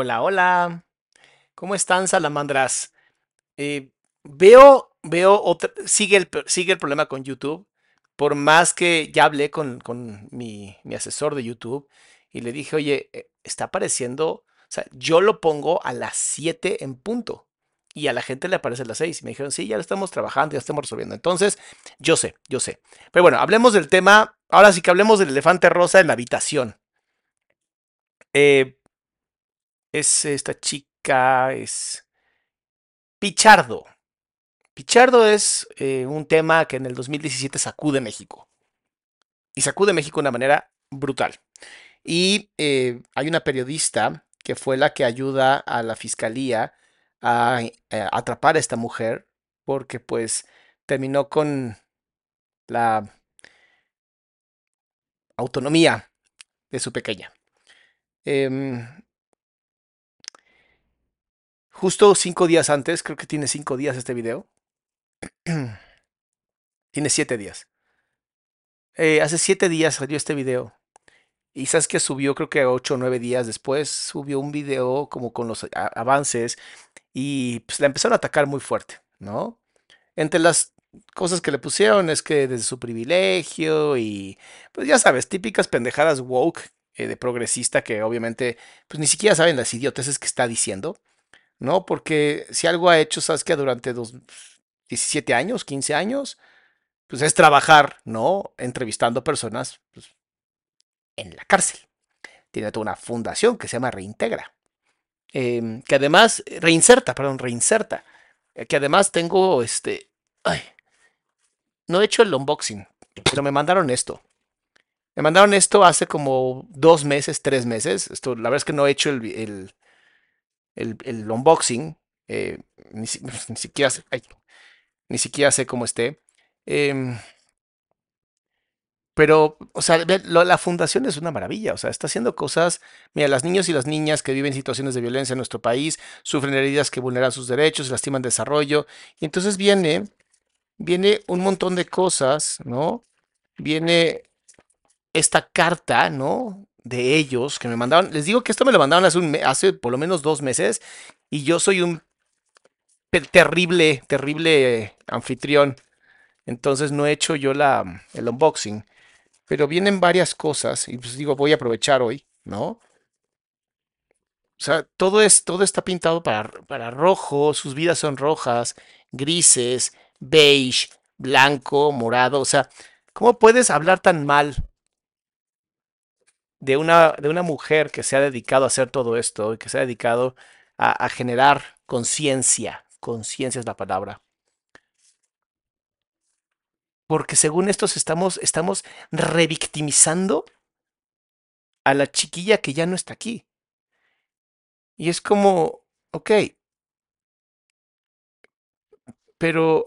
Hola, hola. ¿Cómo están, salamandras? Eh, veo, veo, otra, sigue, el, sigue el problema con YouTube. Por más que ya hablé con, con mi, mi, asesor de YouTube y le dije, oye, eh, está apareciendo, o sea, yo lo pongo a las 7 en punto y a la gente le aparece a las 6. Y me dijeron, sí, ya lo estamos trabajando, ya estamos resolviendo. Entonces, yo sé, yo sé. Pero bueno, hablemos del tema, ahora sí que hablemos del elefante rosa en la habitación. Eh, es esta chica, es Pichardo. Pichardo es eh, un tema que en el 2017 sacude México. Y sacude México de una manera brutal. Y eh, hay una periodista que fue la que ayuda a la fiscalía a, eh, atrapar a esta mujer porque pues terminó con la autonomía de su pequeña. Eh, Justo cinco días antes, creo que tiene cinco días este video. tiene siete días. Eh, hace siete días salió este video. Y que subió, creo que ocho o nueve días después, subió un video como con los avances y pues la empezaron a atacar muy fuerte, ¿no? Entre las cosas que le pusieron es que desde su privilegio y pues ya sabes, típicas pendejadas woke eh, de progresista que obviamente pues ni siquiera saben las idioteces que está diciendo. ¿No? Porque si algo ha hecho Saskia durante dos, 17 años, 15 años, pues es trabajar, ¿no? Entrevistando personas pues, en la cárcel. Tiene toda una fundación que se llama Reintegra. Em, que además, reinserta, perdón, reinserta. Eh, que además tengo este. Ay, no he hecho el unboxing, pero me mandaron esto. Me mandaron esto hace como dos meses, tres meses. Esto, la verdad es que no he hecho el, unboxing. Eh, ni, siquiera sé, ni siquiera sé cómo esté. Em, pero, o sea, la fundación es una maravilla, o sea, está haciendo cosas, mira, las niños y las niñas que viven situaciones de violencia en nuestro país sufren heridas que vulneran sus derechos, lastiman desarrollo, y entonces viene, viene un montón de cosas, ¿no? Viene esta carta, ¿no? De ellos que me mandaron. Les digo que esto me lo mandaron hace, un hace por lo menos dos meses y yo soy un terrible, terrible anfitrión. Entonces no he hecho yo la, el unboxing. Pero vienen varias cosas y pues digo, voy a aprovechar hoy, ¿no? O sea, todo, es, todo está pintado para, para rojo, sus vidas son rojas, grises, beige, blanco, morado. O sea, ¿cómo puedes hablar tan mal de una, de una mujer que se ha dedicado a hacer todo esto y que se ha dedicado a, generar conciencia? Conciencia es la palabra. Porque según estos estamos, estamos revictimizando a la chiquilla que ya no está aquí. Y es como, ok, pero,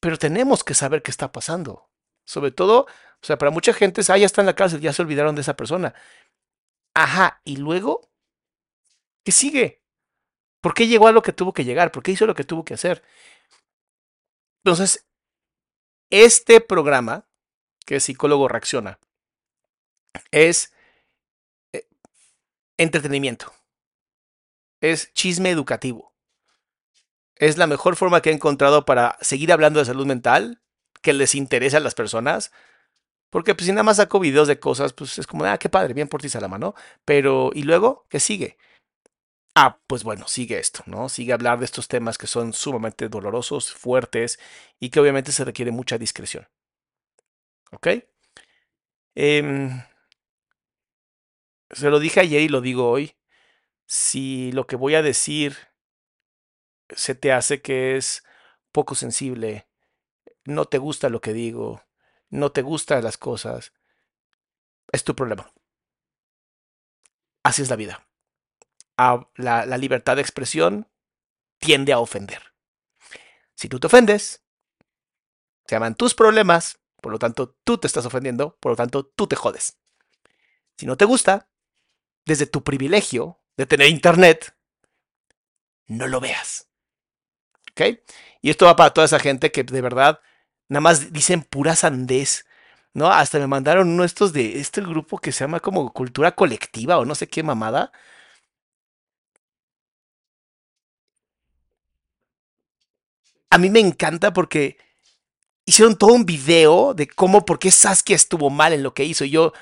pero tenemos que saber qué está pasando. Sobre todo, o sea, para mucha gente es, ah, ya está en la cárcel, ya se olvidaron de esa persona. Ajá, y luego, ¿qué sigue? ¿Por qué llegó a lo que tuvo que llegar? ¿Por qué hizo lo que tuvo que hacer? Entonces, este programa, que Psicólogo Reacciona, es entretenimiento. Es chisme educativo. Es la mejor forma que he encontrado para seguir hablando de salud mental, que les interese a las personas. Porque pues si nada más saco videos de cosas, pues es como, ah, qué padre, bien por ti, Salama, ¿no? Pero, ¿y luego qué sigue? Ah, pues bueno, sigue esto, ¿no? Sigue hablar de estos temas que son sumamente dolorosos, fuertes y que obviamente se requiere mucha discreción. ¿Ok? Eh, se lo dije ayer y lo digo hoy. Si lo que voy a decir se te hace que es poco sensible, no te gusta lo que digo, no te gustan las cosas, es tu problema. Así es la vida. la, la libertad de expresión tiende a ofender. Si tú te ofendes, se llaman tus problemas, por lo tanto tú te estás ofendiendo, por lo tanto tú te jodes. Si no te gusta, desde tu privilegio de tener internet, no lo veas. ¿Ok? Y esto va para toda esa gente que de verdad nada más dicen pura sandez. ¿No? Hasta me mandaron uno de estos de este grupo que se llama como cultura colectiva o no sé qué mamada. A mí me encanta porque hicieron todo un video de cómo, por qué Saskia estuvo mal en lo que hizo. Y yo,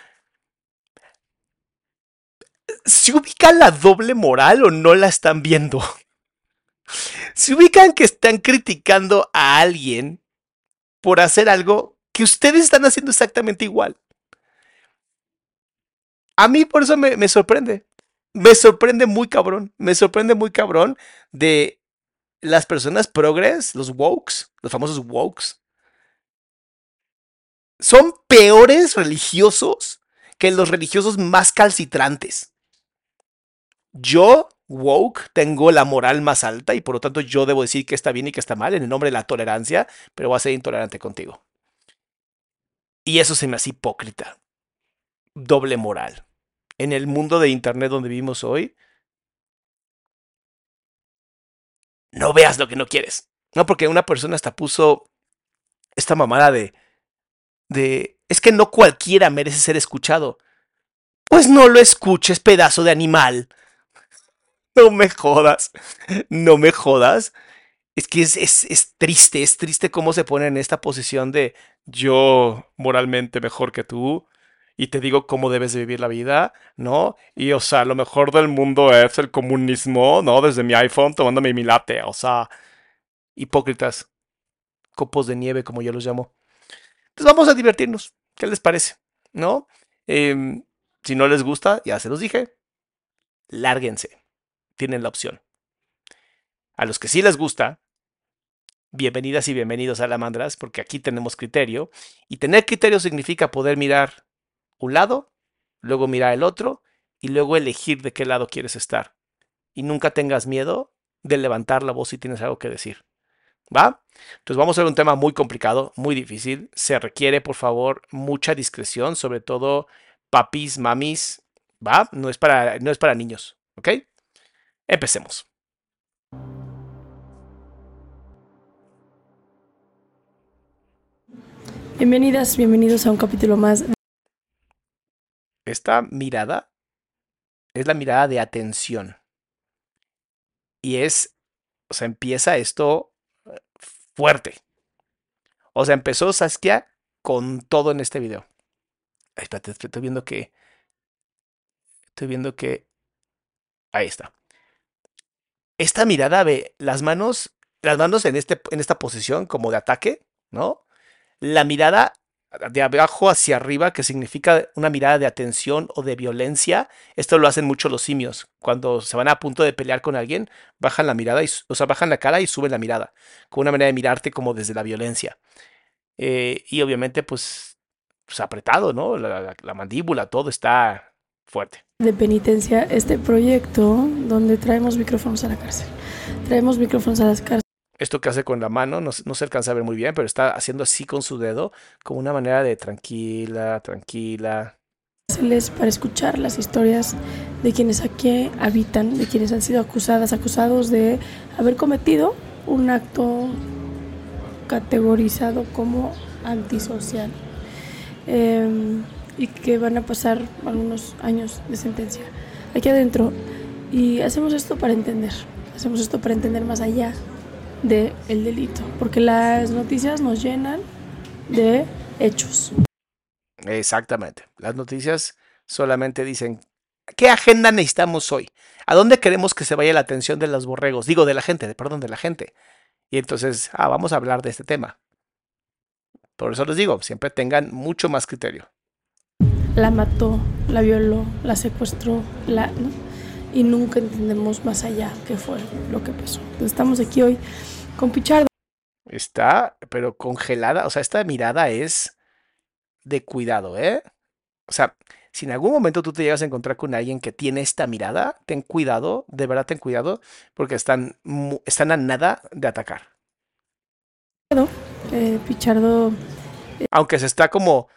¿se ubican la doble moral o no la están viendo? ¿Se ubican que están criticando a alguien por hacer algo que ustedes están haciendo exactamente igual? A mí por eso me, me sorprende. Me sorprende muy cabrón. Me sorprende muy cabrón de las personas progres, los wokes, los famosos wokes. Son peores religiosos que los religiosos más calcitrantes yo, woke, tengo la moral más alta y por lo tanto yo debo decir que está bien y que está mal en el nombre de la tolerancia, pero voy a ser intolerante contigo. Y eso se me hace hipócrita. Doble moral. En el mundo de Internet donde vivimos hoy, no veas lo que no quieres. No, porque una persona hasta puso esta mamada de, de, es que no cualquiera merece ser escuchado. Pues no lo escuches, pedazo de animal. No me jodas. No me jodas. Es que es, es, es, triste, es triste cómo se pone en esta posición de yo moralmente mejor que tú y te digo cómo debes de vivir la vida, ¿no? Y o sea, lo mejor del mundo es el comunismo, ¿no? Desde mi iPhone tomándome mi latte, o sea, hipócritas, copos de nieve como yo los llamo. Entonces vamos a divertirnos, ¿qué les parece? ¿No? Eh, si no les gusta, ya se los dije, lárguense tienen la opción. A los que sí les gusta, bienvenidas y bienvenidos a la Mandras, porque aquí tenemos criterio. Y tener criterio significa poder mirar un lado, luego mirar el otro y luego elegir de qué lado quieres estar. Y nunca tengas miedo de levantar la voz si tienes algo que decir. ¿Va? Entonces vamos a ver un tema muy complicado, muy difícil. Se requiere, por favor, mucha discreción, sobre todo papis, mamis. ¿Va? No es para, no es para niños. ¿Ok? Empecemos. Bienvenidas, bienvenidos a un capítulo más. Esta mirada es la mirada de atención. Y es, o sea, empieza esto eh, fuerte. O sea, empezó Saskia con todo en este video. Ay, espérate, estoy viendo que. Estoy viendo que. Ahí está. Esta mirada ve las manos, las manos en, este, en esta posición como de ataque, ¿no? La mirada de abajo hacia arriba, que significa una mirada de atención o de violencia. Esto lo hacen mucho los simios. Cuando se van a punto de pelear con alguien, bajan la mirada, y, o sea, bajan la cara y suben la mirada, con una manera de mirarte como desde la violencia. Eh, y obviamente, pues, pues apretado, ¿no? La mandíbula, todo está fuerte. De penitencia, este proyecto donde traemos micrófonos a la cárcel. Traemos micrófonos a las cárceles. Esto que hace con la mano, no, no, se alcanza a ver muy bien, pero está haciendo así con su dedo, como una manera de tranquila, tranquila. Para escuchar las historias de quienes aquí habitan, de quienes han sido acusadas, acusados de haber cometido un acto categorizado como antisocial. Eh, y que van a pasar algunos años de sentencia aquí adentro. Y hacemos esto para entender, hacemos esto para entender más allá del el delito, porque las noticias nos llenan de hechos. Exactamente, las noticias solamente dicen, ¿qué agenda necesitamos hoy? ¿A dónde queremos que se vaya la atención de los borregos? Digo, de la gente, perdón, de la gente. Y entonces, ah, vamos a hablar de este tema. Por eso les digo, siempre tengan mucho más criterio la mató, la violó, la secuestró, la, ¿no? y nunca entendemos más allá qué fue lo que pasó. Estamos aquí hoy con Pichardo. Está, pero congelada, o sea, esta mirada es de cuidado, ¿eh? O sea, si en algún momento tú te llegas a encontrar con alguien que tiene esta mirada, ten cuidado, de verdad ten cuidado, porque están, están a nada de atacar. Eh, Pichardo. Eh, Aunque se está como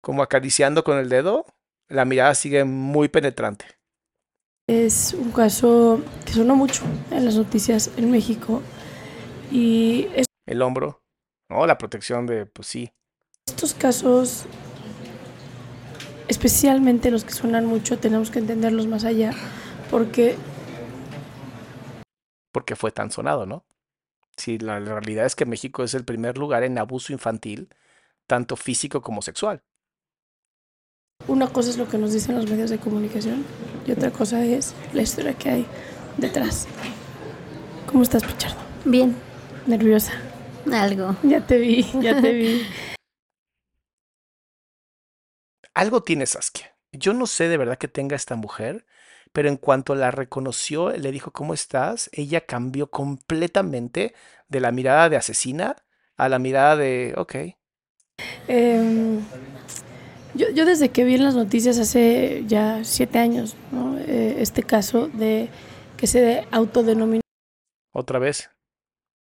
como acariciando con el dedo, la mirada sigue muy penetrante. Es un caso que sonó mucho en las noticias en México y es... el hombro, no, la protección de, pues sí. Estos casos, especialmente los que suenan mucho, tenemos que entenderlos más allá, porque porque fue tan sonado, ¿no? Sí, la, la realidad es que México es el primer lugar en abuso infantil, tanto físico como sexual. Una cosa es lo que nos dicen los medios de comunicación y otra cosa es la historia que hay detrás. ¿Cómo estás, Pichardo? Bien. ¿Nerviosa? Algo. Ya te vi, ya te vi. Algo tiene Saskia. Yo no sé de verdad que tenga esta mujer, pero en cuanto la reconoció, le dijo, ¿cómo estás? Ella cambió completamente de la mirada de asesina a la mirada de, ok. Eh, yo, yo, desde que vi en las noticias hace ya siete años, ¿no? eh, este caso de que se autodenominó. Otra vez,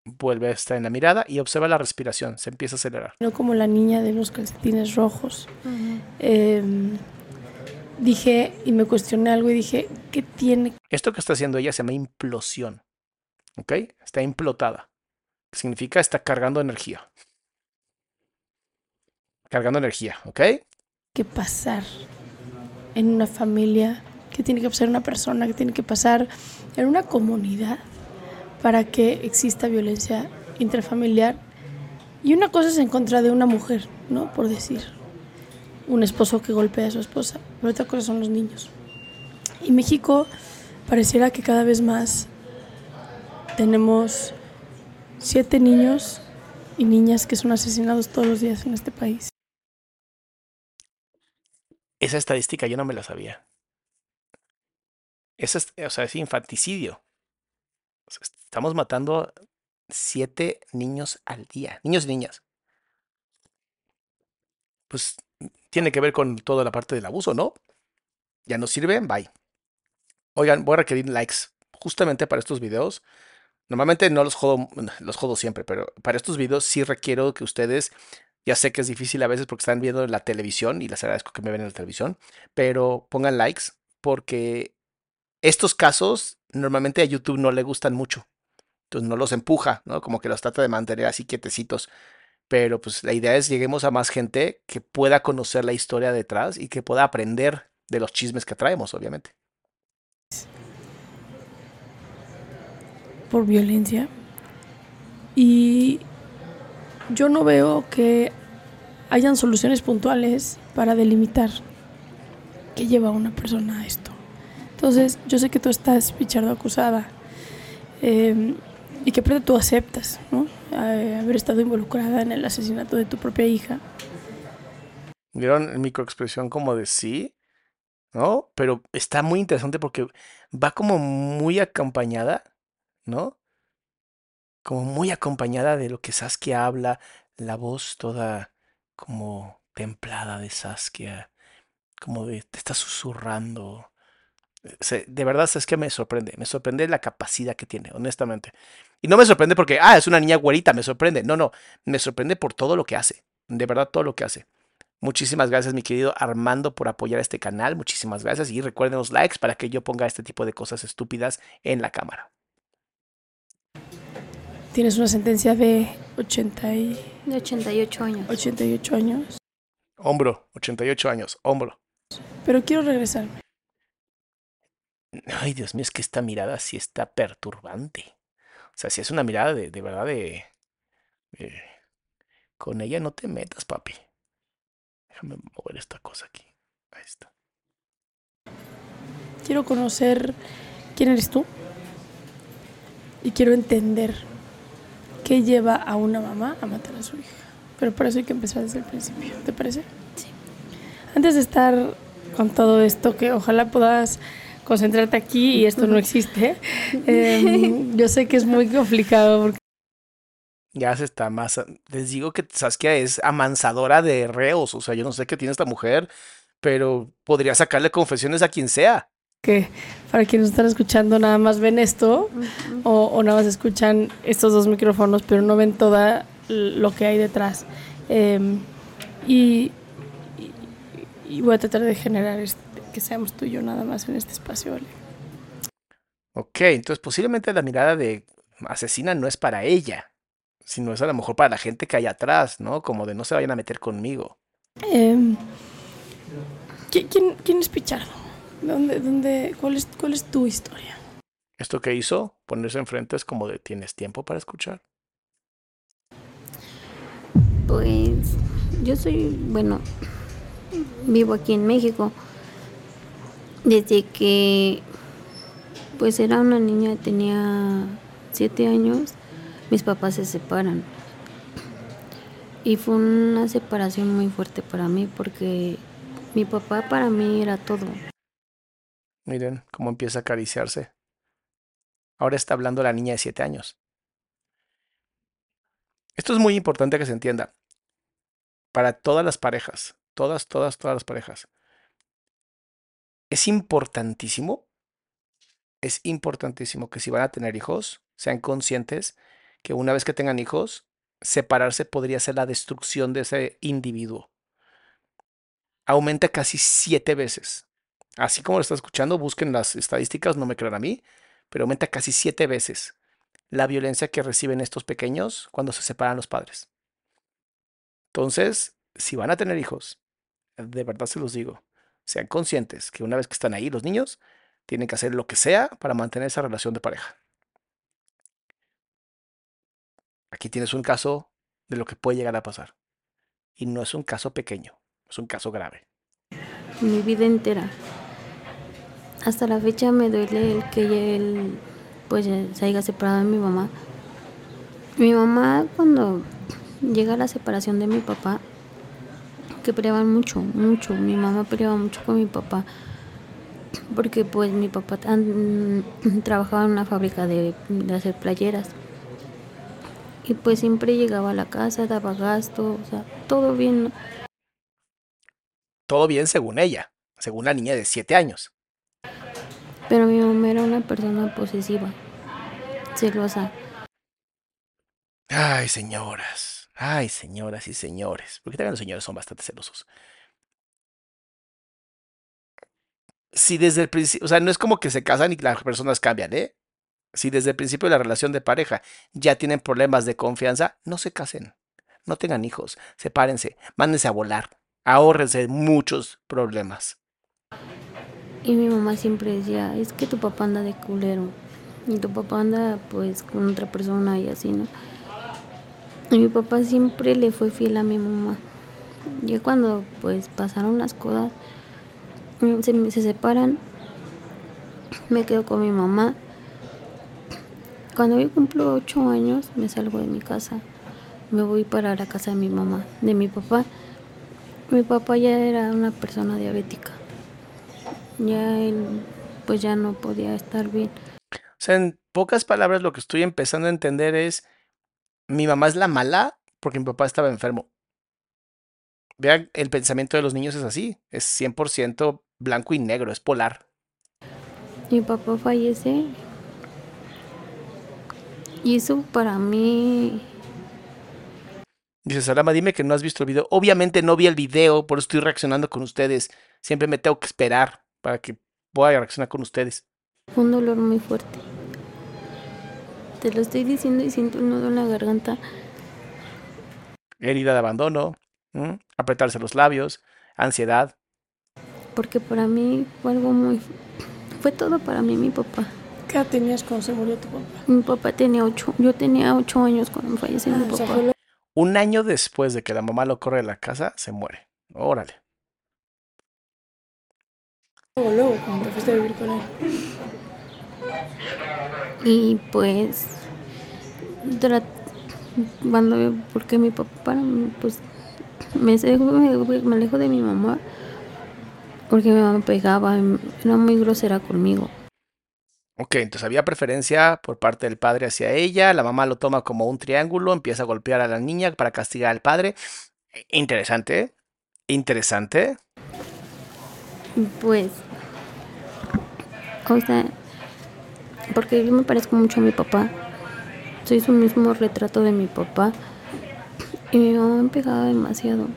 vuelve a estar en la mirada y observa la respiración, se empieza a acelerar. No como la niña de los calcetines rojos. Uh -huh. eh, dije y me cuestioné algo y dije, ¿qué tiene? Esto que está haciendo ella se llama implosión. ¿Ok? Está implotada. Significa está cargando energía. Cargando energía, ¿ok? Que pasar en una familia, que tiene que pasar una persona, que tiene que pasar en una comunidad para que exista violencia intrafamiliar. Y una cosa es en contra de una mujer, ¿no? Por decir, un esposo que golpea a su esposa, pero otra cosa son los niños. Y México pareciera que cada vez más tenemos siete niños y niñas que son asesinados todos los días en este país. Esa estadística yo no me la sabía. Es, o sea, es infanticidio. Estamos matando siete niños al día. Niños y niñas. Pues tiene que ver con toda la parte del abuso, ¿no? Ya no sirve, bye. Oigan, voy a requerir likes justamente para estos videos. Normalmente no los jodo, los jodo siempre, pero para estos videos sí requiero que ustedes ya sé que es difícil a veces porque están viendo la televisión y les agradezco que me ven en la televisión, pero pongan likes porque estos casos normalmente a YouTube no le gustan mucho. Entonces no los empuja, ¿no? Como que los trata de mantener así quietecitos. Pero pues la idea es lleguemos a más gente que pueda conocer la historia detrás y que pueda aprender de los chismes que traemos, obviamente. Por violencia. Y yo no veo que hayan soluciones puntuales para delimitar qué lleva a una persona a esto. Entonces, yo sé que tú estás, Pichardo, acusada eh, y que tú aceptas, ¿no? haber estado involucrada en el asesinato de tu propia hija. ¿Vieron microexpresión como de sí? ¿No? Pero está muy interesante porque va como muy acompañada, ¿no? Como muy acompañada de lo que Saskia habla, la voz toda como templada de Saskia, como de te está susurrando. De verdad es que me sorprende, me sorprende la capacidad que tiene, honestamente. Y no me sorprende porque, ah, es una niña güerita, me sorprende. No, no, me sorprende por todo lo que hace. De verdad, todo lo que hace. Muchísimas gracias, mi querido Armando, por apoyar este canal. Muchísimas gracias. Y recuerden los likes para que yo ponga este tipo de cosas estúpidas en la cámara. Tienes una sentencia de 80 y... De 88 años. 88 años. Hombro, 88 años, hombro. Pero quiero regresarme. Ay, Dios mío, es que esta mirada sí está perturbante. O sea, si es una mirada de, de verdad de, Con ella no te metas, papi. Déjame mover esta cosa aquí. Ahí está. Quiero conocer quién eres tú. Y quiero entender qué lleva a una mamá a matar a su hija. Pero por eso hay que empezar desde el principio. ¿Te parece? Sí. Antes de estar con todo esto, que ojalá puedas concentrarte aquí y esto no existe. Em, yo sé que es muy complicado. Porque... Ya se está más. Les digo que Saskia es amansadora de reos. O sea, yo no sé qué tiene esta mujer, pero podría sacarle confesiones a quien sea. Que para quienes están escuchando nada más ven esto o, nada más escuchan estos dos micrófonos, pero no ven toda lo que hay detrás. Em, y, y, voy a tratar de generar este que seamos tú y yo nada más en este espacio, ¿vale? Ok, entonces posiblemente la mirada de asesina no es para ella, sino es a lo mejor para la gente que hay atrás, ¿no? Como de no se vayan a meter conmigo. Em, ¿quién, ¿quién, es Pichardo? ¿Dónde, dónde, cuál, es, ¿Cuál es tu historia? Esto que hizo, ponerse enfrente es como de tienes tiempo para escuchar. Pues yo soy, bueno, vivo aquí en México desde que pues era una niña, tenía siete años, mis papás se separan. Y fue una separación muy fuerte para mí porque mi papá para mí era todo. Miren cómo empieza a acariciarse. Ahora está hablando la niña de siete años. Esto es muy importante que se entienda. Para todas las parejas, todas, todas, todas las parejas es importantísimo, es importantísimo que si van a tener hijos, sean conscientes que una vez que tengan hijos, separarse podría ser la destrucción de ese individuo. Aumenta casi siete veces. Así como lo está escuchando, busquen las estadísticas, no me crean a mí, pero aumenta casi siete veces la violencia que reciben estos pequeños cuando se separan los padres. Entonces, si van a tener hijos, de verdad se los digo, sean conscientes que una vez que están ahí los niños, tienen que hacer lo que sea para mantener esa relación de pareja. Aquí tienes un caso de lo que puede llegar a pasar. Y no es un caso pequeño, es un caso grave. Mi vida entera. Hasta la fecha me duele el que él pues se haya separado de mi mamá. Mi mamá cuando llega la separación de mi papá, que peleaban mucho, mucho. Mi mamá peleaba mucho con mi papá porque pues mi papá trabajaba en una fábrica de, hacer playeras. Y pues siempre llegaba a la casa, daba gasto, o sea, todo bien. Todo bien según ella, según la niña de 7 años. Pero mi mamá era una persona posesiva, celosa. Ay, señoras. Ay, señoras y señores, porque también los señores son bastante celosos. Si desde el principio, o sea, no es como que se casan y las personas cambian, ¿eh? Si desde el principio de la relación de pareja ya tienen problemas de confianza, no se casen. no tengan hijos, sepárense, mándense a volar, ahórrense muchos problemas. Y mi mamá siempre decía, es que tu papá anda de culero. Y tu papá anda pues con otra persona y así, ¿no? Y mi papá siempre le fue fiel a mi mamá. Ya cuando pues pasaron las cosas, se, se separan, me quedo con mi mamá. Cuando yo cumplo ocho años, me salgo de mi casa. Me voy para la casa de mi mamá, de mi papá. Mi papá ya era una persona diabética ya él pues ya no podía estar bien. O sea, en pocas palabras lo que estoy empezando a entender es, mi mamá es la mala porque mi papá estaba enfermo. Vean, el pensamiento de los niños es así, es 100% blanco y negro, es polar. Mi papá fallece y eso para mí... Dice Salama, dime que no has visto el video. Obviamente no vi el video, por eso estoy reaccionando con ustedes. Siempre me tengo que esperar para que pueda reaccionar con ustedes. Un dolor muy fuerte. Te lo estoy diciendo y siento un nudo en la garganta. Herida de abandono, apretarse los labios, ansiedad. Porque para mí fue algo muy... Fue todo para mí mi papá. ¿Qué edad tenías cuando se murió tu papá? Mi papá tenía ocho. Yo tenía ocho años cuando falleció mi Ah, o sea, papá. lo- Un año después de que la mamá lo corre de la casa, se muere. Órale. Luego, luego, cuando te fuiste a vivir con él. Y pues, cuando, porque mi papá, pues, me, me, me alejó de mi mamá, porque mi mamá pegaba, era muy grosera conmigo. Ok, entonces había preferencia por parte del padre hacia ella, la mamá lo toma como un triángulo, empieza a golpear a la niña para castigar al padre. Interesante, interesante. Pues, o sea, porque yo me parezco mucho a mi papá, soy su mismo retrato de mi papá, y mi mamá me pegaba demasiado.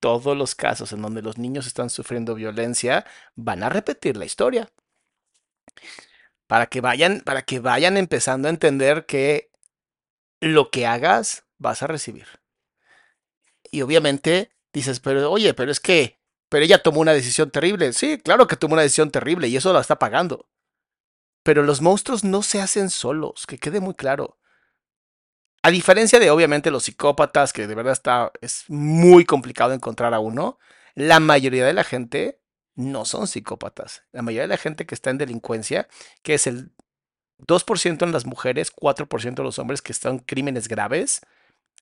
Todos los casos en donde los niños están sufriendo violencia van a repetir la historia. Para que vayan, para que vayan empezando a entender que lo que hagas vas a recibir. Y obviamente dices, pero oye, pero es que, pero ella tomó una decisión terrible. Sí, claro que tomó una decisión terrible y eso la está pagando. Pero los monstruos no se hacen solos, que quede muy claro. A diferencia de obviamente los psicópatas, que de verdad está, es muy complicado encontrar a uno, la mayoría de la gente no son psicópatas. La mayoría de la gente que está en delincuencia, que es el 2% en las mujeres, 4% en los hombres que están en crímenes graves,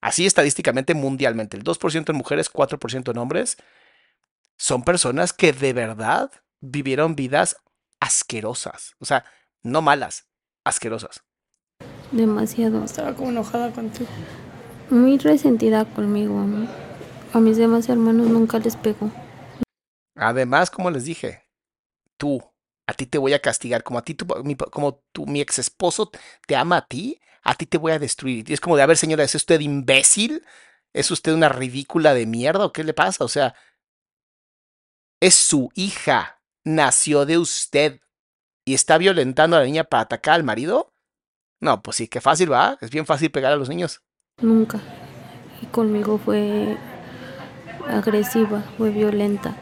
así estadísticamente mundialmente, el 2% en mujeres, 4% en hombres, son personas que de verdad vivieron vidas asquerosas. O sea, no malas, asquerosas. Demasiado. Estaba como enojada contigo. Muy resentida conmigo. ¿no? A mis demás hermanos nunca les pegó. Además, como les dije, tú, a ti te voy a castigar, como a ti, tu, mi, como tu, mi ex esposo te ama a ti, a ti te voy a destruir. Y es como de, a ver, señora, ¿es usted imbécil? ¿Es usted una ridícula de mierda o qué le pasa? O sea, es su hija, nació de usted y está violentando a la niña para atacar al marido. No, pues sí, qué fácil va, es bien fácil pegar a los niños. Nunca. Y conmigo fue agresiva, fue violenta.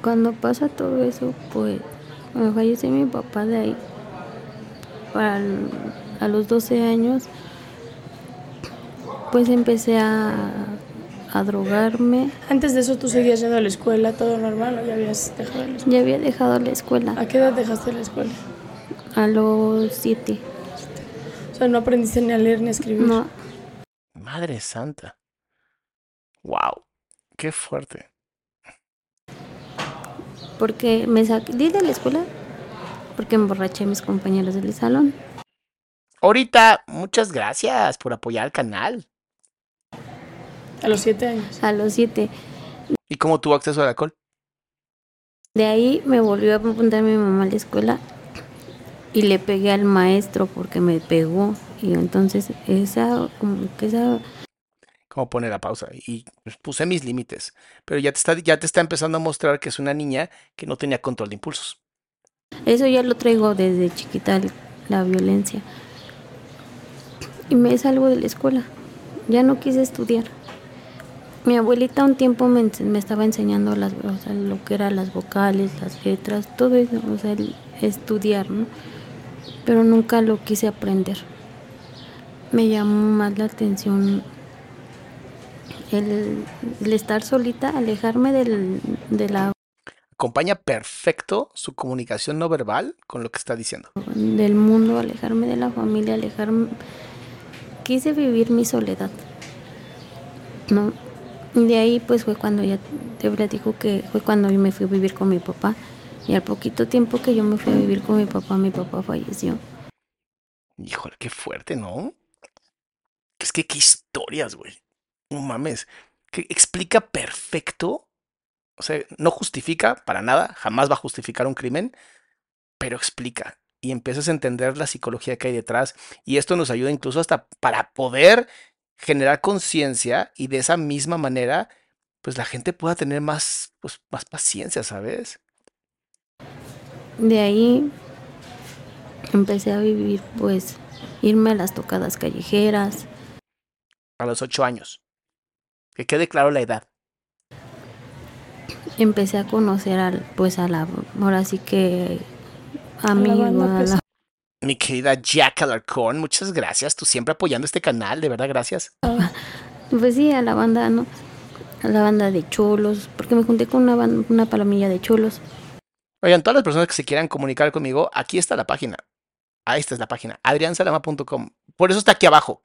Cuando pasa todo eso, pues cuando fallece mi papá de ahí, para el- a los 12 años, pues empecé a, a drogarme. Antes de eso tú seguías yendo a la escuela, todo normal, o ya habías dejado la escuela. Ya había dejado la escuela ¿A qué edad dejaste la escuela? a los 7. O sea, no aprendiste ni a leer ni a escribir. No, Madre santa. Wow, qué fuerte. porque me salí de la escuela porque emborraché a mis compañeros del salón. Ahorita, muchas gracias por apoyar al canal. A los siete años. A los 7. ¿Y cómo tuvo acceso al alcohol? De ahí me volvió a apuntar mi mamá a la escuela y le pegué al maestro porque me pegó. Y entonces esa, como que esa, ¿Cómo pone la pausa? Y puse mis límites. Pero ya te, está, ya te está empezando a mostrar que es una niña que no tenía control de impulsos. Eso ya lo traigo desde chiquita, la violencia. Y me salgo de la escuela. Ya no quise estudiar. Mi abuelita un tiempo me, estaba enseñando las, lo que eran las vocales, las letras, todo eso, o sea, el estudiar, ¿no? Pero nunca lo quise aprender. Me llamó más la atención el, el estar solita, alejarme del, de la, Acompaña perfecto su comunicación no verbal con lo que está diciendo. del mundo, alejarme de la familia, alejarme. Quise vivir mi soledad. ¿no? Y de ahí pues fue cuando ya te platico que fue cuando yo me fui a vivir con mi papá. Y al poquito tiempo que yo me fui a vivir con mi papá, mi papá falleció. Híjole, qué fuerte, ¿no? Es que qué historias, güey. No mames. Que explica perfecto. O sea, no justifica para nada, jamás va a justificar un crimen, pero explica. Y empiezas a entender la psicología que hay detrás. Y esto nos ayuda incluso hasta para poder generar conciencia y de esa misma manera, pues la gente pueda tener más, pues, más paciencia, ¿sabes? De ahí empecé a vivir pues irme a las tocadas callejeras, A los ocho años. Que quede claro la edad. Empecé a conocer al pues a la ahora sí que la amigo, banda a la- pesada. Mi querida Jack Alarcón, muchas gracias. Tú siempre apoyando este canal, de verdad, gracias. pues sí, a la banda, ¿no? A la banda de cholos, porque me junté con una, ban- una palomilla de cholos. Oigan, todas las personas que se quieran comunicar conmigo, aquí está la página. Ahí está es la página, adriansalama.com. Por eso está aquí abajo.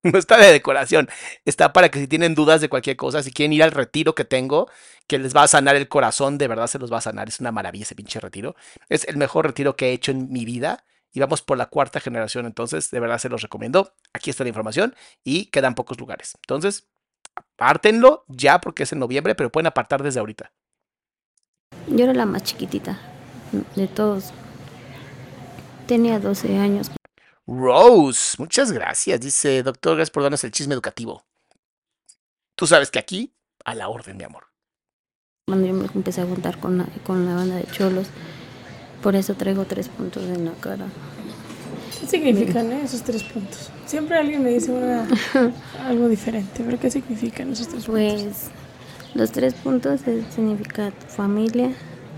No está de decoración. Está para que si tienen dudas de cualquier cosa, si quieren ir al retiro que tengo, que les va a sanar el corazón, de verdad se los va a sanar. Es una maravilla ese pinche retiro. Es el mejor retiro que he hecho en mi vida. Y vamos por la cuarta generación, entonces de verdad se los recomiendo. Aquí está la información y quedan pocos lugares. Entonces, apártenlo ya porque es en noviembre, pero pueden apartar desde ahorita. Yo era la más chiquitita de todos. Tenía 12 años. Rose, muchas gracias. Dice, doctor, gracias por darnos el chisme educativo. Tú sabes que aquí, a la orden, mi amor. cuando yo me empecé a juntar con la, con la banda de cholos. Por eso traigo tres puntos en la cara. ¿Qué significan eh, esos tres puntos? Siempre alguien me dice una, algo diferente, pero ¿qué significan esos tres puntos? Pues los tres puntos significa tu familia,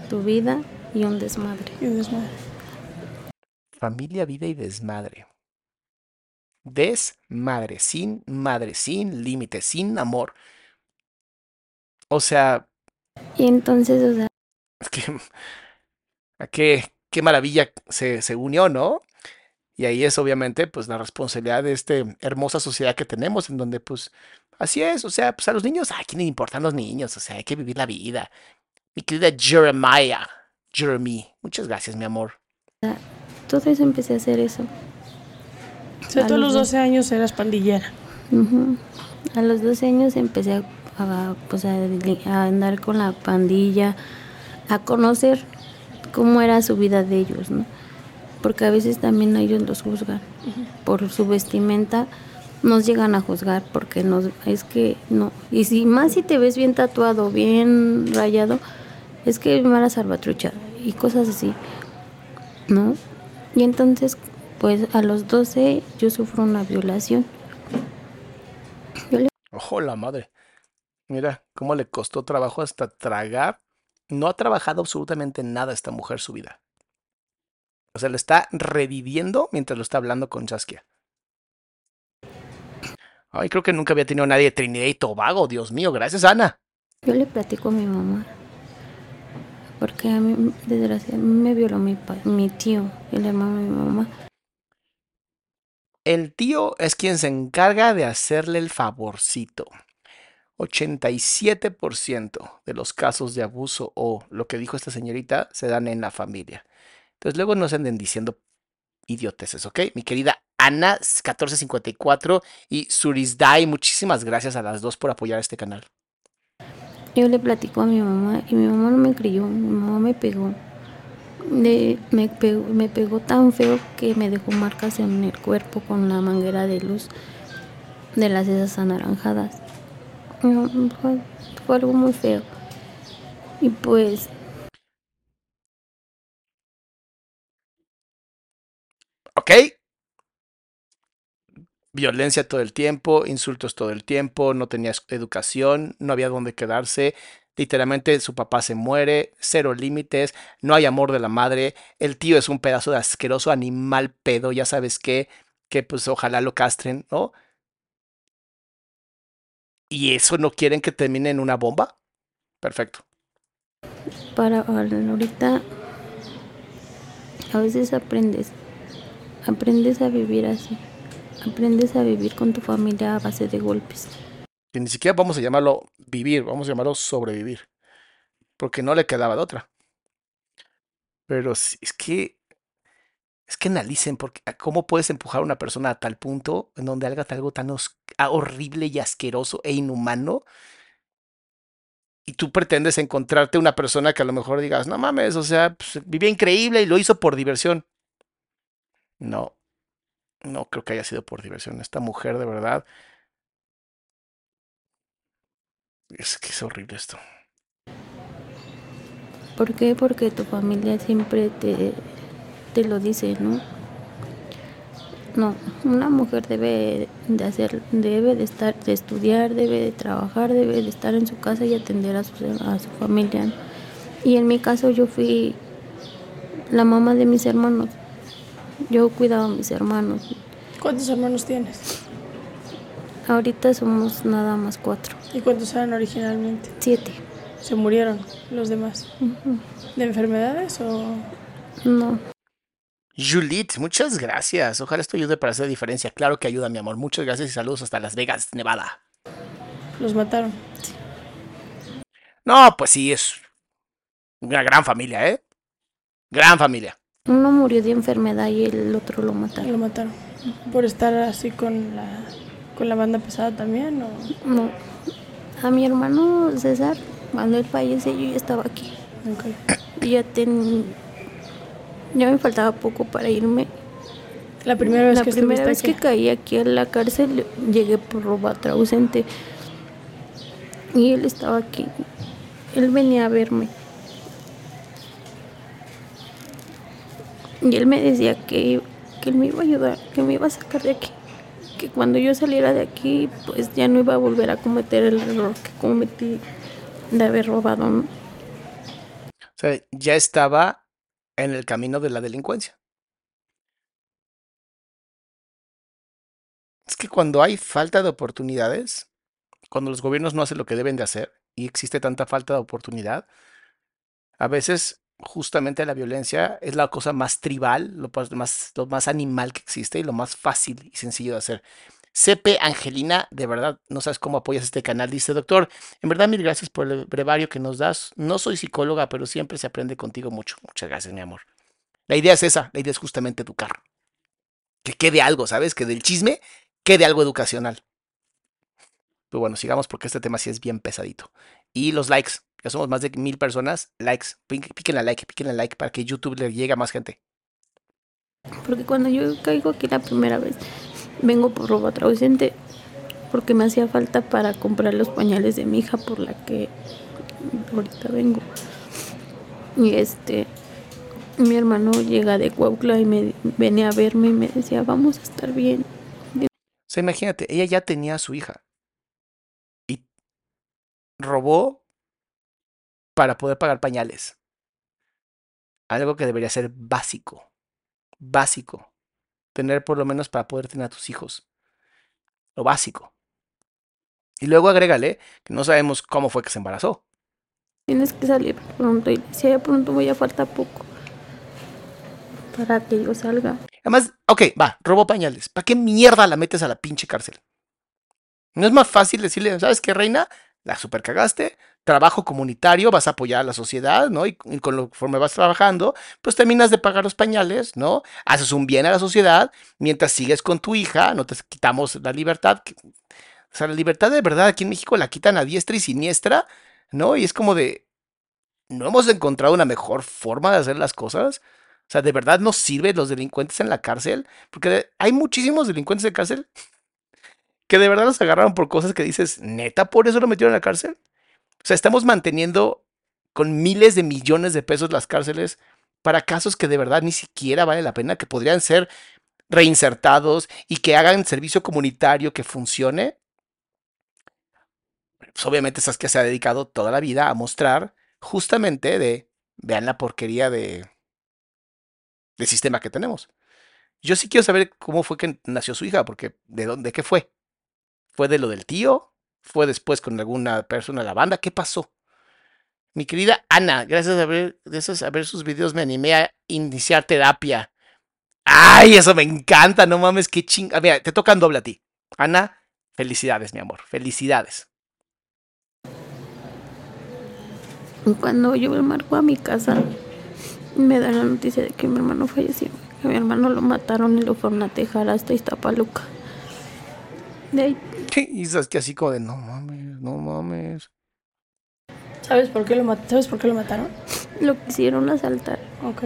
tu vida y un desmadre. Y un desmadre. Familia, vida y desmadre. Desmadre, sin madre, sin límite, sin amor. O sea, Y entonces, o sea, es que, a qué, qué maravilla se, se unió, ¿no? Y ahí es obviamente pues la responsabilidad de esta hermosa sociedad que tenemos, en donde pues así es, o sea, pues a los niños, ¿a quién le importan los niños? O sea, hay que vivir la vida. Mi querida Jeremiah, Jeremy, muchas gracias, mi amor. Eso empecé a hacer eso. O sea, A tú a los los 12 años eras pandillera. A los 12 años empecé a, pues, a, a andar con la pandilla, a conocer cómo era su vida de ellos, ¿no? Porque a veces también ellos los juzgan por su vestimenta, nos llegan a juzgar porque nos es que no y si más si te ves bien tatuado, bien rayado, es que mala salvatrucha y cosas así, ¿no? Y entonces, pues a los 12 yo sufro una violación. Le Ojo, la madre. Mira cómo le costó trabajo hasta tragar. No ha trabajado absolutamente nada esta mujer su vida. O sea, lo está reviviendo mientras lo está hablando con Saskia. Ay, creo que nunca había tenido nadie de Trinidad y Tobago. Dios mío, gracias, Ana. Yo le platico a mi mamá. Porque a mí, desgraciadamente, me violó mi, mi tío, el hermano de mi mamá. El tío es quien se encarga de hacerle el favorcito. 87% de los casos de abuso o lo que dijo esta señorita se dan en la familia. Entonces luego no se anden diciendo idioteces, ¿ok? Mi querida Ana 1454 y Surisdai, muchísimas gracias a las dos por apoyar este canal. Yo le platico a mi mamá y mi mamá no me creyó, mi mamá me pegó. Me, pegó me pegó tan feo que me dejó marcas en el cuerpo con la manguera de luz de las esas anaranjadas. Fue, fue algo muy feo. Y pues ¿Ok? Violencia todo el tiempo, insultos todo el tiempo, no tenía educación, no había dónde quedarse. Literalmente su papá se muere, cero límites, no hay amor de la madre, el tío es un pedazo de asqueroso animal pedo, ya sabes qué, que pues ojalá lo castren, ¿no? ¿Y eso no quieren que termine en una bomba? Perfecto. Para ahorita, a veces aprendes, aprendes a vivir así, aprendes a vivir con tu familia a base de golpes. Y ni siquiera vamos a llamarlo vivir, vamos a llamarlo sobrevivir. Porque no le quedaba de otra. Pero es que. Es que analicen porque, cómo puedes empujar a una persona a tal punto en donde haga algo tan horrible y asqueroso e inhumano. Y tú pretendes encontrarte una persona que a lo mejor digas, no mames, o sea, pues, vivía increíble y lo hizo por diversión. No, no creo que haya sido por diversión. Esta mujer de verdad Es que es horrible esto. ¿Por qué? Porque tu familia siempre te, te lo dice, ¿no? No, una mujer debe de hacer, debe de estar, de estudiar, debe de trabajar, debe de estar en su casa y atender a su, a su familia. Y en mi caso yo fui la mamá de mis hermanos. Yo cuidaba a mis hermanos. ¿Cuántos hermanos tienes? Ahorita somos nada más cuatro. ¿Y cuántos eran originalmente? Siete. ¿Se murieron los demás? ¿De enfermedades o...? No. Juliet, muchas gracias. Ojalá esto ayude para hacer diferencia. Claro que ayuda, mi amor. Muchas gracias y saludos hasta Las Vegas, Nevada. ¿Los mataron? Sí. No, pues sí, es una gran familia, ¿eh? Gran familia. Uno murió de enfermedad y el otro lo mataron. Lo mataron. ¿Por estar así con la con la banda pesada también? O? No. A mi hermano César, cuando él fallece, yo ya estaba aquí. Okay. Y ya ten... Ya me faltaba poco para irme. La primera vez la que primera vez aquí? que caí aquí en la cárcel llegué por robatra ausente y él estaba aquí. Él venía a verme. Y él me decía que, que él me iba a ayudar, que me iba a sacar de aquí que cuando yo saliera de aquí, pues ya no iba a volver a cometer el error que cometí de haber robado. ¿no? O sea, ya estaba en el camino de la delincuencia. Es que cuando hay falta de oportunidades, cuando los gobiernos no hacen lo que deben de hacer y existe tanta falta de oportunidad, a veces justamente la violencia es la cosa más tribal, lo más, lo más animal que existe y lo más fácil y sencillo de hacer. CP Angelina, de verdad, no sabes cómo apoyas este canal. Dice, doctor, en verdad mil gracias por el brevario que nos das. No soy psicóloga, pero siempre se aprende contigo mucho. Muchas gracias, mi amor. La idea es esa, la idea es justamente educar. Que quede algo, ¿sabes? Que del chisme quede algo educacional. Pero bueno, sigamos porque este tema sí es bien pesadito. Y los likes, ya somos más de mil personas, likes, piquen la like, piquen la like para que YouTube le llegue a más gente. Porque cuando yo caigo aquí la primera vez, vengo por robo ausente, porque me hacía falta para comprar los pañales de mi hija por la que ahorita vengo. Y este, mi hermano llega de Cuautla y me venía a verme y me decía, vamos a estar bien. O sea, imagínate, ella ya tenía a su hija y robó para poder pagar pañales. Algo que debería ser básico. Básico. Tener por lo menos para poder tener a tus hijos. Lo básico. Y luego agrégale que no sabemos cómo fue que se embarazó. Tienes que salir pronto y si de pronto voy a faltar poco para que yo salga. Además, ok, va, robo pañales. ¿Para qué mierda la metes a la pinche cárcel? ¿No es más fácil decirle, ¿sabes qué, reina? La super cagaste, trabajo comunitario, vas a apoyar a la sociedad, ¿no? Y, y conforme vas trabajando, pues terminas de pagar los pañales, ¿no? Haces un bien a la sociedad mientras sigues con tu hija, no te quitamos la libertad. O sea, la libertad de verdad aquí en México la quitan a diestra y siniestra, ¿no? Y es como de, ¿no hemos encontrado una mejor forma de hacer las cosas? O sea, ¿de verdad nos sirven los delincuentes en la cárcel? Porque hay muchísimos delincuentes en cárcel que de verdad los agarraron por cosas que dices, neta, por eso lo metieron en la cárcel. O sea, estamos manteniendo con miles de millones de pesos las cárceles para casos que de verdad ni siquiera vale la pena, que podrían ser reinsertados y que hagan servicio comunitario que funcione, pues obviamente Saskia se ha dedicado toda la vida a mostrar justamente de, vean la porquería de, sistema que tenemos. Yo sí quiero saber cómo fue que nació su hija, porque ¿de dónde, qué fue? ¿Fue de lo del tío? ¿Fue después con alguna persona de la banda? ¿Qué pasó? Mi querida Ana, gracias a ver, gracias a ver sus videos me animé a iniciar terapia. ¡Ay, eso me encanta! No mames, qué ching... Mira, te tocan doble a ti. Ana, felicidades, mi amor. Felicidades. Cuando yo me marco a mi casa, me dan la noticia de que mi hermano falleció. Que mi hermano lo mataron y lo fueron a tejar hasta Iztapaluca. Y es que así como de, no mames, no mames. ¿Sabes por qué lo, ¿Sabes por qué lo mataron? lo quisieron asaltar. Ok.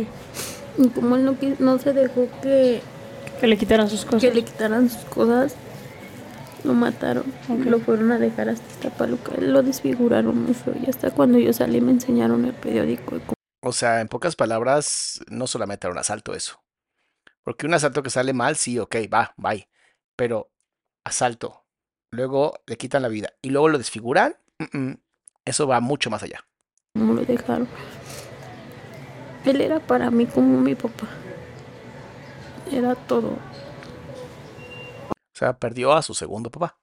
Y como él no, no se dejó que, Que le quitaran sus cosas. que le quitaran sus cosas, lo mataron. Lo fueron a dejar hasta Iztapaluca. Lo desfiguraron muy feo. Y hasta cuando yo salí me enseñaron el periódico. O sea, en pocas palabras, no solamente era un asalto eso. Porque un asalto que sale mal, sí, ok, va, bye. Pero asalto, luego le quitan la vida y luego lo desfiguran, mm, mm, eso va mucho más allá. cómo lo dejaron. Él era para mí como mi papá. Era todo. O sea, perdió a su segundo papá.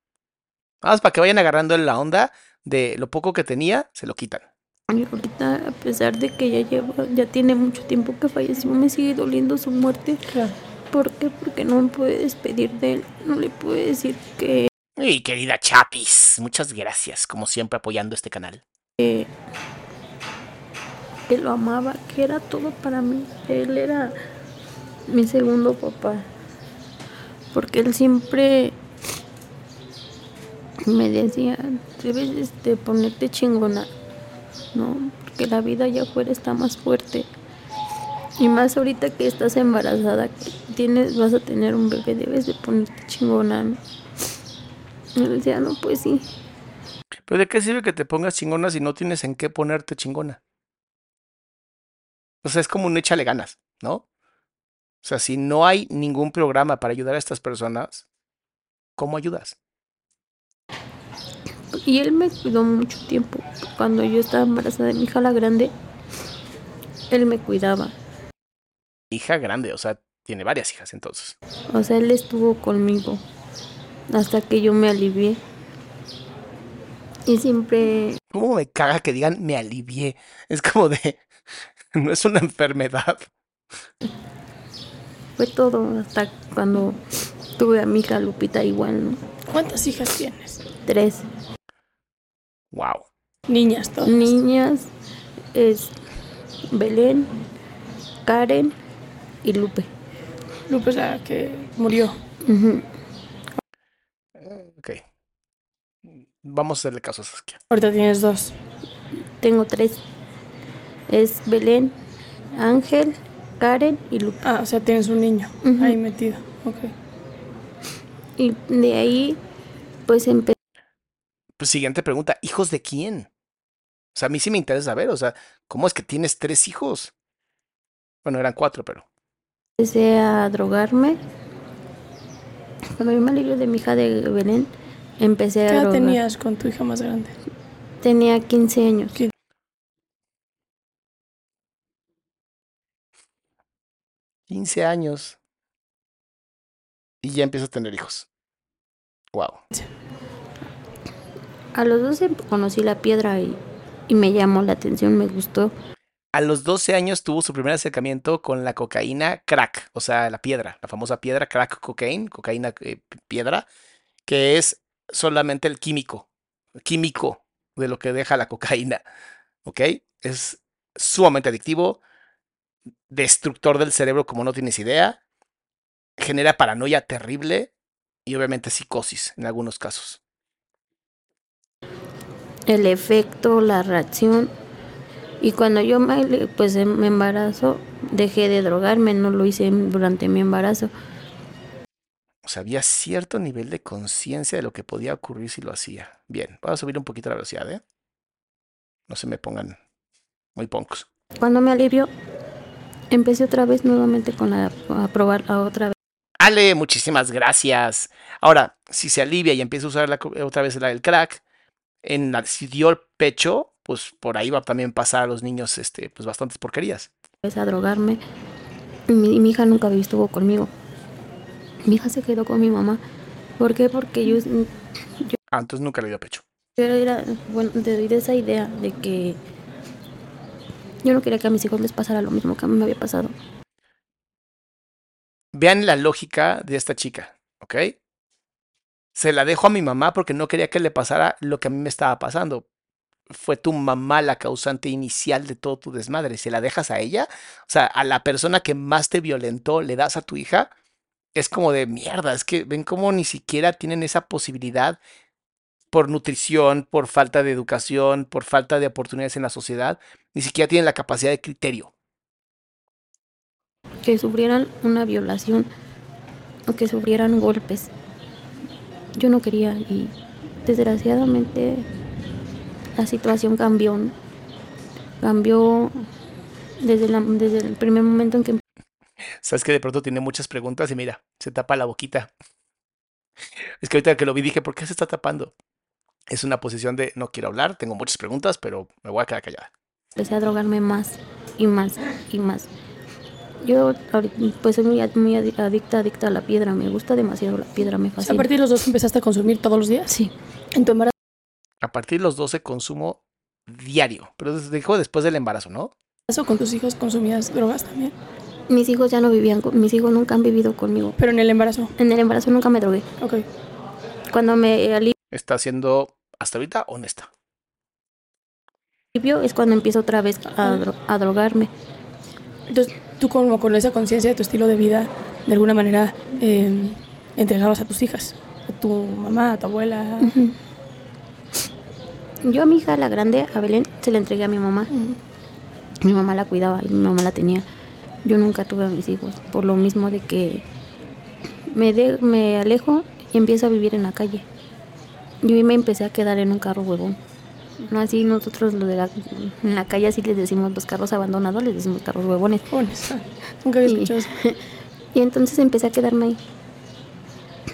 Nada más para que vayan agarrando la onda de lo poco que tenía, se lo quitan. Y ahorita, a pesar de que ya lleva, ya tiene mucho tiempo que falleció, me sigue doliendo su muerte. Claro. ¿Por qué? Porque no me puede despedir de él. No le puede decir que Y querida Chapis, muchas gracias, como siempre, apoyando este canal. que lo amaba, que era todo para mí. Él era mi segundo papá. Porque él siempre me decía, debes de ponerte chingona, ¿no? Porque la vida allá afuera está más fuerte. Y más ahorita que estás embarazada, que tienes, vas a tener un bebé, debes de ponerte chingona, ¿no? Y decía, no, pues sí. Pero ¿de qué sirve que te pongas chingona si no tienes en qué ponerte chingona? O sea, es como un échale ganas, ¿no? O sea, si no hay ningún programa para ayudar a estas personas, ¿cómo ayudas? Y él me cuidó mucho tiempo. Cuando yo estaba embarazada de mi hija la grande, él me cuidaba. Hija grande, o sea, tiene varias hijas entonces. O sea, él estuvo conmigo hasta que yo me alivié. Y siempre, ¿Cómo me caga que digan me alivié? Es como de, no es una enfermedad. fue todo, hasta cuando tuve a mi hija Lupita igual, ¿no? ¿Cuántas hijas tienes? Tres Wow. Niñas todas. niñas, es Belén, Karen y Lupe. Lupe es la que murió. Ok. Vamos a hacerle caso a Saskia. Ahorita tienes dos. Tengo tres. Es Belén, Ángel, Karen y Lupe. Ah, o sea, tienes un niño ahí metido. Ok. Y de ahí, pues empecé Pues siguiente pregunta, ¿hijos de quién? O sea, a mí sí me interesa saber, o sea, ¿cómo es que tienes tres hijos? Bueno, eran cuatro, pero... empecé a drogarme. Cuando yo me libré de mi hija de Belén, empecé ¿Qué a edad drogar. tenías con tu hija más grande? Tenía 15 años. ¿Qué? 15 años. Y ya empiezas a tener hijos. Wow. A los 12 conocí la piedra y, y me llamó la atención, me gustó. A los 12 años tuvo su primer acercamiento con la cocaína crack, o sea, la piedra, la famosa piedra crack cocaine, cocaína eh, piedra, que es solamente el químico, químico de lo que deja la cocaína, ¿ok? Es sumamente adictivo, destructor del cerebro como no tienes idea, genera paranoia terrible y obviamente psicosis en algunos casos. El efecto, la reacción. Y cuando yo me, pues, me embarazo, dejé de drogarme, no lo hice durante mi embarazo. O sea, había cierto nivel de conciencia de lo que podía ocurrir si lo hacía. Bien, voy a subir un poquito la velocidad, ¿eh? No se me pongan muy poncos. Cuando me alivió, empecé otra vez nuevamente con la, a probar a otra vez. Ale, muchísimas gracias. Ahora, si se alivia y empieza a usar la otra vez del crack, en la, si dio el pecho, pues por ahí va también pasar a los niños este, pues bastantes porquerías. empecé a drogarme. Y mi, mi hija nunca estuvo conmigo. Mi hija se quedó con mi mamá. ¿Por qué? Porque yo, Ah, entonces nunca le dio pecho. yo era, bueno, te doy de esa idea de que yo no quería que a mis hijos les pasara lo mismo que a mí me había pasado. Vean la lógica de esta chica, ¿ok? Se la dejo a mi mamá porque no quería que le pasara lo que a mí me estaba pasando. Fue tu mamá la causante inicial de todo tu desmadre. Si la dejas a ella, o sea, a la persona que más te violentó, le das a tu hija, es como de mierda. Es que ven cómo ni siquiera tienen esa posibilidad por nutrición, por falta de educación, por falta de oportunidades en la sociedad, ni siquiera tienen la capacidad de criterio. Que sufrieran una violación o que sufrieran golpes. Yo no quería y desgraciadamente la situación cambió. ¿no? Cambió desde, la- desde el primer momento en que Sabes que de pronto tiene muchas preguntas y mira, se tapa la boquita. Es que ahorita que lo vi dije, ¿por qué se está tapando? Es una posición de no quiero hablar, tengo muchas preguntas, pero me voy a quedar callada. empecé a drogarme más y más y más. Yo ahorita, pues soy muy, muy adi- adicta, adicta a la piedra, me gusta demasiado la piedra, me sea, a fascina. partir de los dos empezaste a consumir todos los días. Sí, En tu embarazo A partir de los 12 consumo diario, pero dijo después del embarazo, ¿no? con tus hijos consumías drogas también. mis hijos ya no vivían, con, mis hijos nunca han vivido conmigo. Pero en el embarazo. En el embarazo nunca me drogué. Ok. Cuando me alivio Está siendo hasta ahorita honesta. es cuando empiezo otra vez a, dro- a drogarme. Entonces, tú como con esa conciencia de tu estilo de vida, de alguna manera eh, entregabas a tus hijas, a tu mamá, a tu abuela. Yo a mi hija, la grande, a Belén, se la entregué a mi mamá. Mi mamá la cuidaba y mi mamá la tenía. Yo nunca tuve a mis hijos, por lo mismo de que me, de- me alejo y empiezo a vivir en la calle. Yo me empecé a quedar en un carro huevón. No así nosotros lo de la, en la calle así les decimos los carros abandonados, les decimos carros huevones. Nunca había escuchado eso. Y entonces empecé a quedarme ahí.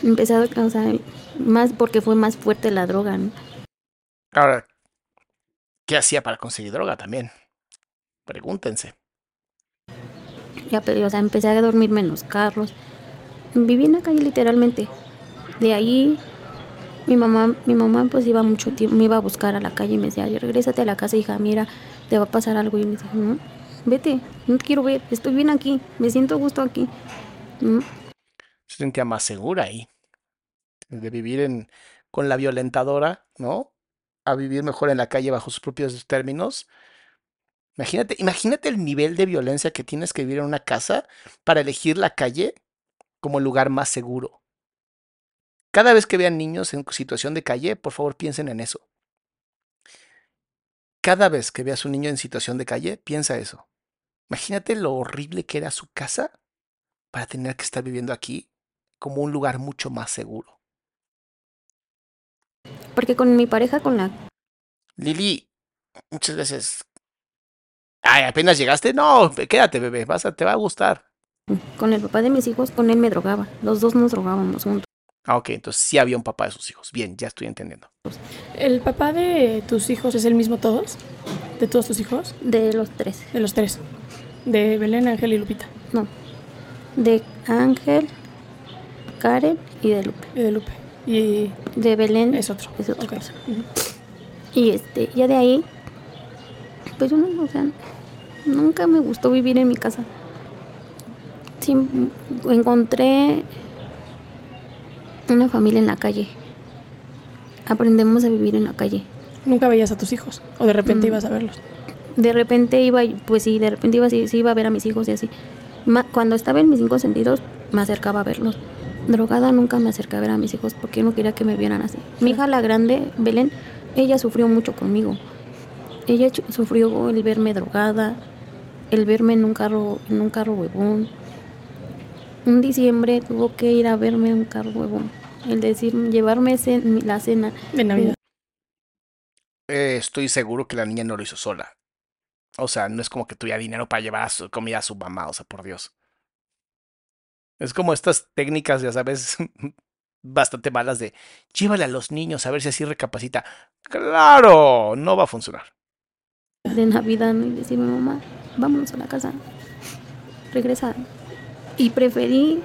Empecé a, o sea, más porque fue más fuerte la droga, ¿no? Ahora, ¿qué hacía para conseguir droga también? Pregúntense. Ya, pero, o sea, empecé a dormirme en los carros. Viví en la calle literalmente. De ahí mi mamá, mi mamá pues iba mucho tiempo, me iba a buscar a la calle y me decía, regrésate a la casa, hija, mira, te va a pasar algo. Y me decía, no, vete, no te quiero ver, estoy bien aquí, me siento gusto aquí. ¿no? se sentía más segura ahí. De vivir en, con la violentadora, ¿no? A vivir mejor en la calle bajo sus propios términos. Imagínate, imagínate el nivel de violencia que tienes que vivir en una casa para elegir la calle como el lugar más seguro. Cada vez que vean niños en situación de calle, por favor piensen en eso. Cada vez que veas un niño en situación de calle, piensa eso. Imagínate lo horrible que era su casa para tener que estar viviendo aquí como un lugar mucho más seguro. Porque con mi pareja, con la Lili, muchas veces. Ay, apenas llegaste. No, quédate, bebé. Vas a, te va a gustar. con el papá de mis hijos, con él me drogaba. Los dos nos drogábamos juntos. Ah, ok, entonces sí había un papá de sus hijos. Bien, ya estoy entendiendo. ¿El papá de tus hijos es el mismo todos? ¿De todos tus hijos? De los tres. De los tres. De Belén, Ángel y Lupita. No. De Ángel, Karen y de Lupe. Y de Lupe. Y De Belén es otro. es otra Ok. persona. Y este, ya de ahí, pues yo no, o sea, nunca me gustó vivir en mi casa. Sí, encontré una familia en la calle. Aprendemos a vivir en la calle. Nunca veías a tus hijos. O de repente Mm. ibas a verlos. De repente iba, pues sí, de repente iba, sí, sí iba a ver a mis hijos y así. Ma- cuando estaba en mis cinco sentidos, me acercaba a verlos. Drogada nunca me acerqué a ver a mis hijos porque yo no quería que me vieran así. Mi hija, la grande, Belén, ella sufrió mucho conmigo. Ella sufrió el verme drogada, el verme en un carro, en un carro huevón. Un diciembre tuvo que ir a verme en un carro huevón. El decir, llevarme cen- la cena. De Navidad. Eh, estoy seguro que la niña no lo hizo sola. O sea, no es como que tuviera dinero para llevar a su comida a su mamá. O sea, por Dios. Es como estas técnicas, ya sabes, bastante malas de llévale a los niños a ver si así recapacita. Claro, no va a funcionar. de Navidad ¿no? y decirme, mamá, vámonos a la casa, regresa. Y preferí,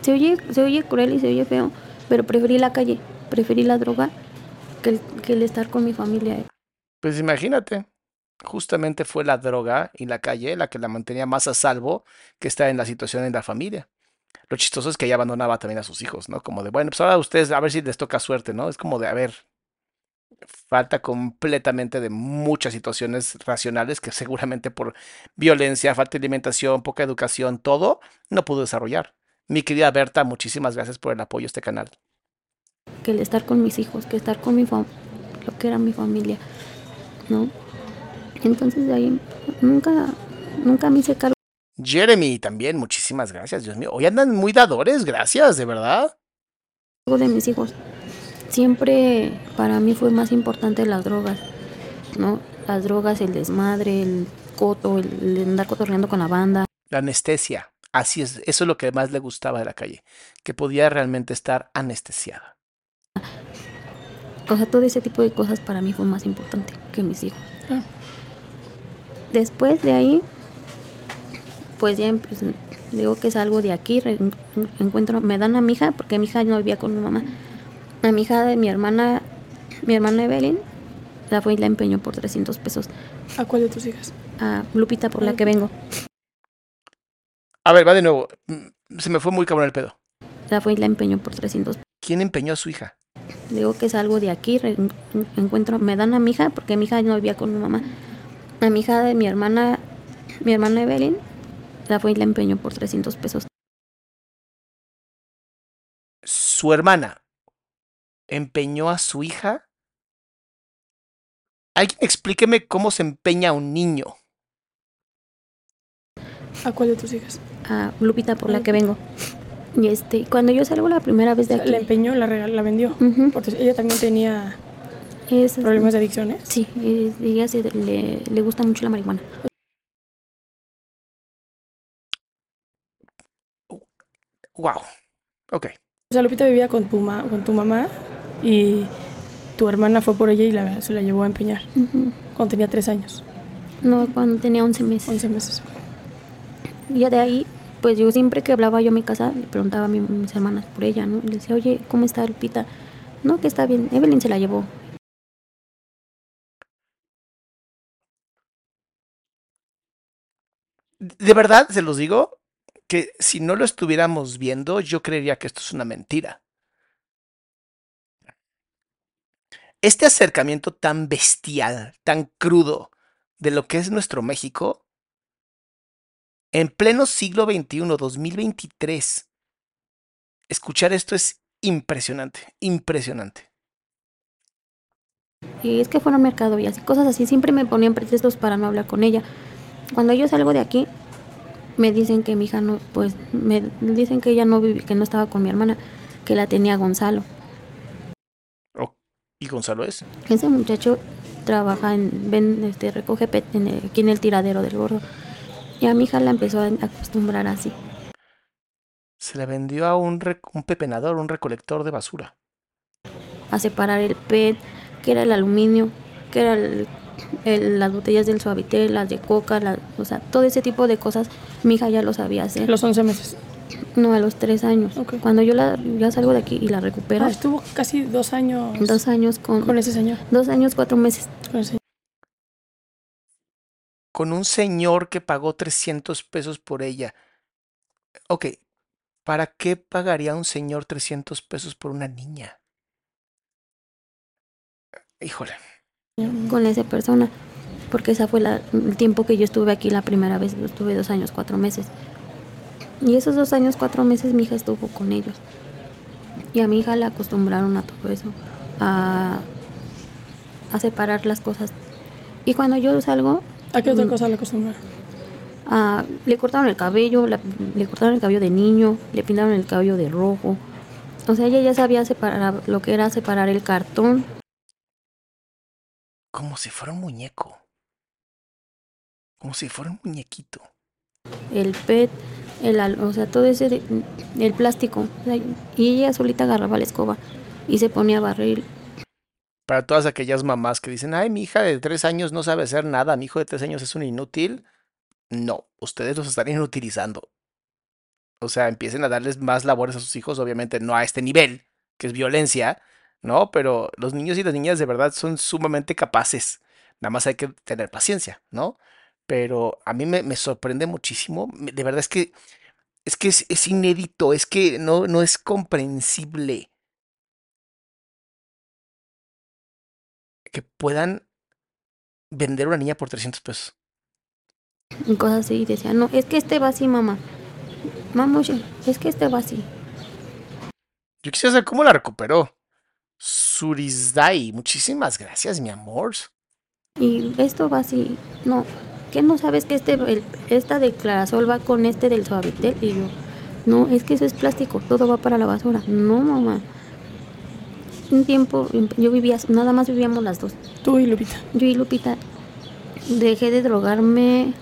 se oye, se oye cruel y se oye feo, pero preferí la calle, preferí la droga que el, que el estar con mi familia. Pues imagínate, justamente fue la droga y la calle la que la mantenía más a salvo que estar en la situación en la familia. Lo chistoso es que ella abandonaba también a sus hijos, ¿no? Como de, bueno, pues ahora ustedes a ver si les toca suerte, ¿no? Es como de, a ver, falta completamente de muchas situaciones racionales que seguramente por violencia, falta de alimentación, poca educación, todo, no pudo desarrollar. Mi querida Berta, muchísimas gracias por el apoyo a este canal. que el estar con mis hijos, que estar con mi lo que era mi familia, ¿no? Entonces de ahí nunca, nunca me hice cargo Jeremy, también, muchísimas gracias, Dios mío. Hoy andan muy dadores, gracias, de verdad. de mis hijos. Siempre para mí fue más importante las drogas, ¿no? Las drogas, el desmadre, el coto, el, andar cotorreando con la banda. La anestesia, así es, eso es lo que más le gustaba de la calle, que podía realmente estar anestesiada. O sea, todo ese tipo de cosas para mí fue más importante que mis hijos. Ah. Después de ahí, pues ya pues, digo que salgo de aquí, re- encuentro, me dan a mi hija, porque mi hija no vivía con mi mamá. A mi hija de mi hermana, mi hermana Evelyn, la fue y la empeñó por 300 pesos. ¿A cuál de tus hijas? A Lupita, por la que vengo. A ver, va de nuevo. Mm, Se me fue muy cabrón el pedo. La fue y la empeñó por 300 ¿Quién empeñó a su hija? Digo que salgo de aquí, re- encuentro, me dan a mi hija, porque mi hija no vivía con mi mamá. A mi hija de mi hermana, mi hermana Evelyn, la fue y la empeñó por 300 pesos. Su hermana empeñó a su hija. Alguien explíqueme cómo se empeña un niño. ¿A cuál de tus hijas? A Lupita, por la que vengo. Y este, cuando yo salgo la primera vez de aquí. La empeñó, la, regal- la vendió. Porque ella también tenía Es- problemas de adicciones. Sí, ella se- le, le gusta mucho la marihuana. Wow. Ok. O sea, Lupita vivía con tu, ma- con tu mamá y tu hermana fue por ella y la, se la llevó a empeñar Ujú. cuando tenía tres años, No, cuando tenía 11 meses. 11 meses. Y ya de ahí, pues yo siempre que hablaba yo a mi casa, le preguntaba a mi- mis hermanas por ella, ¿no? Le decía, oye, ¿cómo está Lupita? No, que está bien. Evelyn se la llevó. De verdad, se los digo, que si no lo estuviéramos viendo, yo creería que esto es una mentira. Este acercamiento tan bestial, tan crudo de lo que es nuestro México, en pleno siglo XXI, 2023, escuchar esto es impresionante, impresionante. Y es que fueron mercado y así, cosas así. Siempre me ponían pretextos para no hablar con ella. Cuando yo salgo de aquí, me dicen que mi hija no, pues, me dicen que ella no vivi- que no estaba con mi hermana, que la tenía Gonzalo. Oh, ¿Y Gonzalo es? Ese muchacho trabaja en, ven, este, recoge pet en el- aquí en el tiradero del gordo. Y a mi hija la empezó a acostumbrar así. Se le vendió a un, un pepenador, un recolector de basura. a separar el PET, que era el aluminio, que era el- el- las botellas del suavitel, las de coca, la- o sea, todo ese tipo de cosas, mi hija ya lo sabía A hacer. los 11 meses. No, a los tres años. Ok. Cuando yo la, ya salgo de aquí y la recupero, Ah, estuvo casi dos años dos años con, con ese señor. dos años, cuatro meses. Con ese- con un señor que pagó 300 pesos por ella. Ok, ¿para qué pagaría un señor 300 pesos por una niña? Híjole, con esa persona, porque esa fue la- el tiempo que yo estuve aquí la primera vez, yo estuve dos años, cuatro meses. Y esos dos años, cuatro meses mi hija estuvo con ellos. Y a mi hija la acostumbraron a todo eso, a, a separar las cosas. Y cuando yo salgo, ¿A qué otra Mm. cosa le acostumbra? a- le cortaron el cabello, la- le cortaron el cabello de niño, le pintaron el cabello de rojo. O sea, ella ya sabía separar lo que era separar el cartón como si fuera un muñeco. Como si fuera un muñequito. el PET, el, al- o sea, todo ese, de- el plástico. y ella solita agarraba la escoba y se ponía a barrer. Para todas aquellas mamás que dicen, ay, mi hija de tres años no sabe hacer nada, mi hijo de tres años es un inútil. No, ustedes los están inutilizando. O sea, empiecen a darles más labores a sus hijos, obviamente no a este nivel, que es violencia, ¿no? Pero los niños y las niñas de verdad son sumamente capaces. Nada más hay que tener paciencia, ¿no? Pero a mí me, me sorprende muchísimo. De verdad es que es que es, es inédito, es que no, no es comprensible que puedan vender una niña por 300 pesos. y cosas así. Y decía, no, es que este va así, mamá. Mamá, oye, es que este va así. Yo quisiera saber cómo la recuperó. Surisdai, muchísimas gracias, mi amor. Y esto va así. No, ¿qué no sabes que este, el- esta de Clarasol va con este del Suavitel? Y yo, no, es que eso es plástico, todo va para la basura. No, mamá. Un tiempo, em, yo vivía, nada más vivíamos las dos. Tú y Lupita. Yo y Lupita dejé de drogarme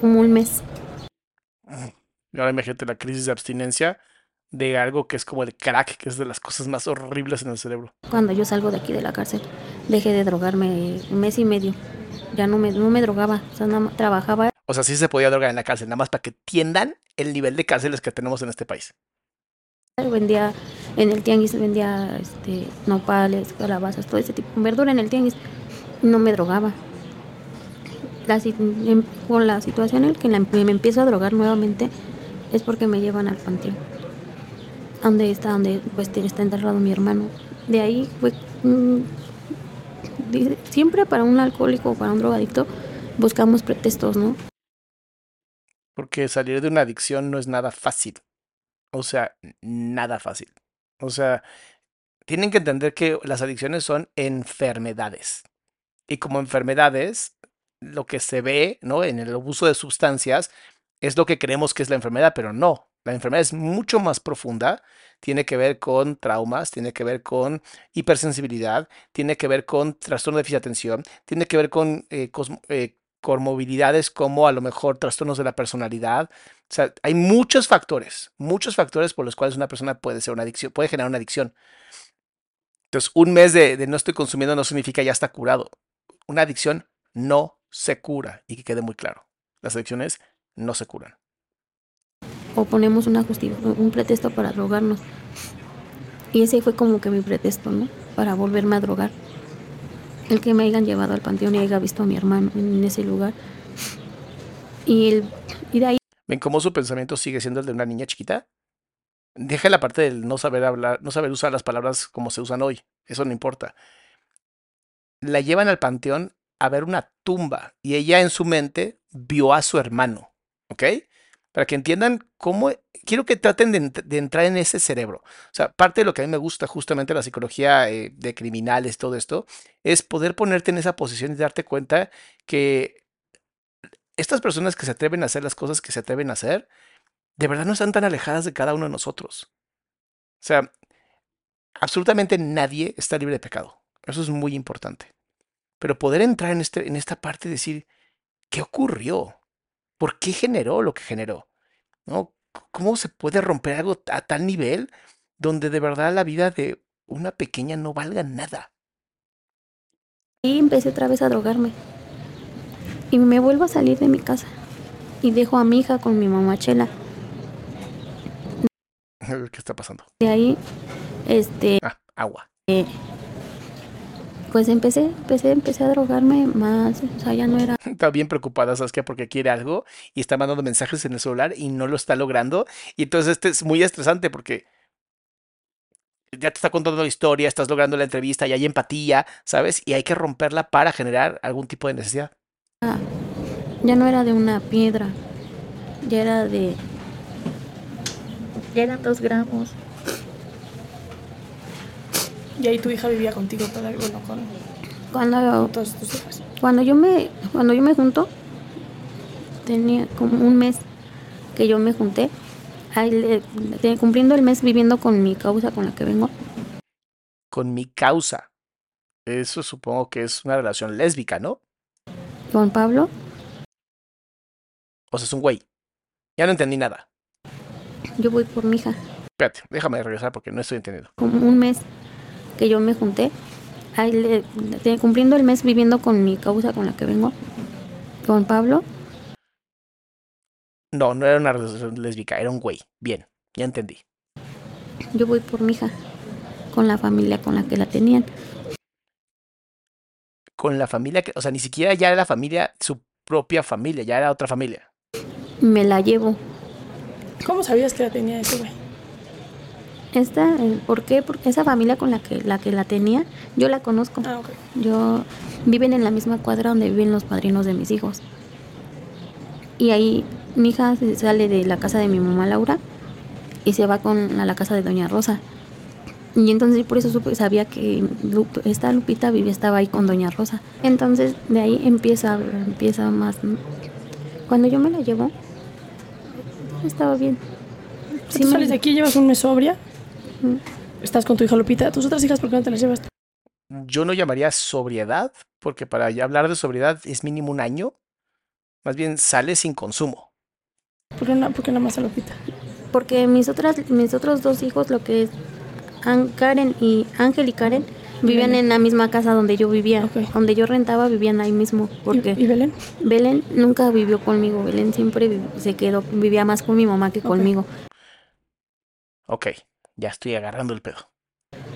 como un mes. Y ahora imagínate la crisis de abstinencia de algo que es como el crack, que es de las cosas más horribles en el cerebro. Cuando yo salgo de aquí de la cárcel, dejé de drogarme un mes y medio. Ya no me, no me drogaba, o sea, nada más trabajaba O sea, sí se podía drogar en la cárcel, nada más para que tiendan el nivel de cárceles que tenemos en este país. vendía en el tianguis vendía este nopales, calabazas, todo ese tipo de verdura en el tianguis. No me drogaba. La, con la situación en la que la- me empiezo a drogar nuevamente es porque me llevan al panteón. Donde está, donde pues está enterrado mi hermano. De ahí mm, siempre para un alcohólico o para un drogadicto buscamos pretextos, ¿no? Porque salir de una adicción no es nada fácil. O sea, nada fácil. O sea, tienen que entender que las adicciones son enfermedades. Y como enfermedades, lo que se ve, ¿no? En el abuso de sustancias es lo que creemos que es la enfermedad, pero no. La enfermedad es mucho más profunda. Tiene que ver con traumas, tiene que ver con hipersensibilidad, tiene que ver con trastorno de tiene que ver con eh, eh, como a lo mejor trastornos de la personalidad. O sea, hay muchos factores, muchos factores por los cuales una persona puede ser una adicción, puede generar una adicción. Entonces, un mes de, de no estoy consumiendo no significa ya está curado. Una adicción no se cura y que quede muy claro. Las adicciones no se curan. O ponemos una un pretexto para drogarnos. Y ese fue como que mi pretexto, ¿no? Para volverme a drogar. El que me hayan llevado al panteón y haya visto a mi hermano en ese lugar. Y, el, y de ahí ¿Ven cómo su pensamiento sigue siendo el de una niña chiquita? Deja la parte del no saber hablar, no saber usar las palabras como se usan hoy. Eso no importa. La llevan al panteón a ver una tumba y ella en su mente vio a su hermano. ¿Ok? Para que entiendan cómo. Quiero que traten de, de entrar en ese cerebro. O sea, parte de lo que a mí me gusta justamente la psicología eh, de criminales, todo esto, es poder ponerte en esa posición y darte cuenta que estas personas que se atreven a hacer las cosas que se atreven a hacer, de verdad no están tan alejadas de cada uno de nosotros. O sea, absolutamente nadie está libre de pecado. Eso es muy importante. Pero poder entrar en, este, en esta parte y decir, ¿qué ocurrió? ¿Por qué generó lo que generó? ¿No? ¿Cómo se puede romper algo a tal nivel donde de verdad la vida de una pequeña no valga nada? y empecé otra vez a drogarme. Y me vuelvo a salir de mi casa. Y dejo a mi hija con mi mamá Chela. ¿Qué está pasando? De ahí, este, Ah, agua. Pues empecé, empecé, empecé a drogarme más. O sea, ya no era Está bien preocupada Saskia porque quiere algo y está mandando mensajes en el celular y no lo está logrando. Y entonces este es muy estresante porque ya te está contando la historia, estás logrando la entrevista y hay empatía, ¿sabes? Y hay que romperla para generar algún tipo de necesidad. ya no era de una piedra, ya era de, ya eran dos gramos. Y ahí tu hija vivía contigo todavía, bueno, con Cuando, tus cuando yo me, cuando yo me junto, tenía como un mes que yo me junté, ahí le- cumpliendo el mes viviendo con mi causa con la que vengo. Con mi causa. Eso supongo que es una relación lésbica, ¿no? Con Pablo, O sea, es un güey. Ya no entendí nada. Yo voy por mi hija. Espérate, déjame regresar porque no estoy entendiendo. Como un mes que yo me junté, ahí le- cumpliendo el mes viviendo con mi causa con la que vengo, con Pablo, No, no era una lésbica, era un güey. Bien, ya entendí. yo voy por mi hija, con la familia con la que la tenían. Con la familia que, o sea, ni siquiera ya era la familia, su propia familia, ya era otra familia. Me la llevo. ¿Cómo sabías que la tenía ese güey? Esta, ¿Por qué? Porque esa familia con la que, la que la tenía, yo la conozco. Ah, ok. Yo viven en la misma cuadra donde viven los padrinos de mis hijos. Y ahí mi hija sale de la casa de mi mamá Laura y se va con a la casa de doña Rosa. Y entonces por eso supe- sabía que Lup- esta Lupita vivía, estaba ahí con doña Rosa. Entonces de ahí empieza, empieza más. Cuando yo me la llevo, estaba bien. Sí Tú me- sales de aquí, llevas un mes sobria. Estás con tu hija Lupita. ¿Tus otras hijas por qué no te las llevas? Yo no llamaría sobriedad, porque para hablar de sobriedad es mínimo un año. Más bien sale sin consumo. ¿Por qué, no, por qué nada más a Lupita? Porque mis otras, mis otros dos hijos, lo que es Karen y Ángel y Karen, vivían en la misma casa donde yo vivía, Ok. donde yo rentaba, vivían ahí mismo. ¿Y, Porque y Belén? Belén nunca vivió conmigo, Belén siempre se quedó, vivía más con mi mamá que conmigo. Ok, ya estoy agarrando el pedo.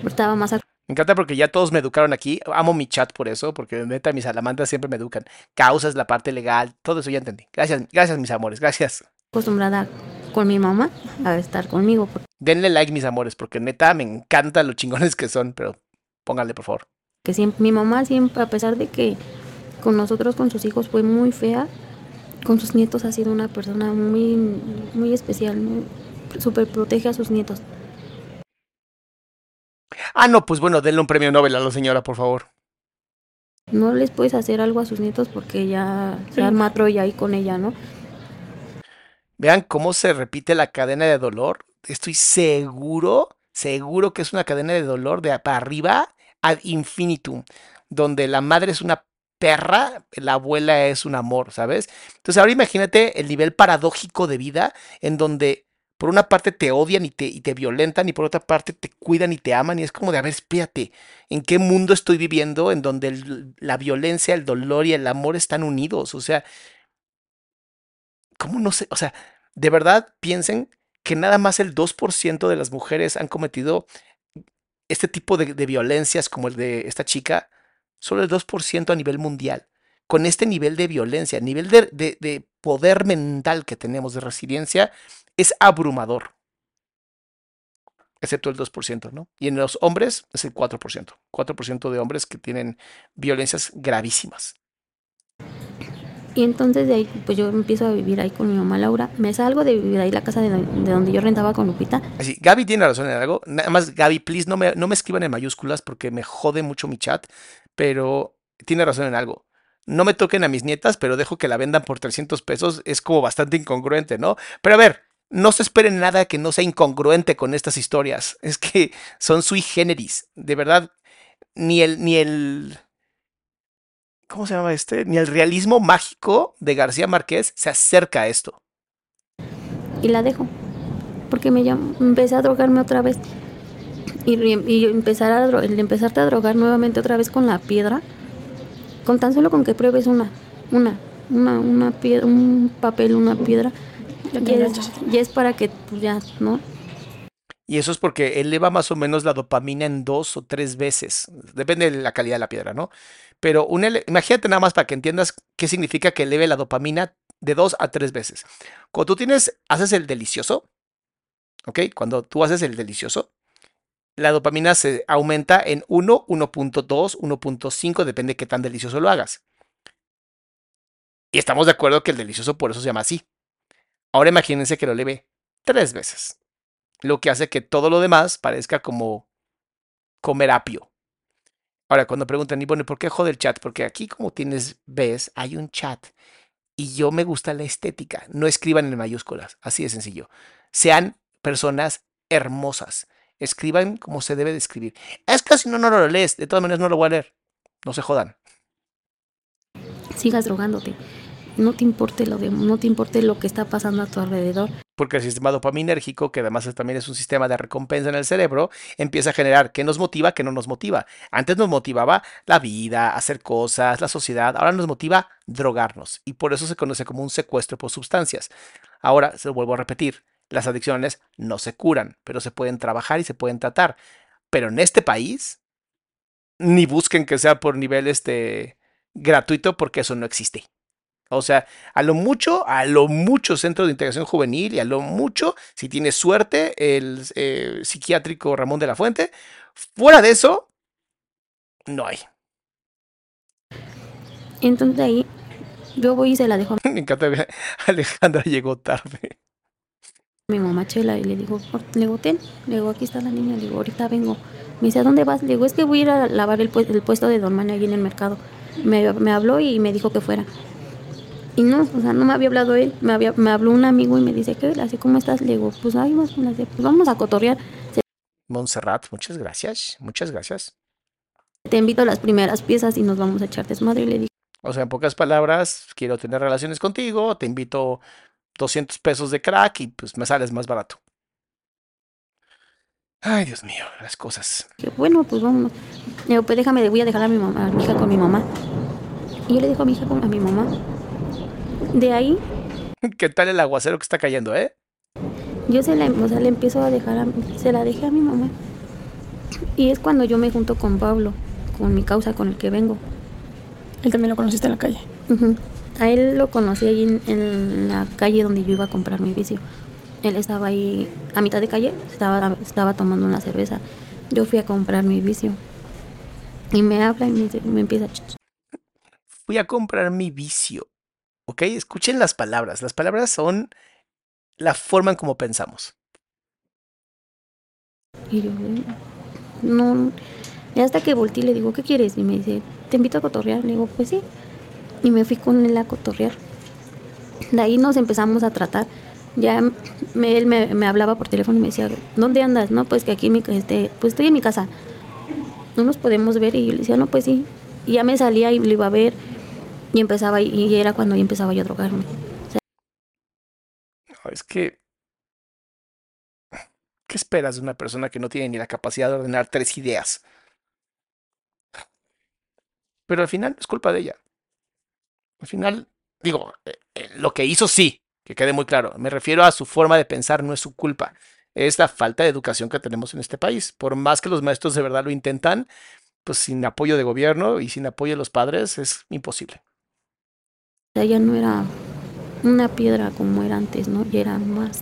Estaba más Me encanta porque ya todos me educaron aquí. Amo mi chat por eso, porque neta mis salamandras siempre me educan. Causas, la parte legal, todo eso ya entendí. Gracias, gracias mis amores, gracias. acostumbrada con mi mamá a estar conmigo. Porque Denle like mis amores, porque neta me encanta lo chingones que son, pero pónganle por favor. siempre, mi mamá siempre, a pesar de que con nosotros, con sus hijos, fue muy fea, con sus nietos ha sido una persona muy, muy especial, muy, súper protege a sus nietos. Ah, no, pues bueno, denle un premio Nobel a la señora, por favor. no les puedes hacer algo a sus nietos porque ya se Sí. arma Troya ahí con ella, ¿no? Vean cómo se repite la cadena de dolor. Estoy seguro, seguro que es una cadena de dolor de para arriba ad infinitum, donde la madre es una perra, la abuela es un amor, ¿sabes? Entonces ahora imagínate el nivel paradójico de vida en donde por una parte te odian y te, y te violentan y por otra parte te cuidan y te aman y es como de, a ver, espérate, ¿en qué mundo estoy viviendo en donde la violencia, el dolor y el amor están unidos? O sea, ¿cómo no sé? O sea, de verdad piensen que nada más el 2% de las mujeres han cometido este tipo de, violencias como el de esta chica, solo el 2% a nivel mundial. Con este nivel de violencia, nivel de- de poder mental que tenemos de resiliencia, es abrumador. Excepto el 2%, ¿no? Y en los hombres es el 4%. 4% de hombres que tienen violencias gravísimas. Y entonces de ahí, pues yo empiezo a vivir ahí con mi mamá Laura. Me salgo de vivir ahí la casa de, de donde yo rentaba con Lupita. Así, Gaby tiene razón en algo. Nada más, Gaby, please, no me, no me escriban en mayúsculas porque me jode mucho mi chat. Pero tiene razón en algo. No me toquen a mis nietas, pero dejo que la vendan por 300 pesos. Es como bastante incongruente, ¿no? Pero a ver, no se esperen nada que no sea incongruente con estas historias. Es que son sui generis. De verdad, ni el, ni el. ¿Cómo se llama este? Ni el realismo mágico de García Márquez se acerca a esto. y la dejo. Porque me llam- empecé a drogarme otra vez. Y, empezar a el empezarte a drogar nuevamente otra vez con la piedra. Con tan solo con que pruebes una, una, una, una piedra, un papel, una piedra. Ya te Ya enganchas. es, para que pues, ya, ¿no? Y eso es porque eleva más o menos la dopamina en dos o tres veces. Depende de la calidad de la piedra, ¿no? Pero un imagínate nada más para que entiendas qué significa que eleve la dopamina de dos a tres veces. Cuando tú tienes, haces el delicioso, ¿ok? Cuando tú haces el delicioso, la dopamina se aumenta en 1, 1.2, 1.5, depende de qué tan delicioso lo hagas. Y estamos de acuerdo que el delicioso por eso se llama así. Ahora imagínense que lo eleve tres veces lo que hace que todo lo demás parezca como comer apio. Ahora, cuando preguntan, y bueno, ¿y por qué jode el chat? Porque aquí, como tienes, ves, hay un chat. Y yo me gusta la estética. No escriban en mayúsculas. Así de sencillo. Sean personas hermosas. Escriban como se debe de escribir. Es que si no, no lo lees. De todas maneras, no lo voy a leer. No se jodan. sigas drogándote. No te importe lo de, no te importe lo que está pasando a tu alrededor. Porque el sistema dopaminérgico, que además también es un sistema de recompensa en el cerebro, empieza a generar qué nos motiva, qué no nos motiva. Antes nos motivaba la vida, hacer cosas, la sociedad, ahora nos motiva drogarnos y por eso se conoce como un secuestro por sustancias. Ahora, se lo vuelvo a repetir, las adicciones no se curan, pero se pueden trabajar y se pueden tratar. Pero en este país, ni busquen que sea por nivel este, gratuito porque eso no existe. O sea, a lo mucho, a lo mucho centro de integración juvenil y a lo mucho, si tiene suerte, el eh, psiquiátrico Ramón de la Fuente. Fuera de eso, no hay. Entonces ahí yo voy y se la dejo Me encanta ver, Alejandra llegó tarde. mi mamá Chela y le digo, le digo, ten, le digo, aquí está la niña, le digo, ahorita vengo. Me dice, ¿a dónde vas? Le digo, es que voy a ir a lavar el, pu- el puesto de Don allí en el mercado. Me, me habló y me dijo que fuera. Y no, o sea, no me había hablado él, me, había, me habló un amigo y me dice, ¿qué? Así, ¿cómo estás? Le digo, pues ahí más, pues vamos a cotorrear. Montserrat, muchas gracias, muchas gracias. Te invito a las primeras piezas y nos vamos a echar desmadre. Y le dije, O sea, en pocas palabras, quiero tener relaciones contigo, te invito 200 pesos de crack y pues me sales más barato. Ay, Dios mío, las cosas. bueno, pues vamos. Le digo, pues déjame, voy a dejar a mi, mamá, a mi hija con mi mamá. Y yo le digo a mi hija con a mi mamá. De ahí ¿Qué tal el aguacero que está cayendo, eh? yo se la, o sea, le empiezo a dejar, a, se la dejé a mi mamá. Y es cuando yo me junto con Pablo, con mi causa, con el que vengo. Él también lo conociste en la calle. A él lo conocí ahí en, en la calle donde yo iba a comprar mi vicio. Él estaba ahí a mitad de calle, estaba, estaba tomando una cerveza. Yo fui a comprar mi vicio. Y me habla y me, me empieza a... Fui a comprar mi vicio. ¿Ok? Escuchen las palabras. Las palabras son la forma en cómo pensamos. Y yo, no. Y hasta que volteé le digo, ¿qué quieres? Y me dice, te invito a cotorrear. Le digo, pues sí. Y me fui con él a cotorrear. De ahí nos empezamos a tratar. Ya él me, me hablaba por teléfono y me decía, ¿dónde andas? No, pues que aquí mi, este, pues estoy en mi casa. No nos podemos ver. Y yo le decía, no, pues sí. Y ya me salía y lo iba a ver. Y empezaba, y era cuando ya empezaba yo a drogarme. No, es que. ¿Qué esperas de una persona que no tiene ni la capacidad de ordenar tres ideas? Pero al final es culpa de ella. Al final, digo, eh, eh, lo que hizo sí, que quede muy claro. Me refiero a su forma de pensar, no es su culpa. Es la falta de educación que tenemos en este país. Por más que los maestros de verdad lo intentan, pues sin apoyo de gobierno y sin apoyo de los padres es imposible. Sea, ya no era una piedra como era antes, ¿no? Ya era más.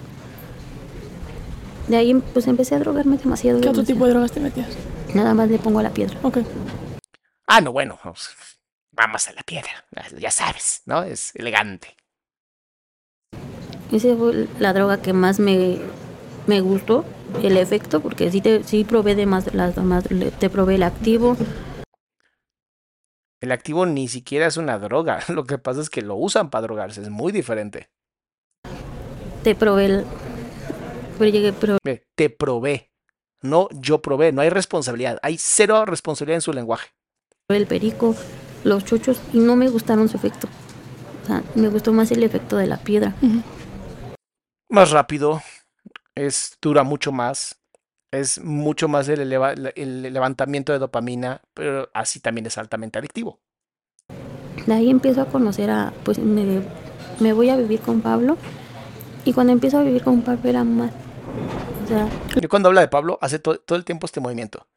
De ahí pues empecé a drogarme demasiado. ¿Qué otro tipo de drogas te metías? Nada más le pongo a la piedra. Ok. Ah, no, bueno, pues, vamos a la piedra. Ya sabes, ¿no? Es elegante. Esa fue la droga que más me, me gustó, el efecto, porque sí, te, sí probé de más, las demás, le- te probé el activo, El activo ni siquiera es una droga. Lo que pasa es que lo usan para drogarse. Es muy diferente. te probé el... Pero llegué, pero Ve, te probé. No yo probé. No hay responsabilidad. Hay cero responsabilidad en su lenguaje. el perico, los chochos, y no me gustaron su efecto. O sea, me gustó más el efecto de la piedra. Más rápido. Es, dura mucho más. Es mucho más el, eleva- el levantamiento de dopamina. Pero así también es altamente adictivo. De ahí empiezo a conocer a, pues me, me voy a vivir con Pablo. Y cuando empiezo a vivir con Pablo era más. O sea, Y cuando habla de Pablo, hace to- todo el tiempo este movimiento.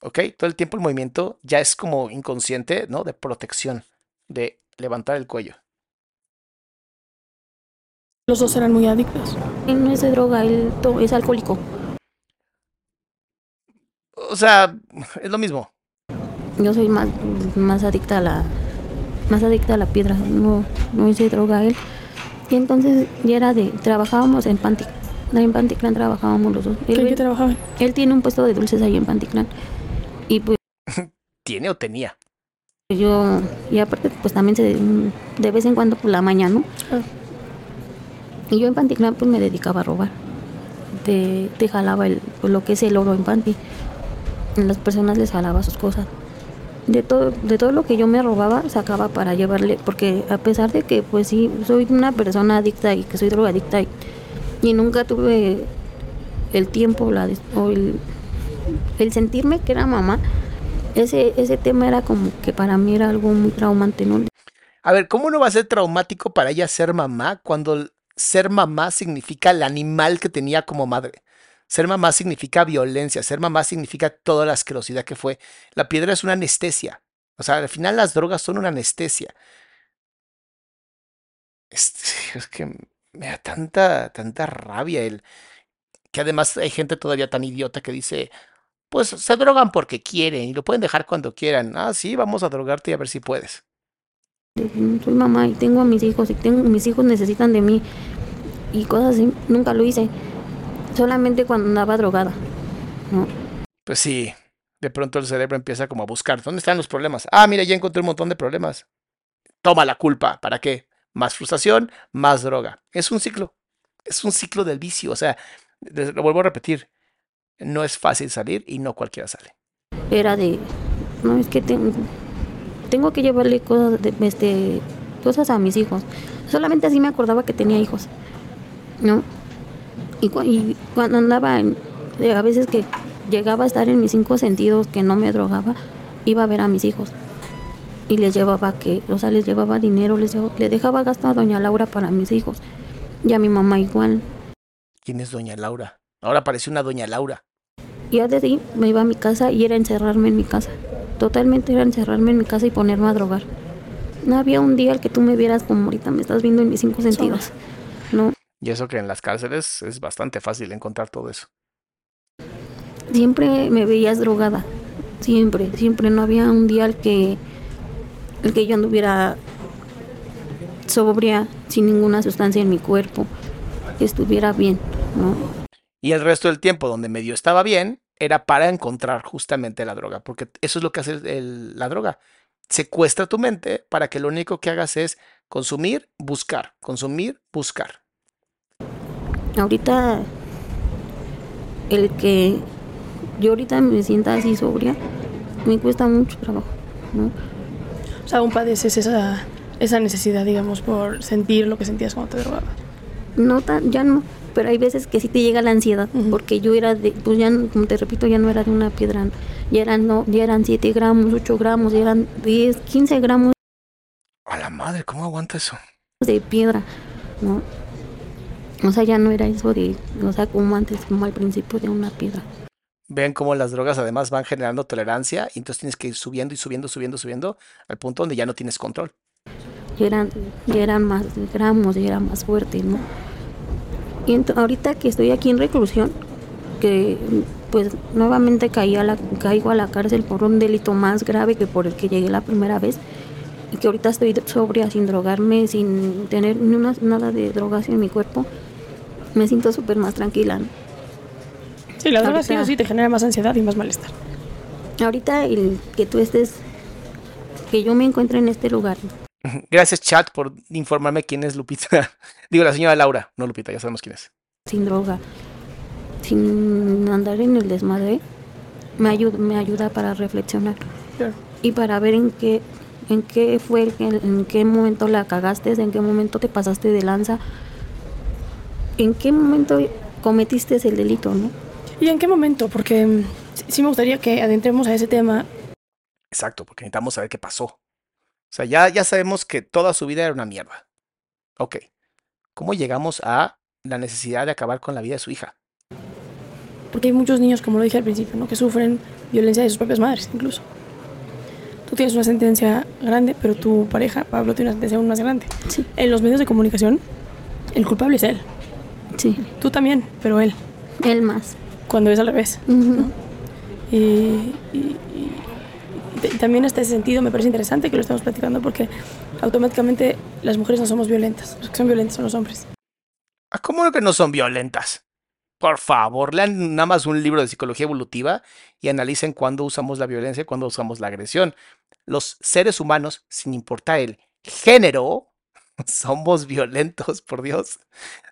¿Ok? Todo el tiempo el movimiento ya es como inconsciente, ¿no? De protección. De levantar el cuello. Los dos eran muy adictos. él no es de droga, él es alcohólico. O sea, es lo mismo. Yo soy más, más adicta a la más adicta a la piedra, no, no de droga él. Y entonces ya era de, trabajábamos en Pantic, en Panticlan trabajábamos los dos. ¿Qué, Él, qué trabajaban? él tiene un puesto de dulces ahí en Panticlan. Y pues ¿Tiene o tenía? yo, y aparte pues también se, de vez en cuando por la mañana, ¿no? Ah. Y yo en Panticlan pues me dedicaba a robar. Te, te jalaba el, pues, lo que es el oro en Panti. Las personas les jalaba sus cosas. de todo, de todo lo que yo me robaba, sacaba para llevarle, porque a pesar de que pues sí, soy una persona adicta y que soy drogadicta y, y nunca tuve el tiempo o el, el sentirme que era mamá, ese, ese tema era como que para mí era algo muy traumante, ¿no? A ver, ¿cómo no va a ser traumático para ella ser mamá cuando ser mamá significa el animal que tenía como madre? Ser mamá significa violencia, ser mamá significa toda la asquerosidad que fue. La piedra es una anestesia. O sea, al final las drogas son una anestesia. Es, es que me da tanta, tanta rabia el que además hay gente todavía tan idiota que dice, pues se drogan porque quieren y lo pueden dejar cuando quieran. Ah, sí, vamos a drogarte y a ver si puedes. Soy mamá y tengo a mis hijos y tengo, mis hijos necesitan de mí y cosas así. Nunca lo hice solamente cuando andaba drogada. ¿no? Pues sí, de pronto el cerebro empieza como a buscar, ¿dónde están los problemas? Ah, mira, ya encontré un montón de problemas. Toma la culpa, ¿para qué? Más frustración, más droga. Es un ciclo, es un ciclo del vicio, o sea, lo vuelvo a repetir, no es fácil salir y no cualquiera sale. Era de, no, es que tengo, tengo que llevarle cosas, de, este, cosas a mis hijos. Solamente así me acordaba que tenía hijos, ¿no? Y, y cuando andaba, en, a veces que llegaba a estar en mis cinco sentidos, que no me drogaba, iba a ver a mis hijos. Y les llevaba que, o sea, les llevaba dinero, les llevaba, le dejaba gasto a doña Laura para mis hijos. Y a mi mamá igual. ¿Quién es doña Laura? Ahora parece una doña Laura. Y ya desde ahí me iba a mi casa y era encerrarme en mi casa. Totalmente era encerrarme en mi casa y ponerme a drogar. No había un día al que tú me vieras como ahorita me estás viendo en mis cinco sentidos. Y eso que en las cárceles es bastante fácil encontrar todo eso. Siempre me veías drogada. Siempre, siempre. No había un día al que, el que yo anduviera sobria, sin ninguna sustancia en mi cuerpo, que estuviera bien, ¿no? Y el resto del tiempo donde medio estaba bien era para encontrar justamente la droga, porque eso es lo que hace el, la droga. Secuestra tu mente para que lo único que hagas es consumir, buscar, consumir, buscar. Ahorita el que yo ahorita me sienta así sobria me cuesta mucho trabajo, ¿no? O sea, aún padeces esa, esa necesidad, digamos, por sentir lo que sentías cuando te drogabas. No tan, ya no, pero hay veces que sí te llega la ansiedad, porque yo era de, pues ya, como te repito, ya no era de una piedra, ya eran, no, ya eran 7 gramos, 8 gramos, ya eran 10, 15 gramos A la madre, ¿cómo aguanta eso? de piedra, ¿no? O sea, ya no era eso de, o sea, como antes, como al principio de una piedra. Vean cómo las drogas además van generando tolerancia y entonces tienes que ir subiendo y subiendo, subiendo, subiendo al punto donde ya no tienes control. ya eran, ya eran más gramos, ya era más fuerte, ¿no? Y ahorita que estoy aquí en reclusión, que pues nuevamente caí a la, caigo a la cárcel por un delito más grave que por el que llegué la primera vez, y que ahorita estoy sobria, sin drogarme, sin tener ni una, nada de drogas en mi cuerpo, me siento súper más tranquila. ¿no? Sí, la droga sí sí te genera más ansiedad y más malestar. Ahorita el que tú estés, que yo me encuentre en este lugar, Gracias, chat, por informarme quién es Lupita. Digo, la señora Laura, no Lupita, ya sabemos quién es. sin droga, sin andar en el desmadre, me ayuda, me ayuda para reflexionar Claro. y para ver en qué, en qué fue, el que- en qué momento la cagaste, en qué momento te pasaste de lanza, en qué momento cometiste el delito, ¿no? ¿Y en qué momento? Porque mm, sí- sí me gustaría que adentremos a ese tema. Exacto, porque necesitamos saber qué pasó. O sea, ya, ya sabemos que toda su vida era una mierda. Ok. ¿Cómo llegamos a la necesidad de acabar con la vida de su hija? Porque hay muchos niños, como lo dije al principio, ¿no? que sufren violencia de sus propias madres, incluso. Tú tienes una sentencia grande, pero tu pareja, Pablo, tiene una sentencia aún más grande. Sí, En los medios de comunicación, el culpable es él. Sí, Tú también, pero él, él más. cuando es al revés. Y, y- y- y te- y también este sentido me parece interesante que lo estamos platicando porque automáticamente las mujeres no somos violentas. Los que son violentos son los hombres. Ah, ¿Cómo que no son violentas? Por favor, lean nada más un libro de psicología evolutiva y analicen cuándo usamos la violencia y cuándo usamos la agresión. Los seres humanos, sin importar el género, Somos violentos, por Dios.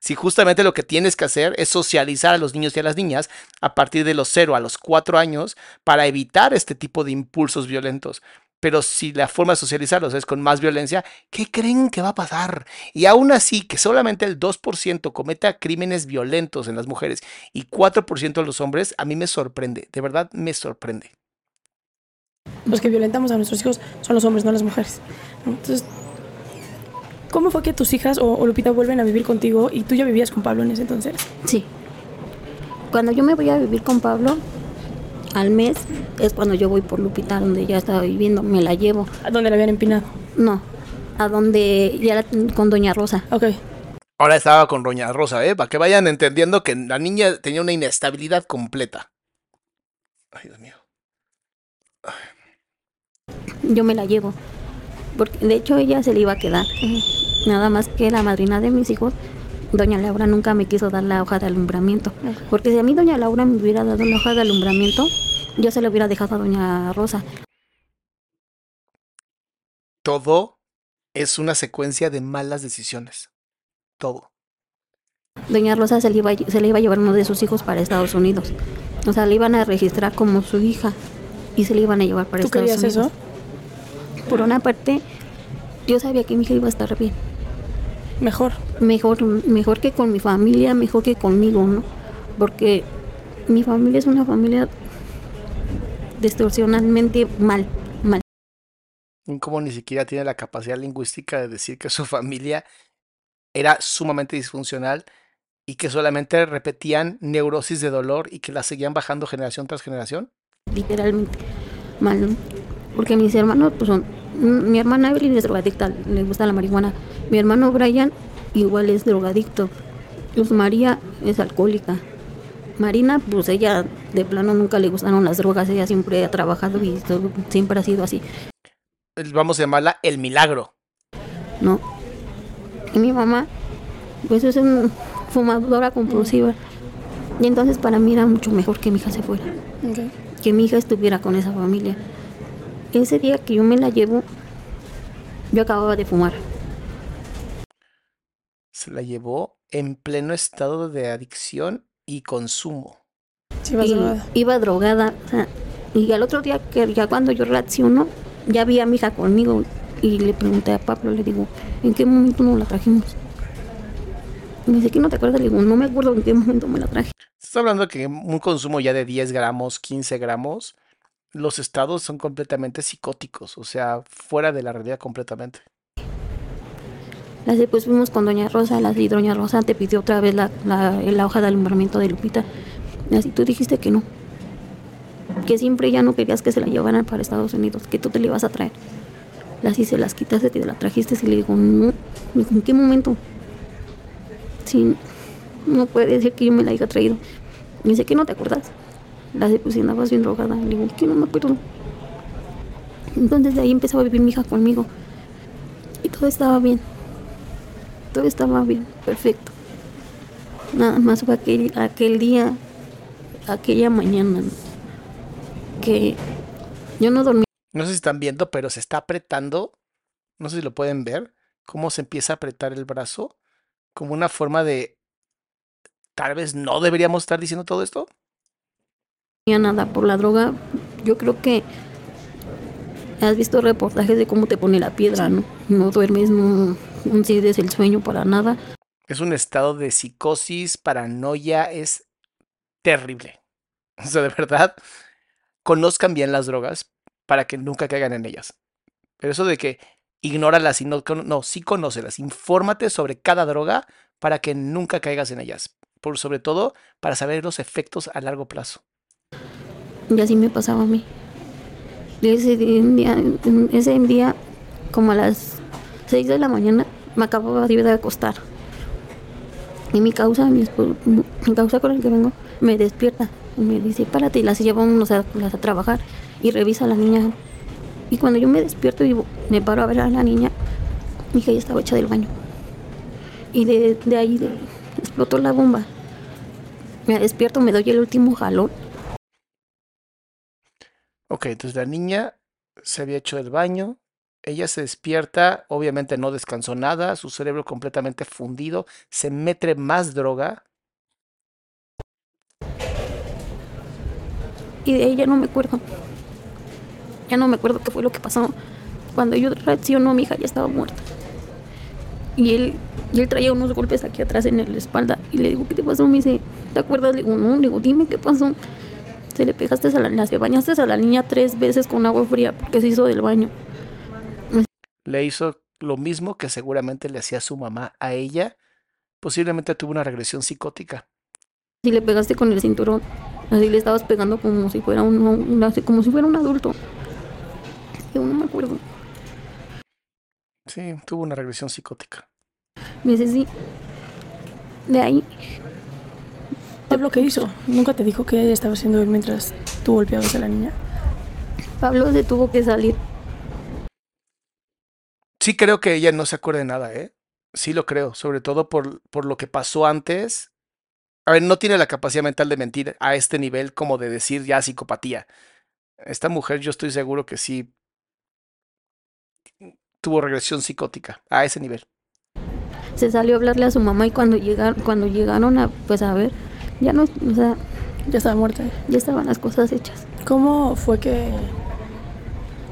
Si justamente lo que tienes que hacer es socializar a los niños y a las niñas a partir de los 0 a los 4 años para evitar este tipo de impulsos violentos. Pero si la forma de socializarlos es con más violencia, ¿qué creen que va a pasar? Y aún así, que solamente el 2% cometa crímenes violentos en las mujeres y 4% en los hombres, a mí me sorprende, de verdad me sorprende. Los que violentamos a nuestros hijos son los hombres, no las mujeres. Entonces, ¿cómo fue que tus hijas o, o Lupita vuelven a vivir contigo y tú ya vivías con Pablo en ese entonces? Sí. Cuando yo me voy a vivir con Pablo, al mes es cuando yo voy por Lupita, donde ya estaba viviendo, me la llevo. ¿A dónde la habían empinado? No, a donde ya la- con Doña Rosa. Ok. Ahora estaba con Doña Rosa, ¿eh? Para que vayan entendiendo que la niña tenía una inestabilidad completa. Ay, Dios mío. Yo me la llevo. Porque de hecho ella se le iba a quedar. Nada más que la madrina de mis hijos, Doña Laura nunca me quiso dar la hoja de alumbramiento. Porque si a mí Doña Laura me hubiera dado la hoja de alumbramiento, yo se la hubiera dejado a Doña Rosa. Todo es una secuencia de malas decisiones. Todo. Doña Rosa se le, iba, se le iba a llevar uno de sus hijos para Estados Unidos. O sea, le iban a registrar como su hija y se le iban a llevar para ¿Tú Estados querías Unidos. eso? Por una parte, yo sabía que mi hija iba a estar bien. Mejor. Mejor, mejor que con mi familia, mejor que conmigo, ¿no? Porque mi familia es una familia distorsionalmente mal, mal. Como ni siquiera tiene la capacidad lingüística de decir que su familia era sumamente disfuncional y que solamente repetían neurosis de dolor y que la seguían bajando generación tras generación. literalmente mal, ¿no? Porque mis hermanos, pues son, mi hermana Evelyn es drogadicta, le gusta la marihuana. Mi hermano Brian igual es drogadicto. Luz María es alcohólica. Marina, pues ella de plano nunca le gustaron las drogas, ella siempre ha trabajado y todo- siempre ha sido así, Vamos a llamarla el milagro. ¿no? Y mi mamá, pues es una fumadora compulsiva. Y entonces para mí era mucho mejor que mi hija se fuera. Que mi hija estuviera con esa familia. Ese día que yo me la llevo, yo acababa de fumar. Se la llevó en pleno estado de adicción y consumo. Sí, y drogada. iba drogada. o sea, y al otro día, que ya cuando yo reacciono, ya vi a mi hija conmigo y le pregunté a Pablo, le digo, ¿en qué momento nos la trajimos? Y me dice, ¿qué no te acuerdas? Le digo, no me acuerdo en qué momento me la traje. Estás hablando que un consumo ya de 10 gramos, 15 gramos, los estados son completamente psicóticos, o sea, fuera de la realidad completamente. La después fuimos con Doña Rosa, la y Doña Rosa te pidió otra vez la, la, la hoja de alumbramiento de Lupita. Así tú dijiste que no. Que siempre ya no querías que se la llevaran para Estados Unidos, que tú te la ibas a traer. Las y se las quitaste, te la trajiste y le digo, no, ¿en qué momento? Sí, no puede ser que yo me la haya traído. Y dice que no te acuerdas. La de pues andabas bien drogada. Le digo, que no me acuerdo. Entonces de ahí empezó a vivir mi hija conmigo. Y todo estaba bien. Todo estaba bien, perfecto. Nada más fue aquel, aquel día, aquella mañana, ¿no? que yo no dormí. No sé si están viendo, pero se está apretando, no sé si lo pueden ver, cómo se empieza a apretar el brazo, como una forma de, tal vez no deberíamos estar diciendo todo esto. nada por la droga. Yo creo que has visto reportajes de cómo te pone la piedra, ¿no? No duermes, no incides el sueño para nada. Es un estado de psicosis, paranoia, es terrible. O sea, de verdad, conozcan bien las drogas para que nunca caigan en ellas. Pero eso de que ignóralas y no, no, sí conócelas, infórmate sobre cada droga para que nunca caigas en ellas. Por sobre todo, para saber los efectos a largo plazo. Y así me pasaba a mí. Ese día, ese día como a las 6 de la mañana, me acababa de acostar. Y mi causa, mi, mi causa con el que vengo, me despierta. Y me dice, párate, y las llevamos a, las a trabajar. Y revisa a la niña. Y cuando yo me despierto y me paro a ver a la niña, mi hija ya estaba hecha del baño. Y de, de ahí explotó la bomba. Me despierto, me doy el último jalón Ok, entonces la niña se había hecho el baño, Ella se despierta, obviamente no descansó nada, su cerebro completamente fundido, se mete más droga. Y de ella no me acuerdo. Ya no me acuerdo qué fue lo que pasó. Cuando yo reaccionó, mi hija ya estaba muerta. Y él, y él traía unos golpes aquí atrás en la espalda. Y le digo, ¿qué te pasó? Me dice, ¿te acuerdas? Le digo, no, le digo, dime qué pasó. Se le pegaste a la, le bañaste a la niña tres veces con agua fría porque se hizo del baño. Le hizo lo mismo que seguramente le hacía su mamá a ella. Posiblemente tuvo una regresión psicótica. Si le pegaste con el cinturón, así le estabas pegando como si fuera un, un como si fuera un adulto. Yo no me acuerdo. Sí, tuvo una regresión psicótica. Me dice, sí. De ahí. Pablo, ¿qué hizo? ¿Nunca te dijo qué estaba haciendo él mientras tú golpeabas a la niña? Pablo se tuvo que salir. Sí creo que ella no se acuerda de nada, ¿eh? Sí lo creo, sobre todo por, por lo que pasó antes. A ver, no tiene la capacidad mental de mentir a este nivel como de decir ya psicopatía. Esta mujer yo estoy seguro que sí tuvo regresión psicótica a ese nivel. Se salió a hablarle a su mamá y cuando llegaron, cuando llegaron a, pues a ver, ya no, o sea, ya estaba muerta. Ya estaban las cosas hechas. ¿Cómo fue que,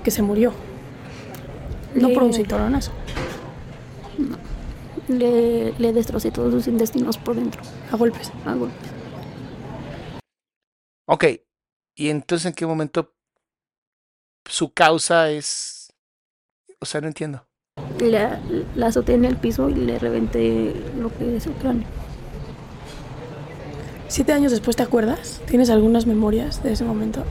que se murió? No por un cinturonazo. No. Le, le destrocé todos sus intestinos por dentro. A golpes. A golpes. Ok. ¿Y entonces en qué momento su causa es o sea, no entiendo. La, la azoté en el piso y le reventé lo que es el cráneo. ¿Siete años después te acuerdas? ¿Tienes algunas memorias de ese momento?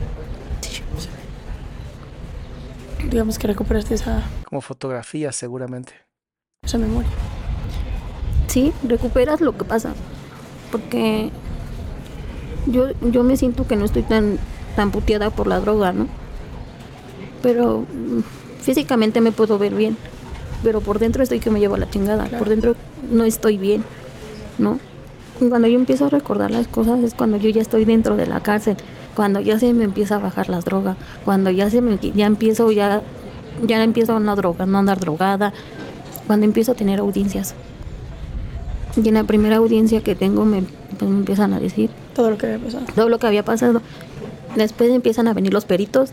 Digamos que recuperaste esa... Como fotografía, seguramente. Esa memoria. Sí, recuperas lo que pasa. Porque yo, yo me siento que no estoy tan, tan puteada por la droga, ¿no? Pero físicamente me puedo ver bien, pero por dentro estoy que me llevo la chingada, por dentro no estoy bien, ¿no? cuando yo empiezo a recordar las cosas es cuando yo ya estoy dentro de la cárcel, cuando ya se me empieza a bajar las drogas, cuando ya se me ya empiezo ya ya empiezo a no droga, no andar drogada, cuando empiezo a tener audiencias. Y en la primera audiencia que tengo me, pues, me empiezan a decir todo lo que había pasado. Todo lo que había pasado. Después empiezan a venir los peritos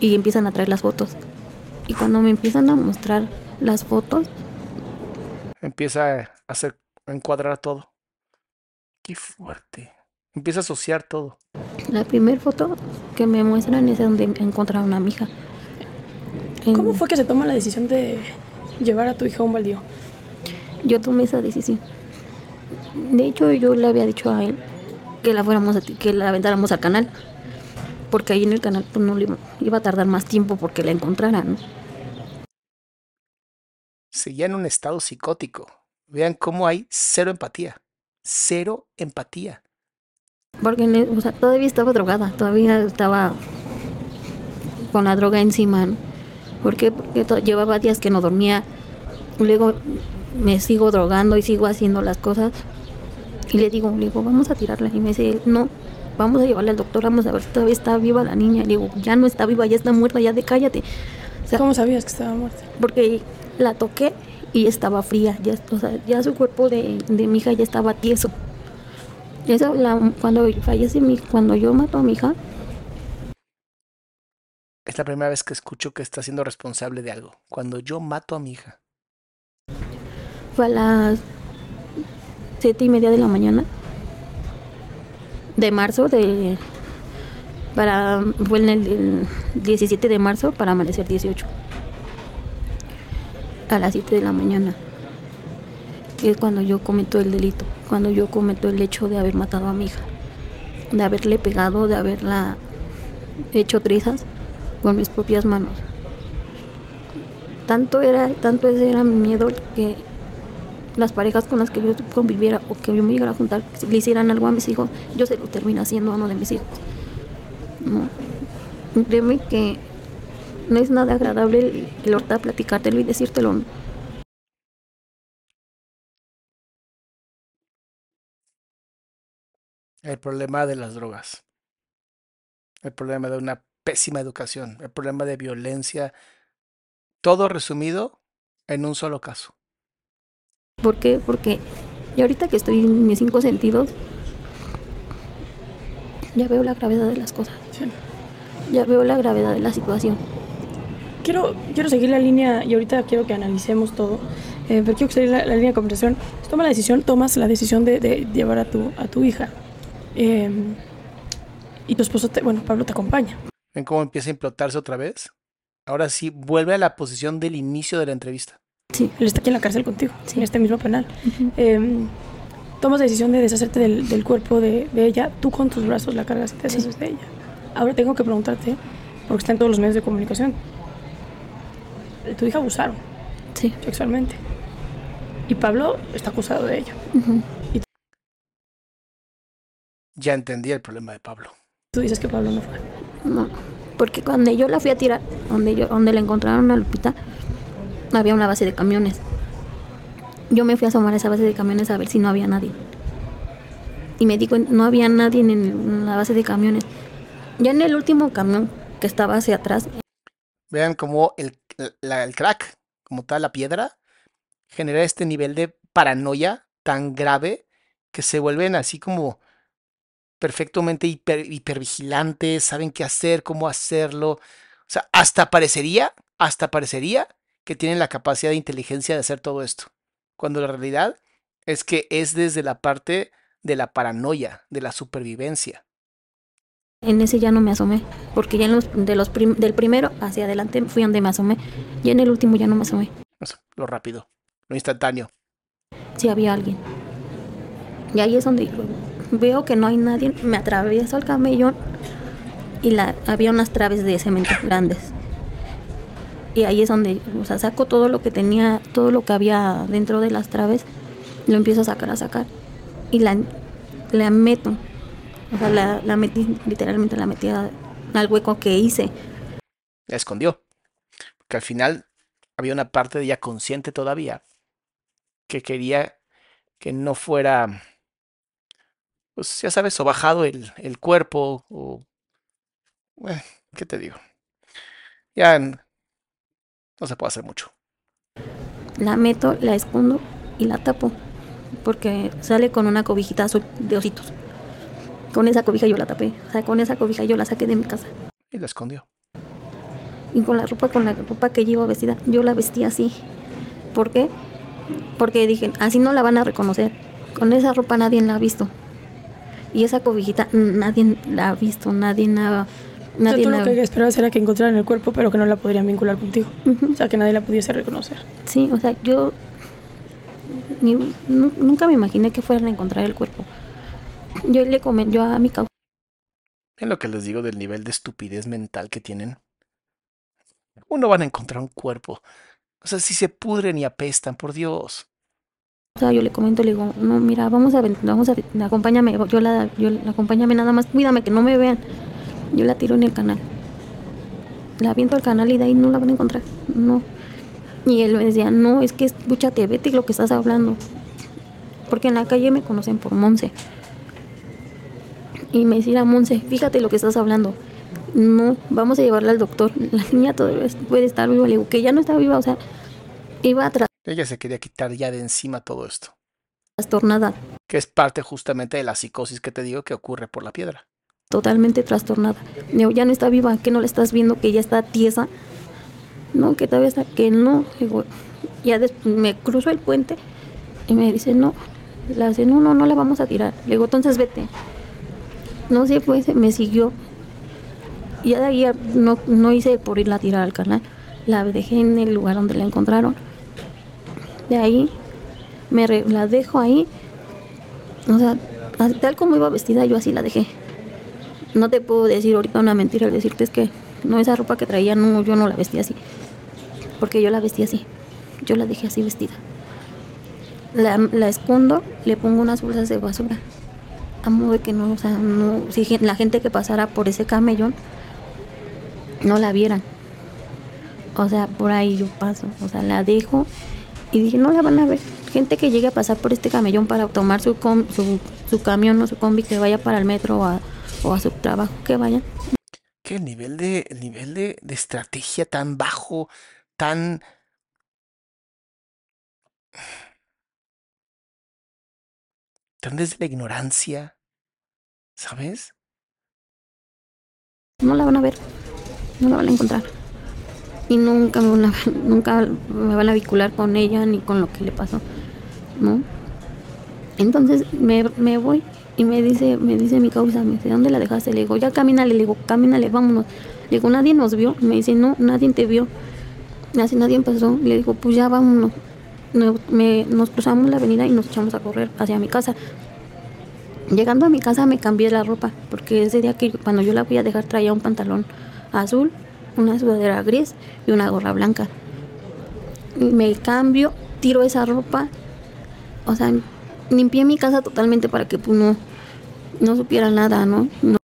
y empiezan a traer las fotos. Y cuando me empiezan a mostrar las fotos, empieza a hacer a encuadrar todo. Qué fuerte. Empieza a asociar todo. La primera foto que me muestran es donde encontraron a mi hija. ¿Cómo fue que se toma la decisión de llevar a tu hija a un baldío? Yo tomé esa decisión. De hecho, yo le había dicho a él que la fuéramos que la aventáramos al canal porque ahí en el canal pues, no le iba a tardar más tiempo porque la encontraran. Seguía en un estado psicótico. Vean cómo hay cero empatía. Cero empatía. Porque o sea, todavía estaba drogada, todavía estaba con la droga encima. Porque llevaba días que no dormía. Luego me sigo drogando y sigo haciendo las cosas. Y le digo, le digo, vamos a tirarla. Y me dice, no, vamos a llevarla al doctor, vamos a ver si todavía está viva la niña. Le digo, ya no está viva, ya está muerta, ya de cállate. ¿Cómo sabías que estaba muerta? Porque la toqué y estaba fría, ya, o sea, ya su cuerpo de, de mi hija ya estaba tieso. Eso, la, cuando fallece mi, cuando yo mato a mi hija. Es la primera vez que escucho que está siendo responsable de algo. Cuando yo mato a mi hija. Fue a las siete y media de la mañana de marzo de para fue en el, 17 de marzo para amanecer 18 a las 7 de la mañana que es cuando yo cometo el delito cuando yo cometo el hecho de haber matado a mi hija de haberle pegado de haberla hecho trizas con mis propias manos tanto era tanto ese era mi miedo que las parejas con las que yo conviviera o que yo me llegara a juntar, si le hicieran algo a mis hijos, yo se lo termino haciendo a uno de mis hijos. No. Créeme que no es nada agradable el, el platicártelo y decírtelo. El problema de las drogas. El problema de una pésima educación. El problema de violencia Todo resumido en un solo caso. ¿Por qué? Porque y ahorita que estoy en mis cinco sentidos, ya veo la gravedad de las cosas. Sí. Ya veo la gravedad de la situación. Quiero, quiero seguir la línea y ahorita quiero que analicemos todo, eh, pero quiero seguir la, la línea de conversación. Toma la decisión, tomas la decisión de, de llevar a tu, a tu hija. Eh, y tu esposo, te, bueno, Pablo te acompaña. ¿Ven cómo empieza a implotarse otra vez? Ahora sí, vuelve a la posición del inicio de la entrevista. Sí, él está aquí en la cárcel contigo, en este mismo penal. Eh, tomas la decisión de deshacerte del, del cuerpo de, de ella, tú con tus brazos la cargas y te deshaces de ella. Ahora tengo que preguntarte, porque está en todos los medios de comunicación, tu hija abusaron Sí. sexualmente. Y Pablo está acusado de ello. Ya entendí el problema de Pablo. Tú dices que Pablo no fue. No, porque cuando yo la fui a tirar, donde yo, donde la encontraron a Lupita, había una base de camiones. Yo me fui a asomar a esa base de camiones a ver si no había nadie. Y me di cuenta, no había nadie en la base de camiones. Ya en el último camión que estaba hacia atrás, Vean cómo el, la- el crack, como tal, la piedra, genera este nivel de paranoia tan grave que se vuelven así como perfectamente hiper, hipervigilantes, saben qué hacer, cómo hacerlo. O sea, hasta parecería, hasta parecería que tienen la capacidad de inteligencia de hacer todo esto. Cuando la realidad es que es desde la parte de la paranoia, de la supervivencia. en ese ya no me asomé. Porque ya en los, de los prim- del primero hacia adelante fui donde me asomé. Y en el último ya no me asomé. Lo rápido, lo instantáneo. Si había alguien. Y ahí es donde veo que no hay nadie. Me atravieso el camellón y la, había unas traves de cemento grandes. Y ahí es donde, o sea, saco todo lo que tenía, todo lo que había dentro de las traves, lo empiezo a sacar, a sacar. Y la, la meto. O sea, la, la metí, literalmente la metí al hueco que hice. la escondió. Porque al final había una parte de ella consciente todavía que quería que no fuera, pues ya sabes, o bajado el, el cuerpo, o... Bueno, ¿qué te digo? Ya no se puede hacer mucho. La meto, la escondo y la tapo. Porque sale con una cobijita azul de ositos. Con esa cobija yo la tapé. O sea, con esa cobija yo la saqué de mi casa. Y la escondió. Y con la ropa, con la ropa que llevo vestida, yo la vestí así. ¿Por qué? Porque dije, así no la van a reconocer. Con esa ropa nadie la ha visto. Y esa cobijita nadie la ha visto, nadie la... O sea, Nadie tú la... lo que esperabas era que encontraran el cuerpo, pero que no la podrían vincular contigo. O sea, que nadie la pudiese reconocer. Sí, o sea, yo ni- nunca me imaginé que fueran a encontrar el cuerpo. Yo le comenté, yo a mi causa, ¿Ven lo que les digo del nivel de estupidez mental que tienen? Uno van a encontrar un cuerpo. O sea, si se pudren y apestan, por Dios. Yo le comento, le digo, no, mira, vamos a, vamos a, acompáñame, yo la, yo, acompáñame nada más, cuídame que no me vean. Yo la tiro en el canal. La aviento al canal y de ahí no la van a encontrar. No. Y él me decía, no, es que escúchate, vete lo que estás hablando. Porque en la calle me conocen por Monse. Y me decía, Monse, fíjate lo que estás hablando. No, vamos a llevarla al doctor. La niña todavía puede estar viva. Le digo, que ya no está viva, o sea, iba tra- Ella se quería quitar ya de encima todo esto. trastornada, Que es parte justamente de la psicosis que te digo que ocurre por la piedra. totalmente trastornada. Digo, ya no está viva, que no la estás viendo, que ya está tiesa. No, que todavía está, que no. Digo, ya me cruzo el puente y me dice, no. La dice, no, no, no la vamos a tirar. Le digo, entonces vete. No sé, pues me siguió. Y ya de ahí no, no hice por irla a tirar al canal. La dejé en el lugar donde la encontraron. De ahí me re- la dejo ahí. O sea, tal como iba vestida, yo así la dejé. No te puedo decir ahorita una mentira al decirte es que no, esa ropa que traía, no, yo no la vestía así. Porque yo la vestí así. Yo la dejé así vestida. La, la escondo, le pongo unas bolsas de basura. A modo de que no, o sea, no, si la gente que pasara por ese camellón no la vieran. O sea, por ahí yo paso, o sea, la dejo y dije, no la van a ver. Gente que llegue a pasar por este camellón para tomar su, com- su, su camión o su combi que vaya para el metro o a, o a su trabajo, que vayan. Que el nivel de, el nivel de, de estrategia tan bajo, tan tan desde la ignorancia, ¿sabes? No la van a ver, no la van a encontrar. Y nunca me van a, nunca me van a vincular con ella ni con lo que le pasó, ¿no? Entonces me, me voy y me dice, me dice mi causa, me dice, ¿dónde la dejaste? Le digo, ya camínale, le digo, camínale, vámonos. Le digo, nadie nos vio. Me dice, no, nadie te vio. Así nadie pasó. Le digo, pues ya vámonos. Nos, cruzamos la avenida y nos echamos a correr hacia mi casa. Llegando a mi casa me cambié la ropa, porque ese día que cuando yo la fui a dejar traía un pantalón azul, una sudadera gris y una gorra blanca. Me cambio, tiro esa ropa, o sea, limpié mi casa totalmente para que pues, no, no supiera nada, ¿no? no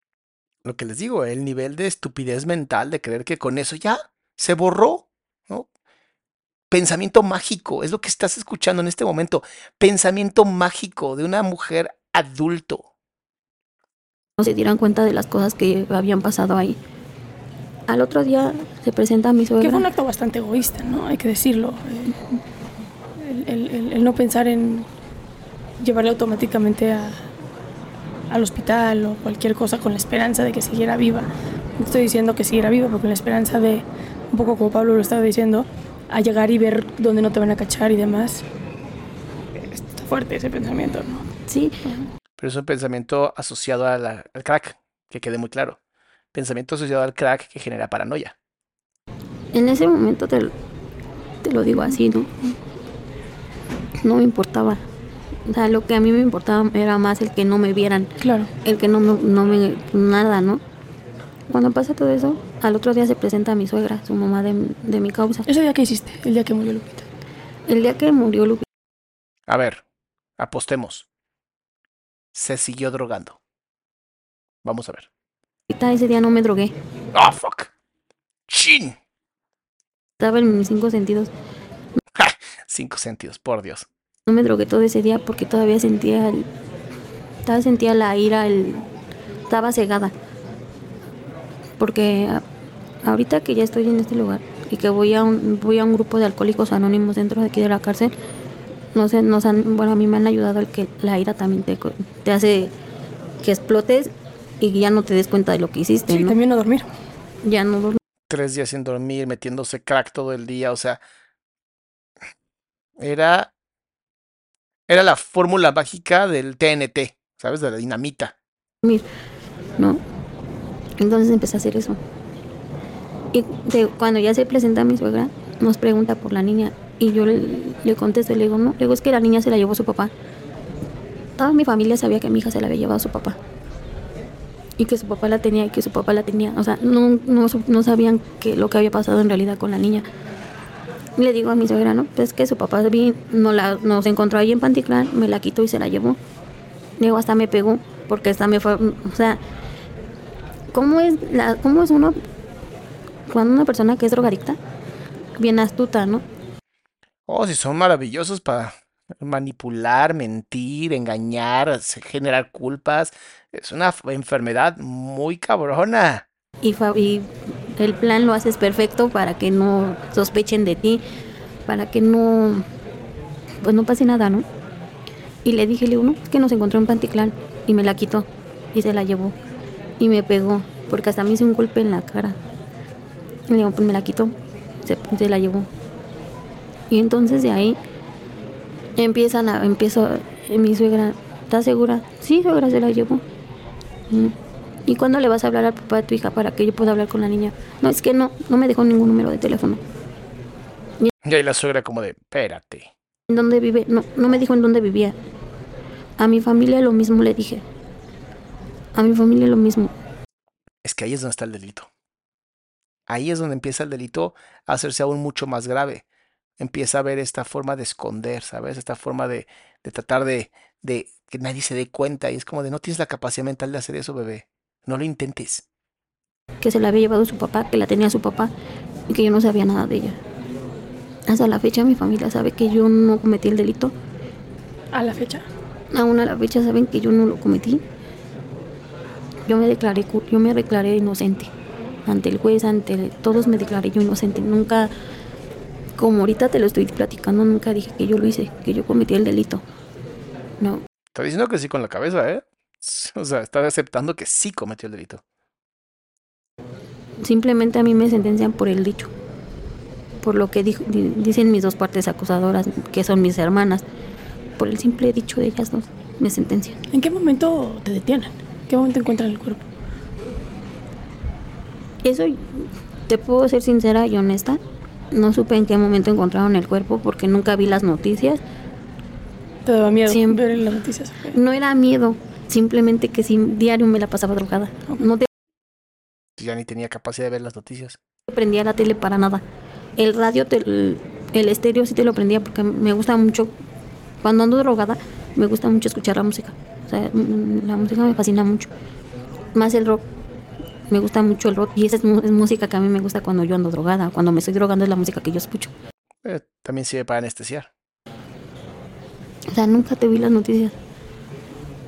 Lo que les digo, el nivel de estupidez mental de creer que con eso ya se borró, ¿no? Pensamiento mágico, es lo que estás escuchando en este momento. Pensamiento mágico de una mujer adulto. no se dieran cuenta de las cosas que habían pasado ahí. Al otro día se presenta mi Que fue un suegra. acto bastante egoísta, ¿no? Hay que decirlo. El, el- el- el no pensar en llevarle automáticamente a- al hospital o cualquier cosa con la esperanza de que siguiera viva. No estoy diciendo que siguiera viva, porque con la esperanza de, un poco como Pablo lo estaba diciendo, a llegar y ver dónde no te van a cachar y demás. Está fuerte ese pensamiento, ¿no? Sí, Pero es un pensamiento asociado a la- al crack, que quede muy claro. Pensamiento asociado al crack que genera paranoia. en ese momento te, lo- te lo digo así, ¿no? No me importaba. O sea, lo que a mí me importaba era más el que no me vieran, Claro. el que no me, no me nada, ¿no? Cuando pasa todo eso, al otro día se presenta mi suegra, su mamá de, de mi causa. Ese día que hiciste, el día que murió Lupita. El día que murió Lupita, A ver, apostemos. Se siguió drogando. Vamos a ver. Ese día no me drogué. ¡Ah, fuck! ¡Chin! Estaba en mis cinco sentidos. Cinco sentidos, por Dios. No me drogué todo ese día porque todavía sentía el, todavía sentía la ira, el, estaba cegada. Porque ahorita que ya estoy en este lugar y que voy a un, voy a un grupo de alcohólicos anónimos dentro de aquí de la cárcel, no sé, nos han, bueno, a mí me han ayudado el que la ira también te, te hace que explotes y ya no te des cuenta de lo que hiciste, Sí, ¿no? también no dormir. Ya no dormí. Tres días sin dormir, metiéndose crack todo el día, o sea. Era. Era la fórmula mágica del TNT, ¿sabes? De la dinamita. ¿no? Entonces empecé a hacer eso. Y de- cuando ya se presenta mi suegra, nos pregunta por la niña. Y yo le, le contesto y le digo, no, le digo, es que la niña se la llevó su papá. Toda mi familia sabía que mi hija se la había llevado su papá. Y que su papá la tenía y que su papá la tenía. O sea, no, no, no sabían que lo que había pasado en realidad con la niña. Le digo a mi suegra, no, pues que su papá vi- no la, nos encontró ahí en Panticlán, me la quitó y se la llevó. Le digo, hasta me pegó, porque hasta me fue, o sea, ¿cómo es, la, cómo es uno, cuando una persona que es drogadicta, bien astuta, ¿no? Oh, si son maravillosos para manipular, mentir, engañar, generar culpas. Es una enfermedad muy cabrona. Y, y el plan lo haces perfecto para que no sospechen de ti, para que no, pues no pase nada, ¿no? Y le dije, le digo, no, es que nos encontró en Panticlán y me la quitó y se la llevó y me pegó, porque hasta me hizo un golpe en la cara. Y le digo, pues me la quitó, se, se la llevó. Y entonces de ahí empiezan a, empiezo, eh, mi suegra, ¿estás segura? Sí, suegra, se la llevó. Mm. ¿Y cuándo le vas a hablar al papá de tu hija para que yo pueda hablar con la niña? No, es que no, no me dejó ningún número de teléfono. Y ahí la suegra como de, espérate. ¿En dónde vive? No, no me dijo en dónde vivía. A mi familia lo mismo le dije. A mi familia lo mismo. Es que ahí es donde está el delito. Ahí es donde empieza el delito a hacerse aún mucho más grave. Empieza a ver esta forma de esconder, ¿sabes? Esta forma de, de tratar de, de que nadie se dé cuenta. Y es como de, no tienes la capacidad mental de hacer eso, bebé. No lo intentes. Que se la había llevado su papá, que la tenía su papá y que yo no sabía nada de ella. Hasta la fecha mi familia sabe que yo no cometí el delito. A la fecha. Aún a la fecha saben que yo no lo cometí. Yo me declaré, yo me declaré inocente. Ante el juez, ante el- todos me declaré yo inocente. Nunca, como ahorita te lo estoy platicando, nunca dije que yo lo hice, que yo cometí el delito. No, Está diciendo que sí con la cabeza, ¿eh? O sea, está aceptando que sí cometió el delito. simplemente a mí me sentencian por el dicho. Por lo que dijo- dicen mis dos partes acusadoras, que son mis hermanas. Por el simple dicho de ellas dos, me sentencian. ¿En qué momento te detienen? ¿En qué momento encuentran el cuerpo? Eso, te puedo ser sincera y honesta. No supe en qué momento encontraron el cuerpo porque nunca vi las noticias. ¿Te daba miedo Siempre. ver las noticias? No era miedo, simplemente que si diario me la pasaba drogada. No te Ya ni tenía capacidad de ver las noticias. prendía la tele para nada. El radio, te- el, el estéreo sí te lo prendía porque me gusta mucho, cuando ando drogada, me gusta mucho escuchar la música. O sea, mm, la música me fascina mucho. Más el rock. Me gusta mucho el rock y esa es, música que a mí me gusta cuando yo ando drogada. Cuando me estoy drogando es la música que yo escucho. Eh, también sirve para anestesiar. O sea, nunca te vi las noticias.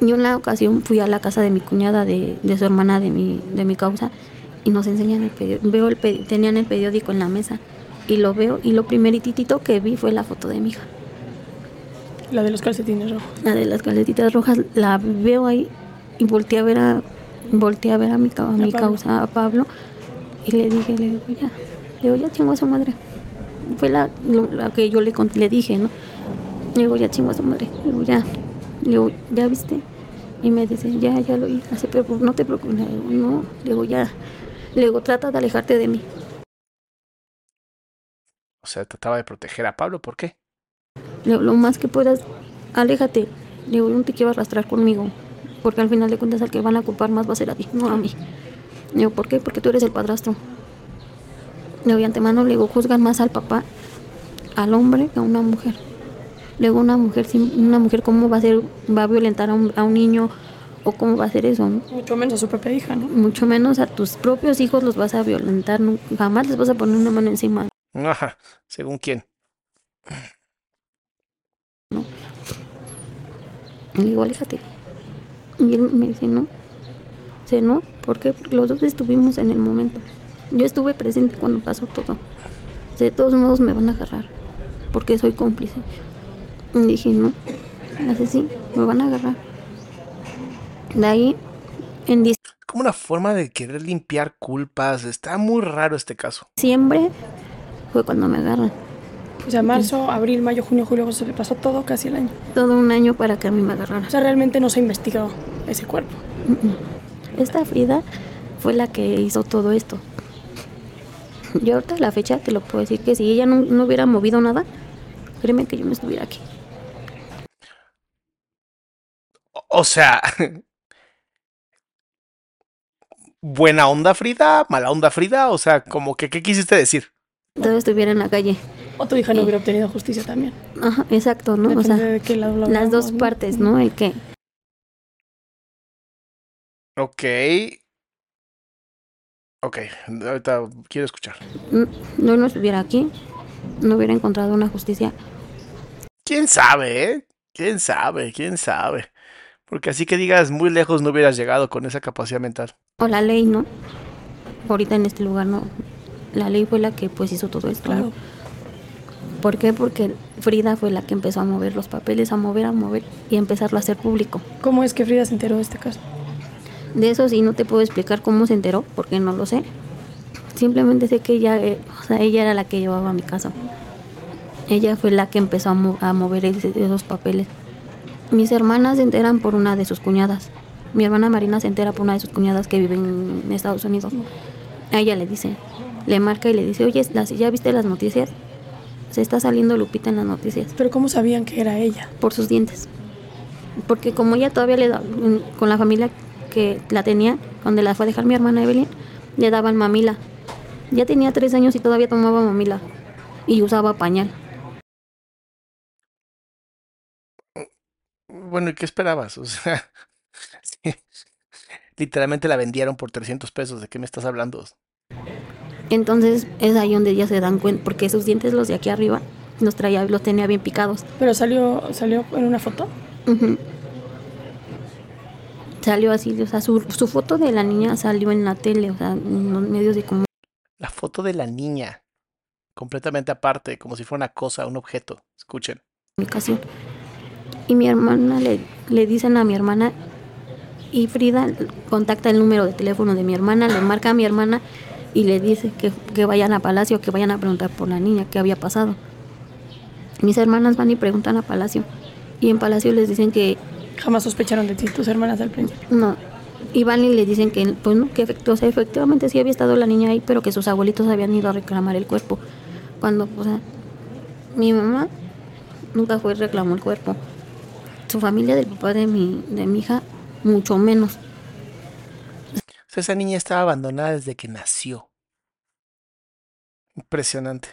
Yo en la ocasión fui a la casa de mi cuñada, de, de su hermana, de mi, de mi causa, y nos enseñan el periódico. Veo el peri- tenían el periódico en la mesa, y lo veo, y lo primeritito que vi fue la foto de mi hija. La de los calcetines rojos. La de las caletitas rojas, la veo ahí, y volteé a ver a, volteé a, ver a mi, a mi causa, a Pablo, y le dije, le digo, ya, le digo, ya chingo a su madre. Fue la, lo- la que yo le, le dije, ¿no? Le digo, ya chingo a su madre. Le digo, ya. Le digo, ¿ya viste? Y me dice, ya, ya lo vi. Hace, pero no te preocupes. Le digo, no. Le digo, ya. Le digo, trata de alejarte de mí. O sea, trataba de proteger a Pablo. ¿Por qué? Le digo, lo más que puedas, aléjate. Le digo, yo no te quiero arrastrar conmigo. Porque al final de cuentas al que van a culpar más va a ser a ti, no a mí. Le digo, ¿por qué? Porque tú eres el padrastro. Le digo, y antemano le digo, juzgan más al papá, al hombre, que a una mujer. Le digo, una mujer, sin- una mujer, ¿cómo va a ser, va a violentar a un, a un niño? ¿O cómo va a hacer eso? no? Mucho menos a su propia hija, ¿no? Mucho menos a tus propios hijos los vas a violentar, jamás les vas a poner una mano encima. Ajá. ¿Según quién? Y le digo, aléjate. Y él me dice, no. Dice, no, ¿por qué? Porque los dos estuvimos en el momento. Yo estuve presente cuando pasó todo. De todos modos me van a agarrar, porque soy cómplice. Y dije, no. Así sí, me van a agarrar. De ahí, en Como una forma de querer limpiar culpas. Está muy raro este caso. diciembre fue cuando me agarran. O sea, marzo, abril, mayo, junio, julio, agosto, se le pasó todo casi el año. Todo un año para que a mí me agarraran. O sea, realmente no se ha investigado ese cuerpo. Esta Frida fue la que hizo todo esto. Yo ahorita a la fecha te lo puedo decir que si ella no, no hubiera movido nada, créeme que yo no estuviera aquí. O- O sea. Buena onda Frida, mala onda Frida, o sea, como que, ¿qué quisiste decir? Todavía estuviera en la calle. O tu hija no hubiera obtenido justicia también. Ajá, exacto, ¿no? O sea, de qué lado lo las dos ¿no? partes, ¿no? El que Ok. Ok, ahorita quiero escuchar. no, no estuviera aquí, no hubiera encontrado una justicia. ¿Quién sabe, eh? ¿Quién sabe? ¿Quién sabe? Porque así que digas, muy lejos no hubieras llegado con esa capacidad mental. O la ley, ¿no? Ahorita en este lugar no. La ley fue la que pues hizo todo esto. Claro. ¿Por qué? Porque Frida fue la que empezó a mover los papeles, a mover, a mover y a empezarlo a hacer público. ¿Cómo es que Frida se enteró de este caso? De eso sí no te puedo explicar cómo se enteró, porque no lo sé. Simplemente sé que ella, eh, o sea, ella era la que llevaba mi caso. Ella fue la que empezó a, mo- a mover ese- esos papeles. Mis hermanas se enteran por una de sus cuñadas. Mi hermana Marina se entera por una de sus cuñadas que vive en Estados Unidos. A ella le dice, le marca y le dice, oye, ¿ya viste las noticias? Se está saliendo Lupita en las noticias Pero ¿cómo sabían que era ella? por sus dientes. Porque como ella todavía le da, mm, con la familia que la tenía, donde la fue a dejar mi hermana Evelyn, le daban mamila. Ya tenía tres años y todavía tomaba mamila. Y usaba pañal. Bueno, ¿y qué esperabas? O sea, sí. literalmente la vendieron por 300 pesos. ¿De qué me estás hablando? Entonces es ahí donde ya se dan cuenta, porque esos dientes, los de aquí arriba, los traía, los tenía bien picados. Pero salió, salió en una foto. Salió así, o sea, su, su foto de la niña salió en la tele, o sea, en los medios de comunicación. La foto de la niña. completamente aparte, como si fuera una cosa, un objeto. Escuchen. comunicación. Y mi hermana le, le dicen a mi hermana, y Frida contacta el número de teléfono de mi hermana, le marca a mi hermana y le dice que, que vayan a Palacio, que vayan a preguntar por la niña, qué había pasado. Mis hermanas van y preguntan a Palacio. Y en Palacio les dicen que Jamás sospecharon de ti, tus hermanas al principio. no. Y van y le dicen que, pues no, que efect- o sea, efectivamente sí había estado la niña ahí, pero que sus abuelitos habían ido a reclamar el cuerpo. Cuando, o sea, mi mamá nunca fue y reclamó el cuerpo. Su familia del papá de mi, de mi hija, mucho menos. Sea, esa niña estaba abandonada desde que nació. Impresionante.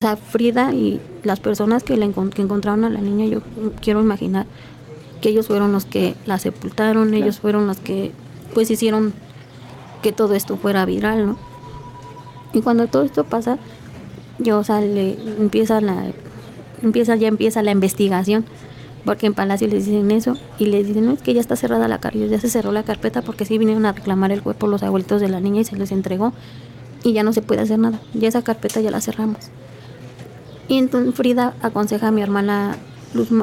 O sea, Frida y las personas que, la encon- que encontraron a la niña, yo quiero imaginar que ellos fueron los que la sepultaron, ellos fueron los que pues hicieron que todo esto fuera viral, ¿no? Y cuando todo esto pasa, yo, o sea, le empieza la, empieza, ya empieza la investigación, porque en Palacio les dicen eso, y les dicen, no, es que ya está cerrada la carpeta, ya se cerró la carpeta porque sí vinieron a reclamar el cuerpo los abuelitos de la niña y se les entregó, y ya no se puede hacer nada, ya esa carpeta ya la cerramos. Y entonces Frida aconseja a mi hermana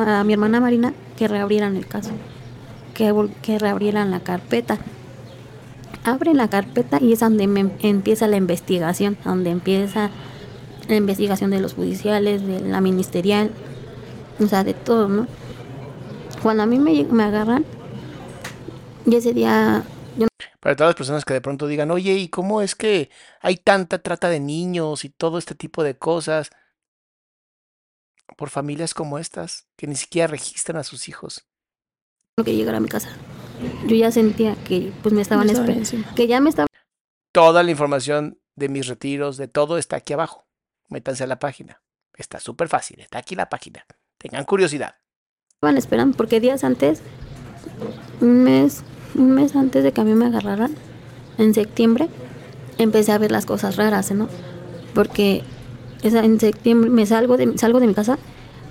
a mi hermana Marina que reabrieran el caso, que, que reabrieran la carpeta. Abren la carpeta y es donde me- empieza la investigación, donde empieza la investigación de los judiciales, de la ministerial, o sea, de todo, ¿no? Cuando a mí me, agarran, y ese día yo Para todas las personas que de pronto digan, oye, ¿y cómo es que hay tanta trata de niños y todo este tipo de cosas? Por familias como estas, que ni siquiera registran a sus hijos. no que llegara a mi casa. Yo ya sentía que pues me estaban Me estaban esperando, que ya me estaban Toda la información de mis retiros, de todo, está aquí abajo. Métanse a la página. Está súper fácil, está aquí la página. Tengan curiosidad. Estaban esperando porque días antes, un mes, un mes antes de que a mí me agarraran, en septiembre, empecé a ver las cosas raras, ¿no? Porque en septiembre me salgo de, salgo de mi casa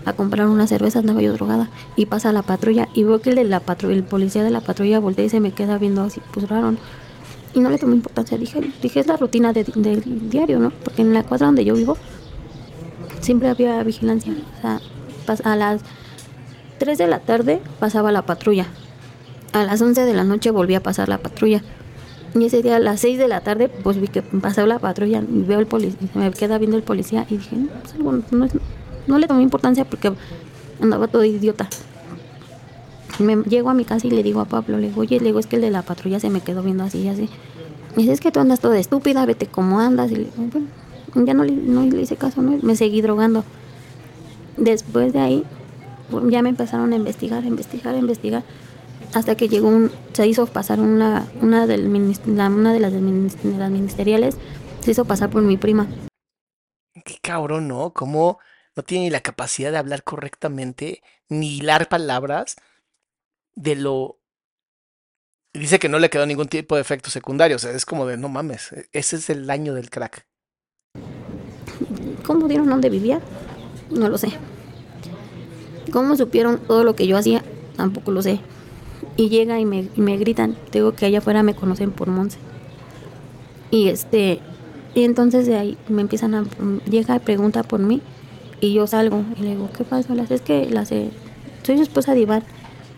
a comprar una cerveza, andaba yo drogada, y pasa la patrulla, y veo que el de la patrulla, el policía de la patrulla voltea y se me queda viendo así, pues raro. Y no le tomé importancia, dije, dije es la rutina de- del diario, ¿no? Porque en la cuadra donde yo vivo, siempre había vigilancia, o sea, a las 3 de la tarde pasaba la patrulla. A las 11 de la noche volvía a pasar la patrulla. Y ese día a las 6 de la tarde, pues vi que pasaba la patrulla y veo el policía, me queda viendo el policía y dije, no, pues no, es- no le tomé importancia porque andaba todo idiota. Me llego a mi casa y le digo a Pablo, le digo, oye, le digo, es que el de la patrulla se me quedó viendo así y así. Me dice, es que tú andas toda estúpida, vete cómo andas. Y le bueno, ya no le, no le hice caso, ¿no? me seguí drogando. Después de ahí, ya me empezaron a investigar, a investigar, a investigar, hasta que llegó un, se hizo pasar una, una, del, una de, las de las ministeriales, se hizo pasar por mi prima. Qué cabrón, ¿no? Cómo no tiene ni la capacidad de hablar correctamente, ni hilar palabras de lo... Dice que no le quedó ningún tipo de efecto secundario. O sea, es como de, no mames, e- ese es el daño del crack. ¿Cómo dieron dónde vivía? No lo sé. ¿Cómo supieron todo lo que yo hacía? Tampoco lo sé. Y llega y me, y me gritan, digo que allá afuera me conocen por Monse. Y este, y entonces de ahí me empiezan a, llega y pregunta por mí y yo salgo y le digo, ¿qué? Las es que la sé, soy su esposa de Iván.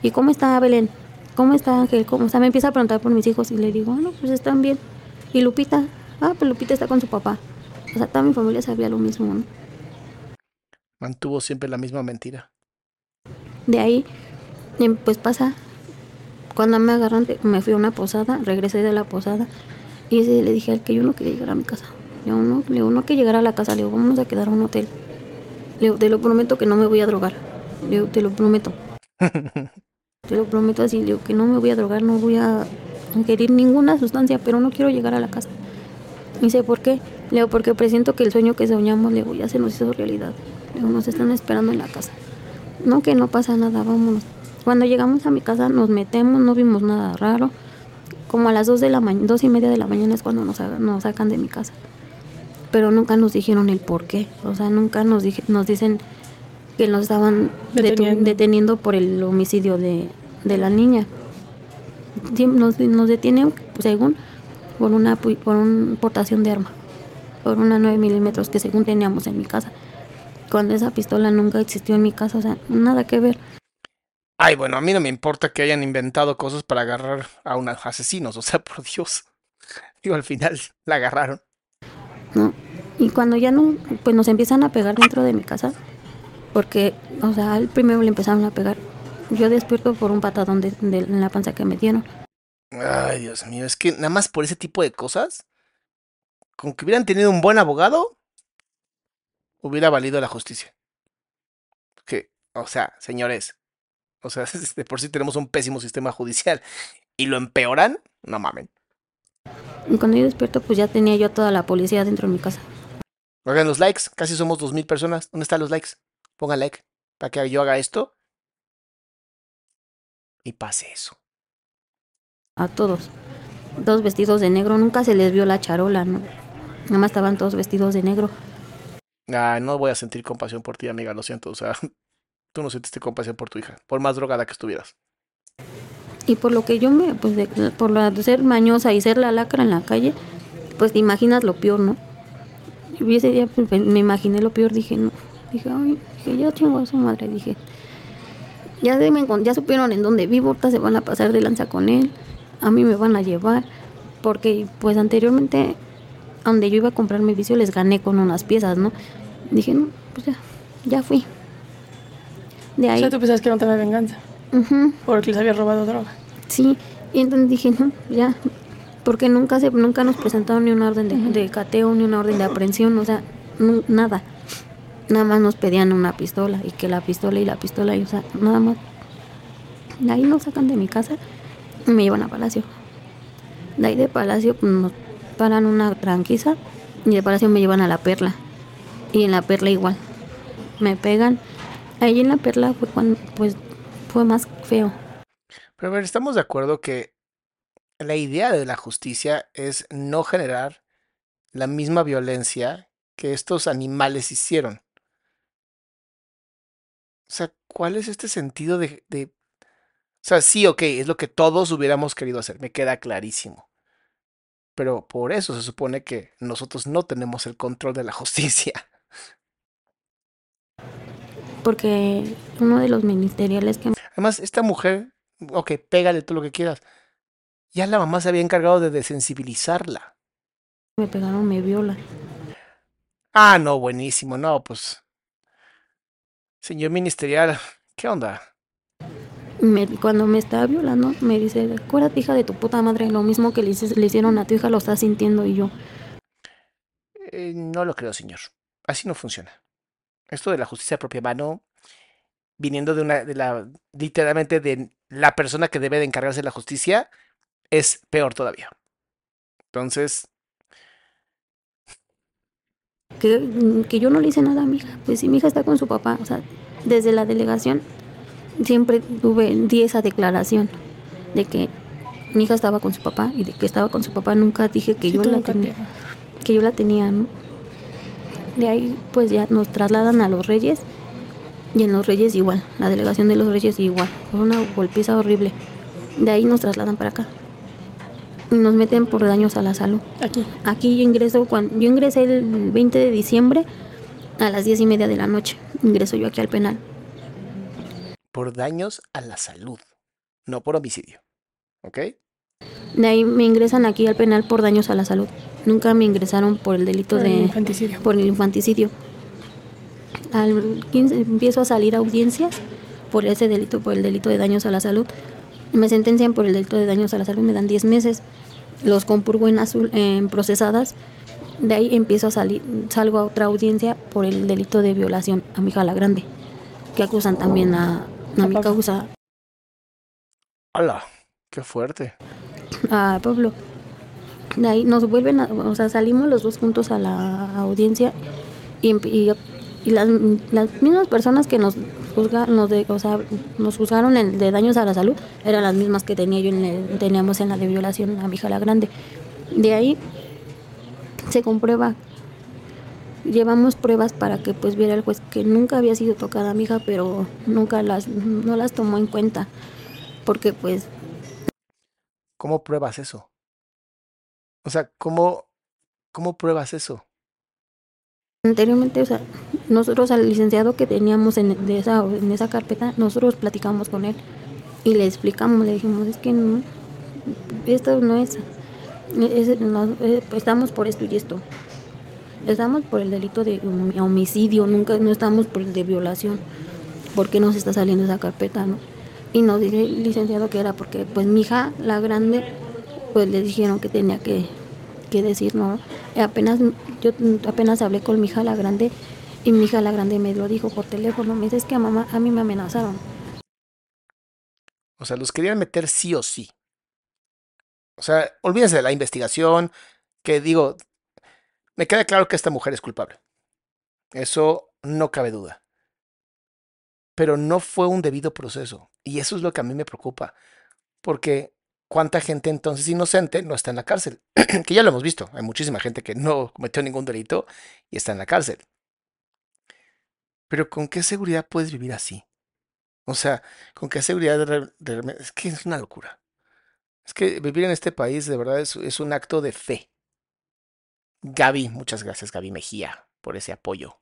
¿Y cómo está Belén? ¿Cómo está Ángel? ¿Cómo está? Me empieza a preguntar por mis hijos y le digo, ah, no, pues están bien. Y Lupita, ah, pues Lupita está con su papá. O sea, toda mi familia sabía lo mismo, ¿no? Mantuvo siempre la misma mentira. De ahí, pues pasa, cuando me agarran, me fui a una posada, regresé de la posada y le dije al que yo no quería llegar a mi casa. Le digo, no, le digo, no que llegar a la casa, le digo, vamos a quedar a un hotel. Le digo, te lo prometo que no me voy a drogar. Le digo, te lo prometo. Te lo prometo así, le digo que no me voy a drogar, no voy a ingerir ninguna sustancia, pero no quiero llegar a la casa. Y sé por qué. Le digo, porque presiento que el sueño que soñamos, le digo, ya se nos hizo realidad. Le digo, nos están esperando en la casa. No, que no pasa nada, vámonos. Cuando llegamos a mi casa nos metemos, no vimos nada raro. Como a las dos de la mañana, dos y media de la mañana es cuando nos, sacan de mi casa. Pero nunca nos dijeron el por qué. O sea, nunca nos, dije- nos dicen que nos estaban Deteniendo. deteniendo por el homicidio de, de la niña. Nos, nos detienen, según, por una, por una portación de arma. por una 9 milímetros que según teníamos en mi casa. Cuando esa pistola nunca existió en mi casa, o sea, nada que ver. Ay, bueno, a mí no me importa que hayan inventado cosas para agarrar a unos asesinos, o sea, por Dios. Digo, al final la agarraron. ¿no? Y cuando ya no, pues nos empiezan a pegar dentro de mi casa, porque, o sea, al primero le empezaron a pegar. Yo despierto por un patadón de, de- en la panza que me dieron. Ay, Dios mío, es que nada más por ese tipo de cosas, con que hubieran tenido un buen abogado, hubiera valido la justicia. Que, o sea, señores, o sea, de por sí tenemos un pésimo sistema judicial y lo empeoran, no mamen. Cuando yo despierto, pues ya tenía yo toda la policía dentro de mi casa. Hagan los likes, casi somos dos mil personas. ¿Dónde están los likes? Pongan like para que yo haga esto y pase eso. A todos. Todos vestidos de negro. Nunca se les vio la charola, ¿no? Nada más estaban todos vestidos de negro. Ah, no voy a sentir compasión por ti, amiga, lo siento. O sea, tú no sentiste compasión por tu hija, por más drogada que estuvieras. Y por lo que yo me, pues por la de ser mañosa y ser la lacra en la calle, pues te imaginas lo peor, ¿no? Y ese día pues, me imaginé lo peor, dije, no. Dije, ay, dije, ya chingo a su madre, dije. Ya, se me ya supieron en dónde vivo, ahorita se van a pasar de lanza con él. A mí me van a llevar. Porque pues anteriormente, donde yo iba a comprar mi vicio, les gané con unas piezas, ¿no? Dije, no, pues ya, ya fui. De O ahí. sea, tú pensabas que no te había venganza ujú. porque les había robado droga. Sí, y entonces dije, no, ya, porque nunca se, nunca nos presentaron ni una orden de, de cateo, ni una orden de aprehensión, o sea, nada. Nada más nos pedían una pistola, y que la pistola y la pistola, y, o sea, nada más. De ahí nos sacan de mi casa y me llevan a Palacio. De ahí de Palacio pues, nos paran una tranquiza y de Palacio me llevan a la Perla. Y en la Perla igual. Me pegan. Ahí en la Perla fue cuando, pues, fue más feo. Pero a ver, estamos de acuerdo que la idea de la justicia es no generar la misma violencia que estos animales hicieron. O sea, ¿cuál es este sentido de, de... O sea, sí, ok, es lo que todos hubiéramos querido hacer, me queda clarísimo. Pero por eso se supone que nosotros no tenemos el control de la justicia. porque uno de los ministeriales que Además, esta mujer, ok, pégale tú lo que quieras. Ya la mamá se había encargado de desensibilizarla. me pegaron me viola. Ah, no, buenísimo, no, pues. Señor ministerial, ¿qué onda? Me- cuando me estaba violando, me dice, acuérdate hija de tu puta madre, lo mismo que le, le hicieron a tu hija lo estás sintiendo y yo. Eh, no lo creo, señor. Así no funciona. Esto de la justicia a propia mano, viniendo de una, de la, literalmente de la persona que debe de encargarse de la justicia, es peor todavía. Entonces, Que, que yo no le hice nada a mi hija. Pues si mi hija está con su papá, o sea, desde la delegación siempre tuve, di esa declaración de que mi hija estaba con su papá y de que estaba con su papá nunca dije que Sí, yo la tenía. te- que yo la tenía, ¿no? De ahí pues ya nos trasladan a los Reyes y en los Reyes igual, la delegación de los Reyes igual, fue una golpiza horrible. De ahí nos trasladan para acá. Y nos meten por daños a la salud. Aquí. Aquí yo ingreso cuando yo ingresé el 20 de diciembre a las 10 y media de la noche. Ingreso yo aquí al penal. Por daños a la salud, no por homicidio. ¿Ok? De ahí me ingresan aquí al penal por daños a la salud. Nunca me ingresaron por el delito Por el de infanticidio. por el infanticidio. Al 15 empiezo a salir a audiencias por ese delito, por el delito de daños a la salud. Me sentencian por el delito de daños a la salud, me dan 10 meses. Los compurgo en azul, en procesadas. De ahí empiezo a salir, salgo a otra audiencia por el delito de violación a mi hija la grande, que acusan también a, a mi papá. causa, ¡Hala! ¡Qué fuerte! a Pablo. De ahí nos vuelven, a- o sea, salimos los dos juntos a la audiencia y, y- y las, las mismas personas que nos juzgaron, nos, de- o sea, nos juzgaron en- de daños a la salud eran las mismas que tenía yo en el- teníamos en la de violación a mi hija la grande. De ahí se comprueba, llevamos pruebas para que pues viera el juez que nunca había sido tocada mi hija, pero nunca las, no las tomó en cuenta, porque pues ¿Cómo pruebas eso? O sea, ¿cómo, cómo pruebas eso? Anteriormente, o sea, nosotros al licenciado que teníamos en, de esa, en esa carpeta, nosotros platicamos con él y le explicamos, le dijimos, es que no, esto no es, es- no, estamos por esto y esto. Estamos por el delito de hom- homicidio, nunca no estamos por el de violación. ¿Por qué nos está saliendo esa carpeta, no? Y nos dice licenciado que era porque, pues, mi hija, la grande, pues le dijeron que tenía que, que decir, no. Apenas, yo apenas hablé con mi hija, la grande, y mi hija, la grande, me lo dijo por teléfono. Me dice, es que a mamá, a mí me amenazaron. O sea, los querían meter sí o sí. O sea, olvídense de la investigación, que digo, me queda claro que esta mujer es culpable. Eso no cabe duda. Pero no fue un debido proceso. Y eso es lo que a mí me preocupa. Porque cuánta gente entonces inocente no está en la cárcel. que ya lo hemos visto. Hay muchísima gente que no cometió ningún delito y está en la cárcel. Pero ¿con qué seguridad puedes vivir así? O sea, ¿con qué seguridad? de de es que es una locura. Es que vivir en este país de verdad es un acto de fe. Gaby, muchas gracias Gaby Mejía por ese apoyo.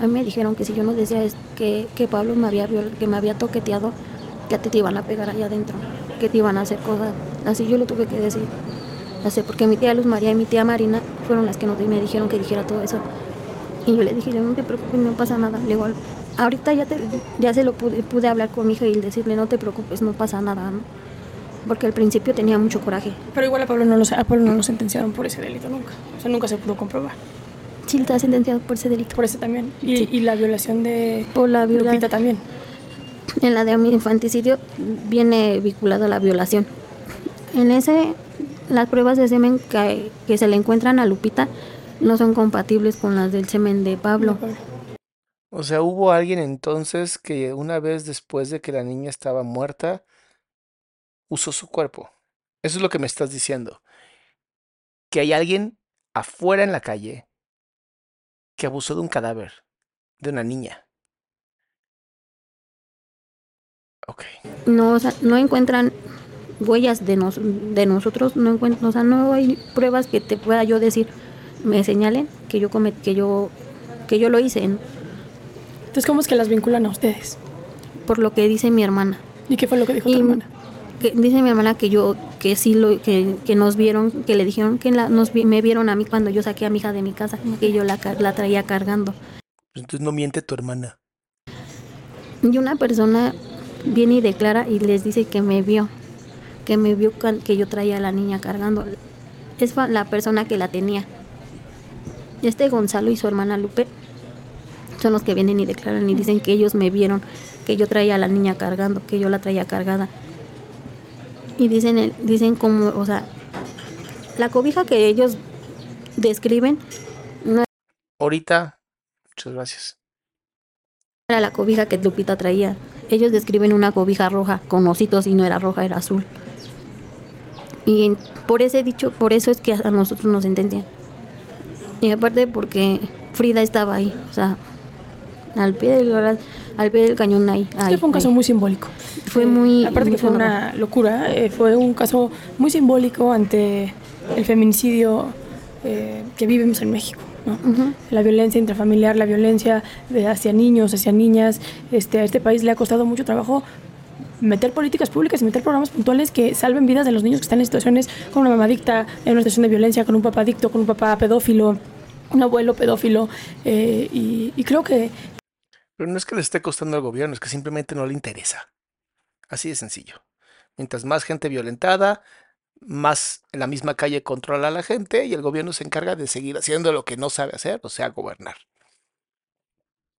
A mí me dijeron que si yo no decía que, que Pablo me había, que me había toqueteado, que te, te iban a pegar allá adentro, que te iban a hacer cosas. Así yo lo tuve que decir. Así, porque mi tía Luz María y mi tía Marina fueron las que nos, me dijeron que dijera todo eso. Y yo le dije, no te preocupes, no pasa nada. Le digo, ahorita ya, te, ya se lo pude, pude hablar con mi hija y decirle, no te preocupes, no pasa nada, ¿no? Porque al principio tenía mucho coraje. Pero igual a Pablo no lo, a Pablo no lo sentenciaron por ese delito nunca. O sea, nunca se pudo comprobar. Sí, está sentenciado por ese delito. Por ese también. Y, Sí. y la violación de Por la viola- Lupita también. En la de infanticidio viene vinculado a la violación. En ese, las pruebas de semen que, que se le encuentran a Lupita no son compatibles con las del semen de Pablo. O sea, hubo alguien entonces que una vez después de que la niña estaba muerta, usó su cuerpo. Eso es lo que me estás diciendo. Que hay alguien afuera en la calle que abusó de un cadáver, de una niña. Ok. No, o sea, no encuentran huellas de, nos, de nosotros, no encuentran, o sea, no hay pruebas que te pueda yo decir, me señalen que yo comet, que yo que yo lo hice, ¿no? Entonces, ¿cómo es que las vinculan a ustedes? por lo que dice mi hermana. ¿Y qué fue lo que dijo Y tu hermana? Que dice mi hermana que yo que sí lo que, que nos vieron que le dijeron que la- nos me vieron a mí cuando yo saqué a mi hija de mi casa que yo la, la traía cargando. Pues Entonces no miente tu hermana. y una persona viene y declara y les dice que me vio que me vio que yo traía a la niña cargando. Es la persona que la tenía. Este Gonzalo y su hermana Lupe son los que vienen y declaran y dicen que ellos me vieron que yo traía a la niña cargando que yo la traía cargada y dicen el- dicen como o sea la cobija que ellos describen no Ahorita, muchas gracias. era la cobija que Lupita traía. Ellos describen una cobija roja con ositos y no era roja era azul. Y en- por ese dicho por eso es que a nosotros nos sentencian y aparte porque Frida estaba ahí o sea al pie del al pie del cañón ahí, ahí, fue un caso muy simbólico. Fue Eh, muy- Aparte muy que fue una locura, eh, fue un caso muy simbólico ante el feminicidio eh, que vivimos en México. La violencia intrafamiliar, la violencia de hacia niños, hacia niñas. Este, a este país le ha costado mucho trabajo meter políticas públicas y meter programas puntuales que salven vidas de los niños que están en situaciones con una mamá adicta, en una situación de violencia, con un papá adicto, con un papá pedófilo, un abuelo pedófilo. eh, y, y creo que Pero no es que le esté costando al gobierno, es que simplemente no le interesa. Así de sencillo. Mientras más gente violentada, más en la misma calle controla a la gente y el gobierno se encarga de seguir haciendo lo que no sabe hacer, o sea, gobernar.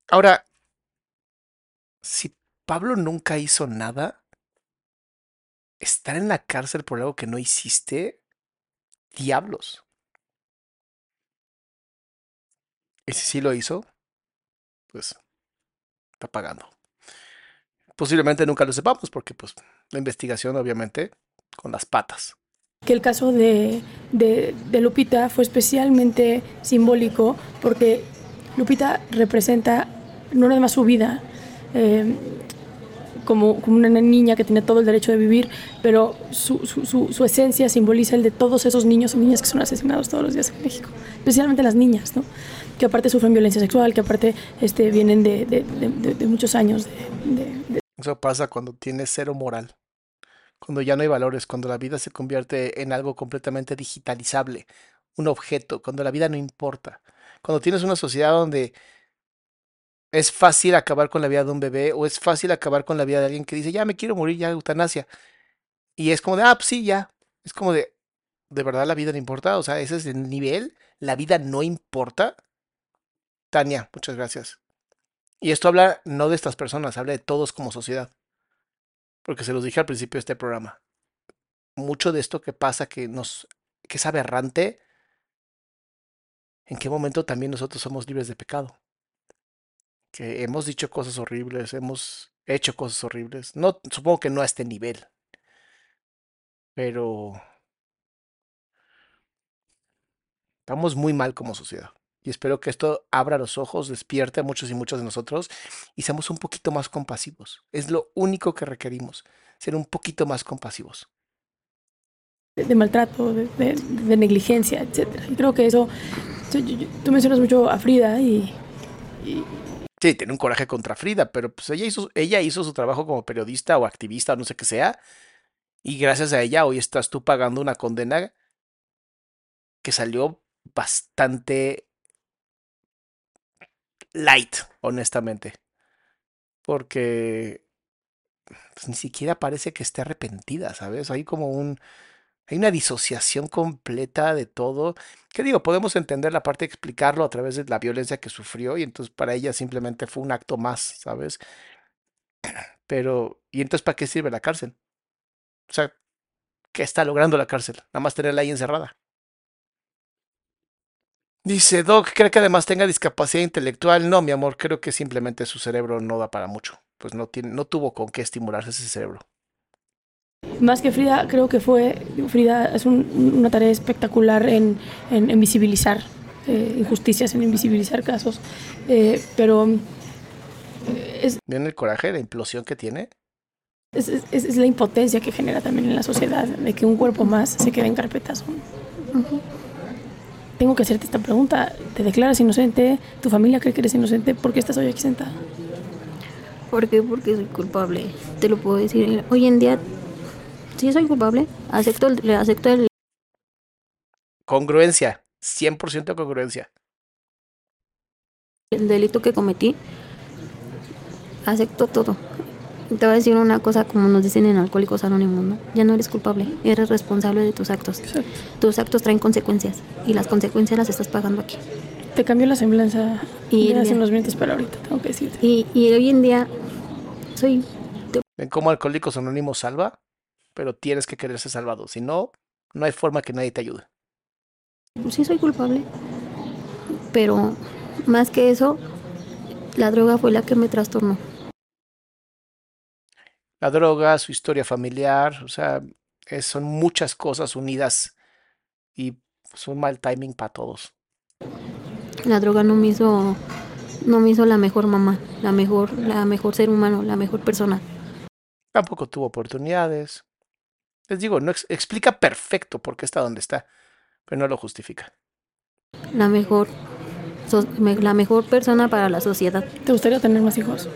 Ahora, si Pablo nunca hizo nada, estar en la cárcel por algo que no hiciste, diablos. Y si sí lo hizo, pues está pagando. Posiblemente nunca lo sepamos porque pues la investigación obviamente con las patas. que el caso de, de- de Lupita fue especialmente simbólico porque Lupita representa no nada más su vida eh, como, como una niña que tiene todo el derecho de vivir, pero su, su- su- su esencia simboliza el de todos esos niños y niñas que son asesinados todos los días en México, especialmente las niñas. ¿no? Que aparte sufren violencia sexual, que aparte este, vienen de, de, muchos años Eso pasa cuando tienes cero moral, cuando ya no hay valores, cuando la vida se convierte en algo completamente digitalizable, un objeto, cuando la vida no importa, cuando tienes una sociedad donde es fácil acabar con la vida de un bebé o es fácil acabar con la vida de alguien que dice, ya me quiero morir, ya eutanasia. Y es como de, ah, pues sí, ya. Es como de, ¿de verdad la vida no importa? O sea, ese es el nivel, la vida no importa. Tania, muchas gracias. Y esto habla no de estas personas, habla de todos como sociedad. Porque se los dije al principio de este programa. Mucho de esto que pasa que nos que es aberrante, ¿en qué momento también nosotros somos libres de pecado? Que hemos dicho cosas horribles, hemos hecho cosas horribles. No, supongo que no a este nivel. Pero estamos muy mal como sociedad. Y espero que esto abra los ojos, despierte a muchos y muchos de nosotros y seamos un poquito más compasivos. Es lo único que requerimos, ser un poquito más compasivos. De, maltrato, de, de, negligencia, etc. Y creo que eso, tú mencionas mucho a Frida y, y... Sí, tiene un coraje contra Frida, pero pues ella hizo, ella hizo su trabajo como periodista o activista o no sé qué sea, y gracias a ella hoy estás tú pagando una condena que salió bastante light, honestamente. Porque pues, ni siquiera parece que esté arrepentida, ¿sabes? Hay como un... Hay una disociación completa de todo. ¿Qué digo? Podemos entender la parte de explicarlo a través de la violencia que sufrió y entonces para ella simplemente fue un acto más, ¿sabes? Pero, ¿y entonces para qué sirve la cárcel? O sea, ¿qué está logrando la cárcel? Nada más tenerla ahí encerrada. Dice Doc, ¿cree que además tenga discapacidad intelectual? No, mi amor, creo que simplemente su cerebro no da para mucho. Pues no, tiene, no tuvo con qué estimularse ese cerebro. Más que Frida, creo que fue, Frida es un, una tarea espectacular en, en, en visibilizar eh, injusticias, en invisibilizar casos, eh, pero... Eh, es, ¿Ven el coraje, la implosión que tiene? Es, es, es, la impotencia que genera también en la sociedad, de que un cuerpo más se quede en carpetas. Uh -huh tengo que hacerte esta pregunta. ¿Te declaras inocente? ¿Tu familia cree que eres inocente? ¿Por qué estás hoy aquí sentada? ¿Por qué? Porque soy culpable. Te lo puedo decir. Hoy en día, sí soy culpable. Acepto el... Acepto el... Congruencia. 100% congruencia. El delito que cometí. Acepto todo. Te voy a decir una cosa como nos dicen en Alcohólicos Anónimos, ¿no? Ya no eres culpable, eres responsable de tus actos. Exacto. Tus actos traen consecuencias y las consecuencias las estás pagando aquí. Te cambió la semblanza y hace unos minutos para ahorita, tengo que decirte. Y, y hoy en día soy... ¿Ven cómo Alcohólicos Anónimos salva? Pero tienes que querer ser salvado, si no, no hay forma que nadie te ayude. Sí soy culpable, pero más que eso, la droga fue la que me trastornó la droga, su historia familiar, o sea, es, son muchas cosas unidas y es un mal timing para todos. La droga no me hizo, no me hizo la mejor mamá, la mejor, la mejor ser humano, la mejor persona. Tampoco tuvo oportunidades. Les digo, no ex explica perfecto por qué está donde está, pero no lo justifica. La mejor, so, me, la mejor persona para la sociedad. ¿Te gustaría tener más hijos?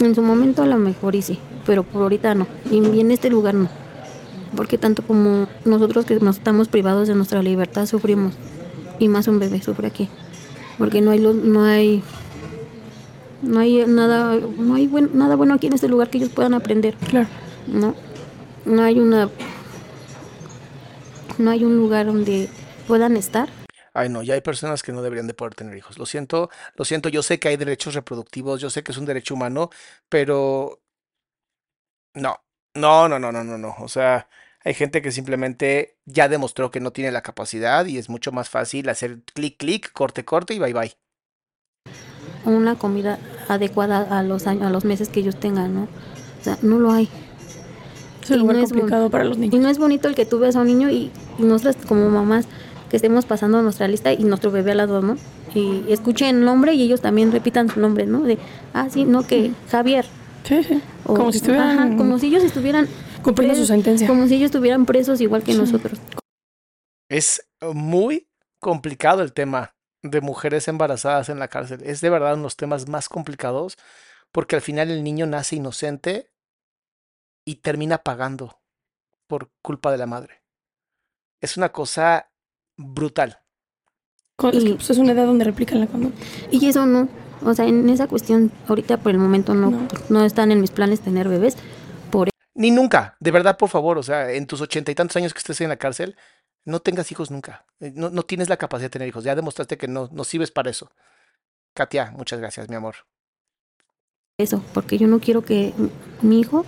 En su momento a lo mejor y sí, pero por ahorita no. Y en este lugar no. Porque tanto como nosotros que nos estamos privados de nuestra libertad sufrimos. Y más un bebé sufre aquí. Porque no hay no hay no hay nada no hay buen, nada bueno aquí en este lugar que ellos puedan aprender. Claro. No. No hay una no hay un lugar donde puedan estar ay no, ya hay personas que no deberían de poder tener hijos. Lo siento, lo siento, yo sé que hay derechos reproductivos, yo sé que es un derecho humano, pero no, no, no, no, no, no, no. O sea, hay gente que simplemente ya demostró que no tiene la capacidad y es mucho más fácil hacer clic, clic, corte, corte y bye, bye. Una comida adecuada a los años, a los meses que ellos tengan, ¿no? O sea, no lo hay. Es un lugar no complicado para los niños. Y no es bonito el que tú veas a un niño y, y nosotras como mamás que estemos pasando nuestra lista y nuestro bebé al lado, ¿no? Y escuchen el nombre y ellos también repitan su nombre, ¿no? De, ah, sí, no, que Javier. Sí, sí. O, como si estuvieran. Ajá, como si ellos estuvieran. Cumpliendo presos, su sentencia. Como si ellos estuvieran presos igual que sí. nosotros. Es muy complicado el tema. de mujeres embarazadas en la cárcel. Es de verdad uno de los temas más complicados porque al final el niño nace inocente y termina pagando por culpa de la madre. Es una cosa brutal. Es, que, pues, es una edad donde replican la conducta. Y eso no, o sea, en esa cuestión ahorita por el momento no, No. no, están en mis planes tener bebés. Por Ni nunca, de verdad, por favor, o sea, en tus ochenta y tantos años que estés en la cárcel, no tengas hijos nunca. Eh, No, no tienes la capacidad de tener hijos. Ya demostraste que no, no sirves para eso. Katia, muchas gracias, mi amor. eso, porque yo no quiero que mi hijo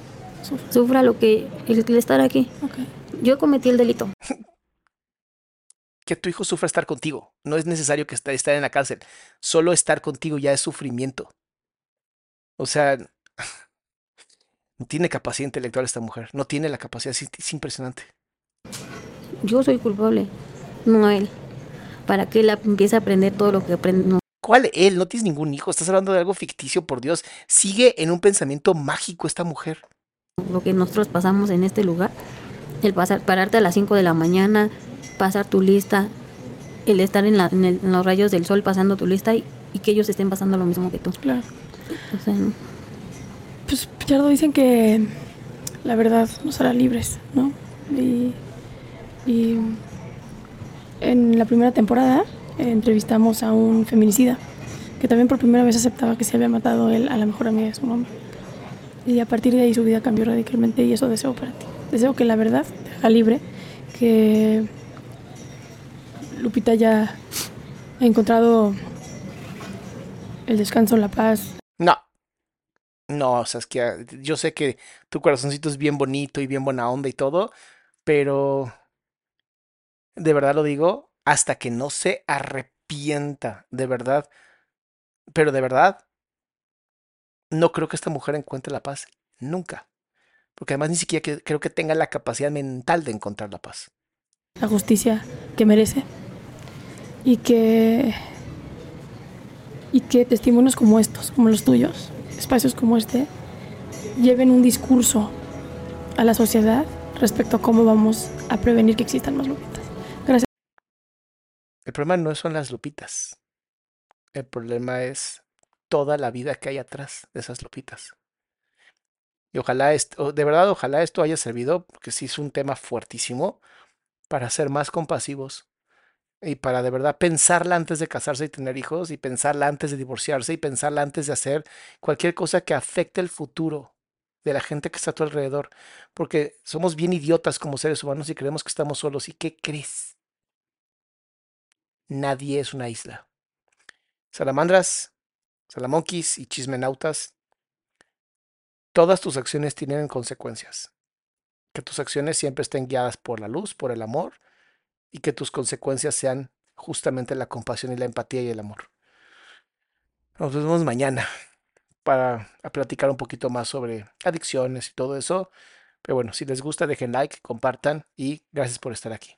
sufra lo que el, el estar aquí. Ok. Yo cometí el delito. Que tu hijo sufra estar contigo. No es necesario que esté estar en la cárcel. Solo estar contigo ya es sufrimiento. O sea, no tiene capacidad intelectual esta mujer. No tiene la capacidad. Es, es impresionante. Yo soy culpable, no él. Para que él empiece a aprender todo lo que aprende. No, ¿Cuál él? No tienes ningún hijo. Estás hablando de algo ficticio, por Dios. Sigue en un pensamiento mágico esta mujer. lo que nosotros pasamos en este lugar. El pasar, pararte a las 5 de la mañana, pasar tu lista, el estar en, la- en el- en los rayos del sol pasando tu lista y, y que ellos estén pasando lo mismo que tú. Claro. O sea, no. Pues Pichardo dicen que la verdad nos hará libres, ¿no? Y, y en la primera temporada eh, entrevistamos a un feminicida que también por primera vez aceptaba que se había matado él a la mejor amiga de su mamá. Y a partir de ahí su vida cambió radicalmente y eso deseo para ti. Deseo que la verdad te haga libre, que Lupita ya ha encontrado el descanso, la paz, No. No, Saskia, yo sé que tu corazoncito es bien bonito y bien buena onda y todo, pero de verdad lo digo, hasta que no se arrepienta, de verdad, pero de verdad, no creo que esta mujer encuentre la paz, nunca. Porque además ni siquiera creo que tenga la capacidad mental de encontrar la paz. la justicia que merece y que y que testimonios como estos, como los tuyos, espacios como este, lleven un discurso a la sociedad respecto a cómo vamos a prevenir que existan más lupitas. Gracias. El problema no son las lupitas. El problema es toda la vida que hay atrás de esas lupitas. Y ojalá esto, de verdad, ojalá esto haya servido, porque sí es un tema fuertísimo, para ser más compasivos y para de verdad pensarla antes de casarse y tener hijos, y pensarla antes de divorciarse, y pensarla antes de hacer cualquier cosa que afecte el futuro de la gente que está a tu alrededor. Porque somos bien idiotas como seres humanos y creemos que estamos solos. ¿Y qué crees? Nadie es una isla. Salamandras, salamonquis y chismenautas, todas tus acciones tienen consecuencias. Que tus acciones siempre estén guiadas por la luz, por el amor, y que tus consecuencias sean justamente la compasión y la empatía y el amor. Nos vemos mañana para a platicar un poquito más sobre adicciones y todo eso. Pero bueno, si les gusta, dejen like, compartan y gracias por estar aquí.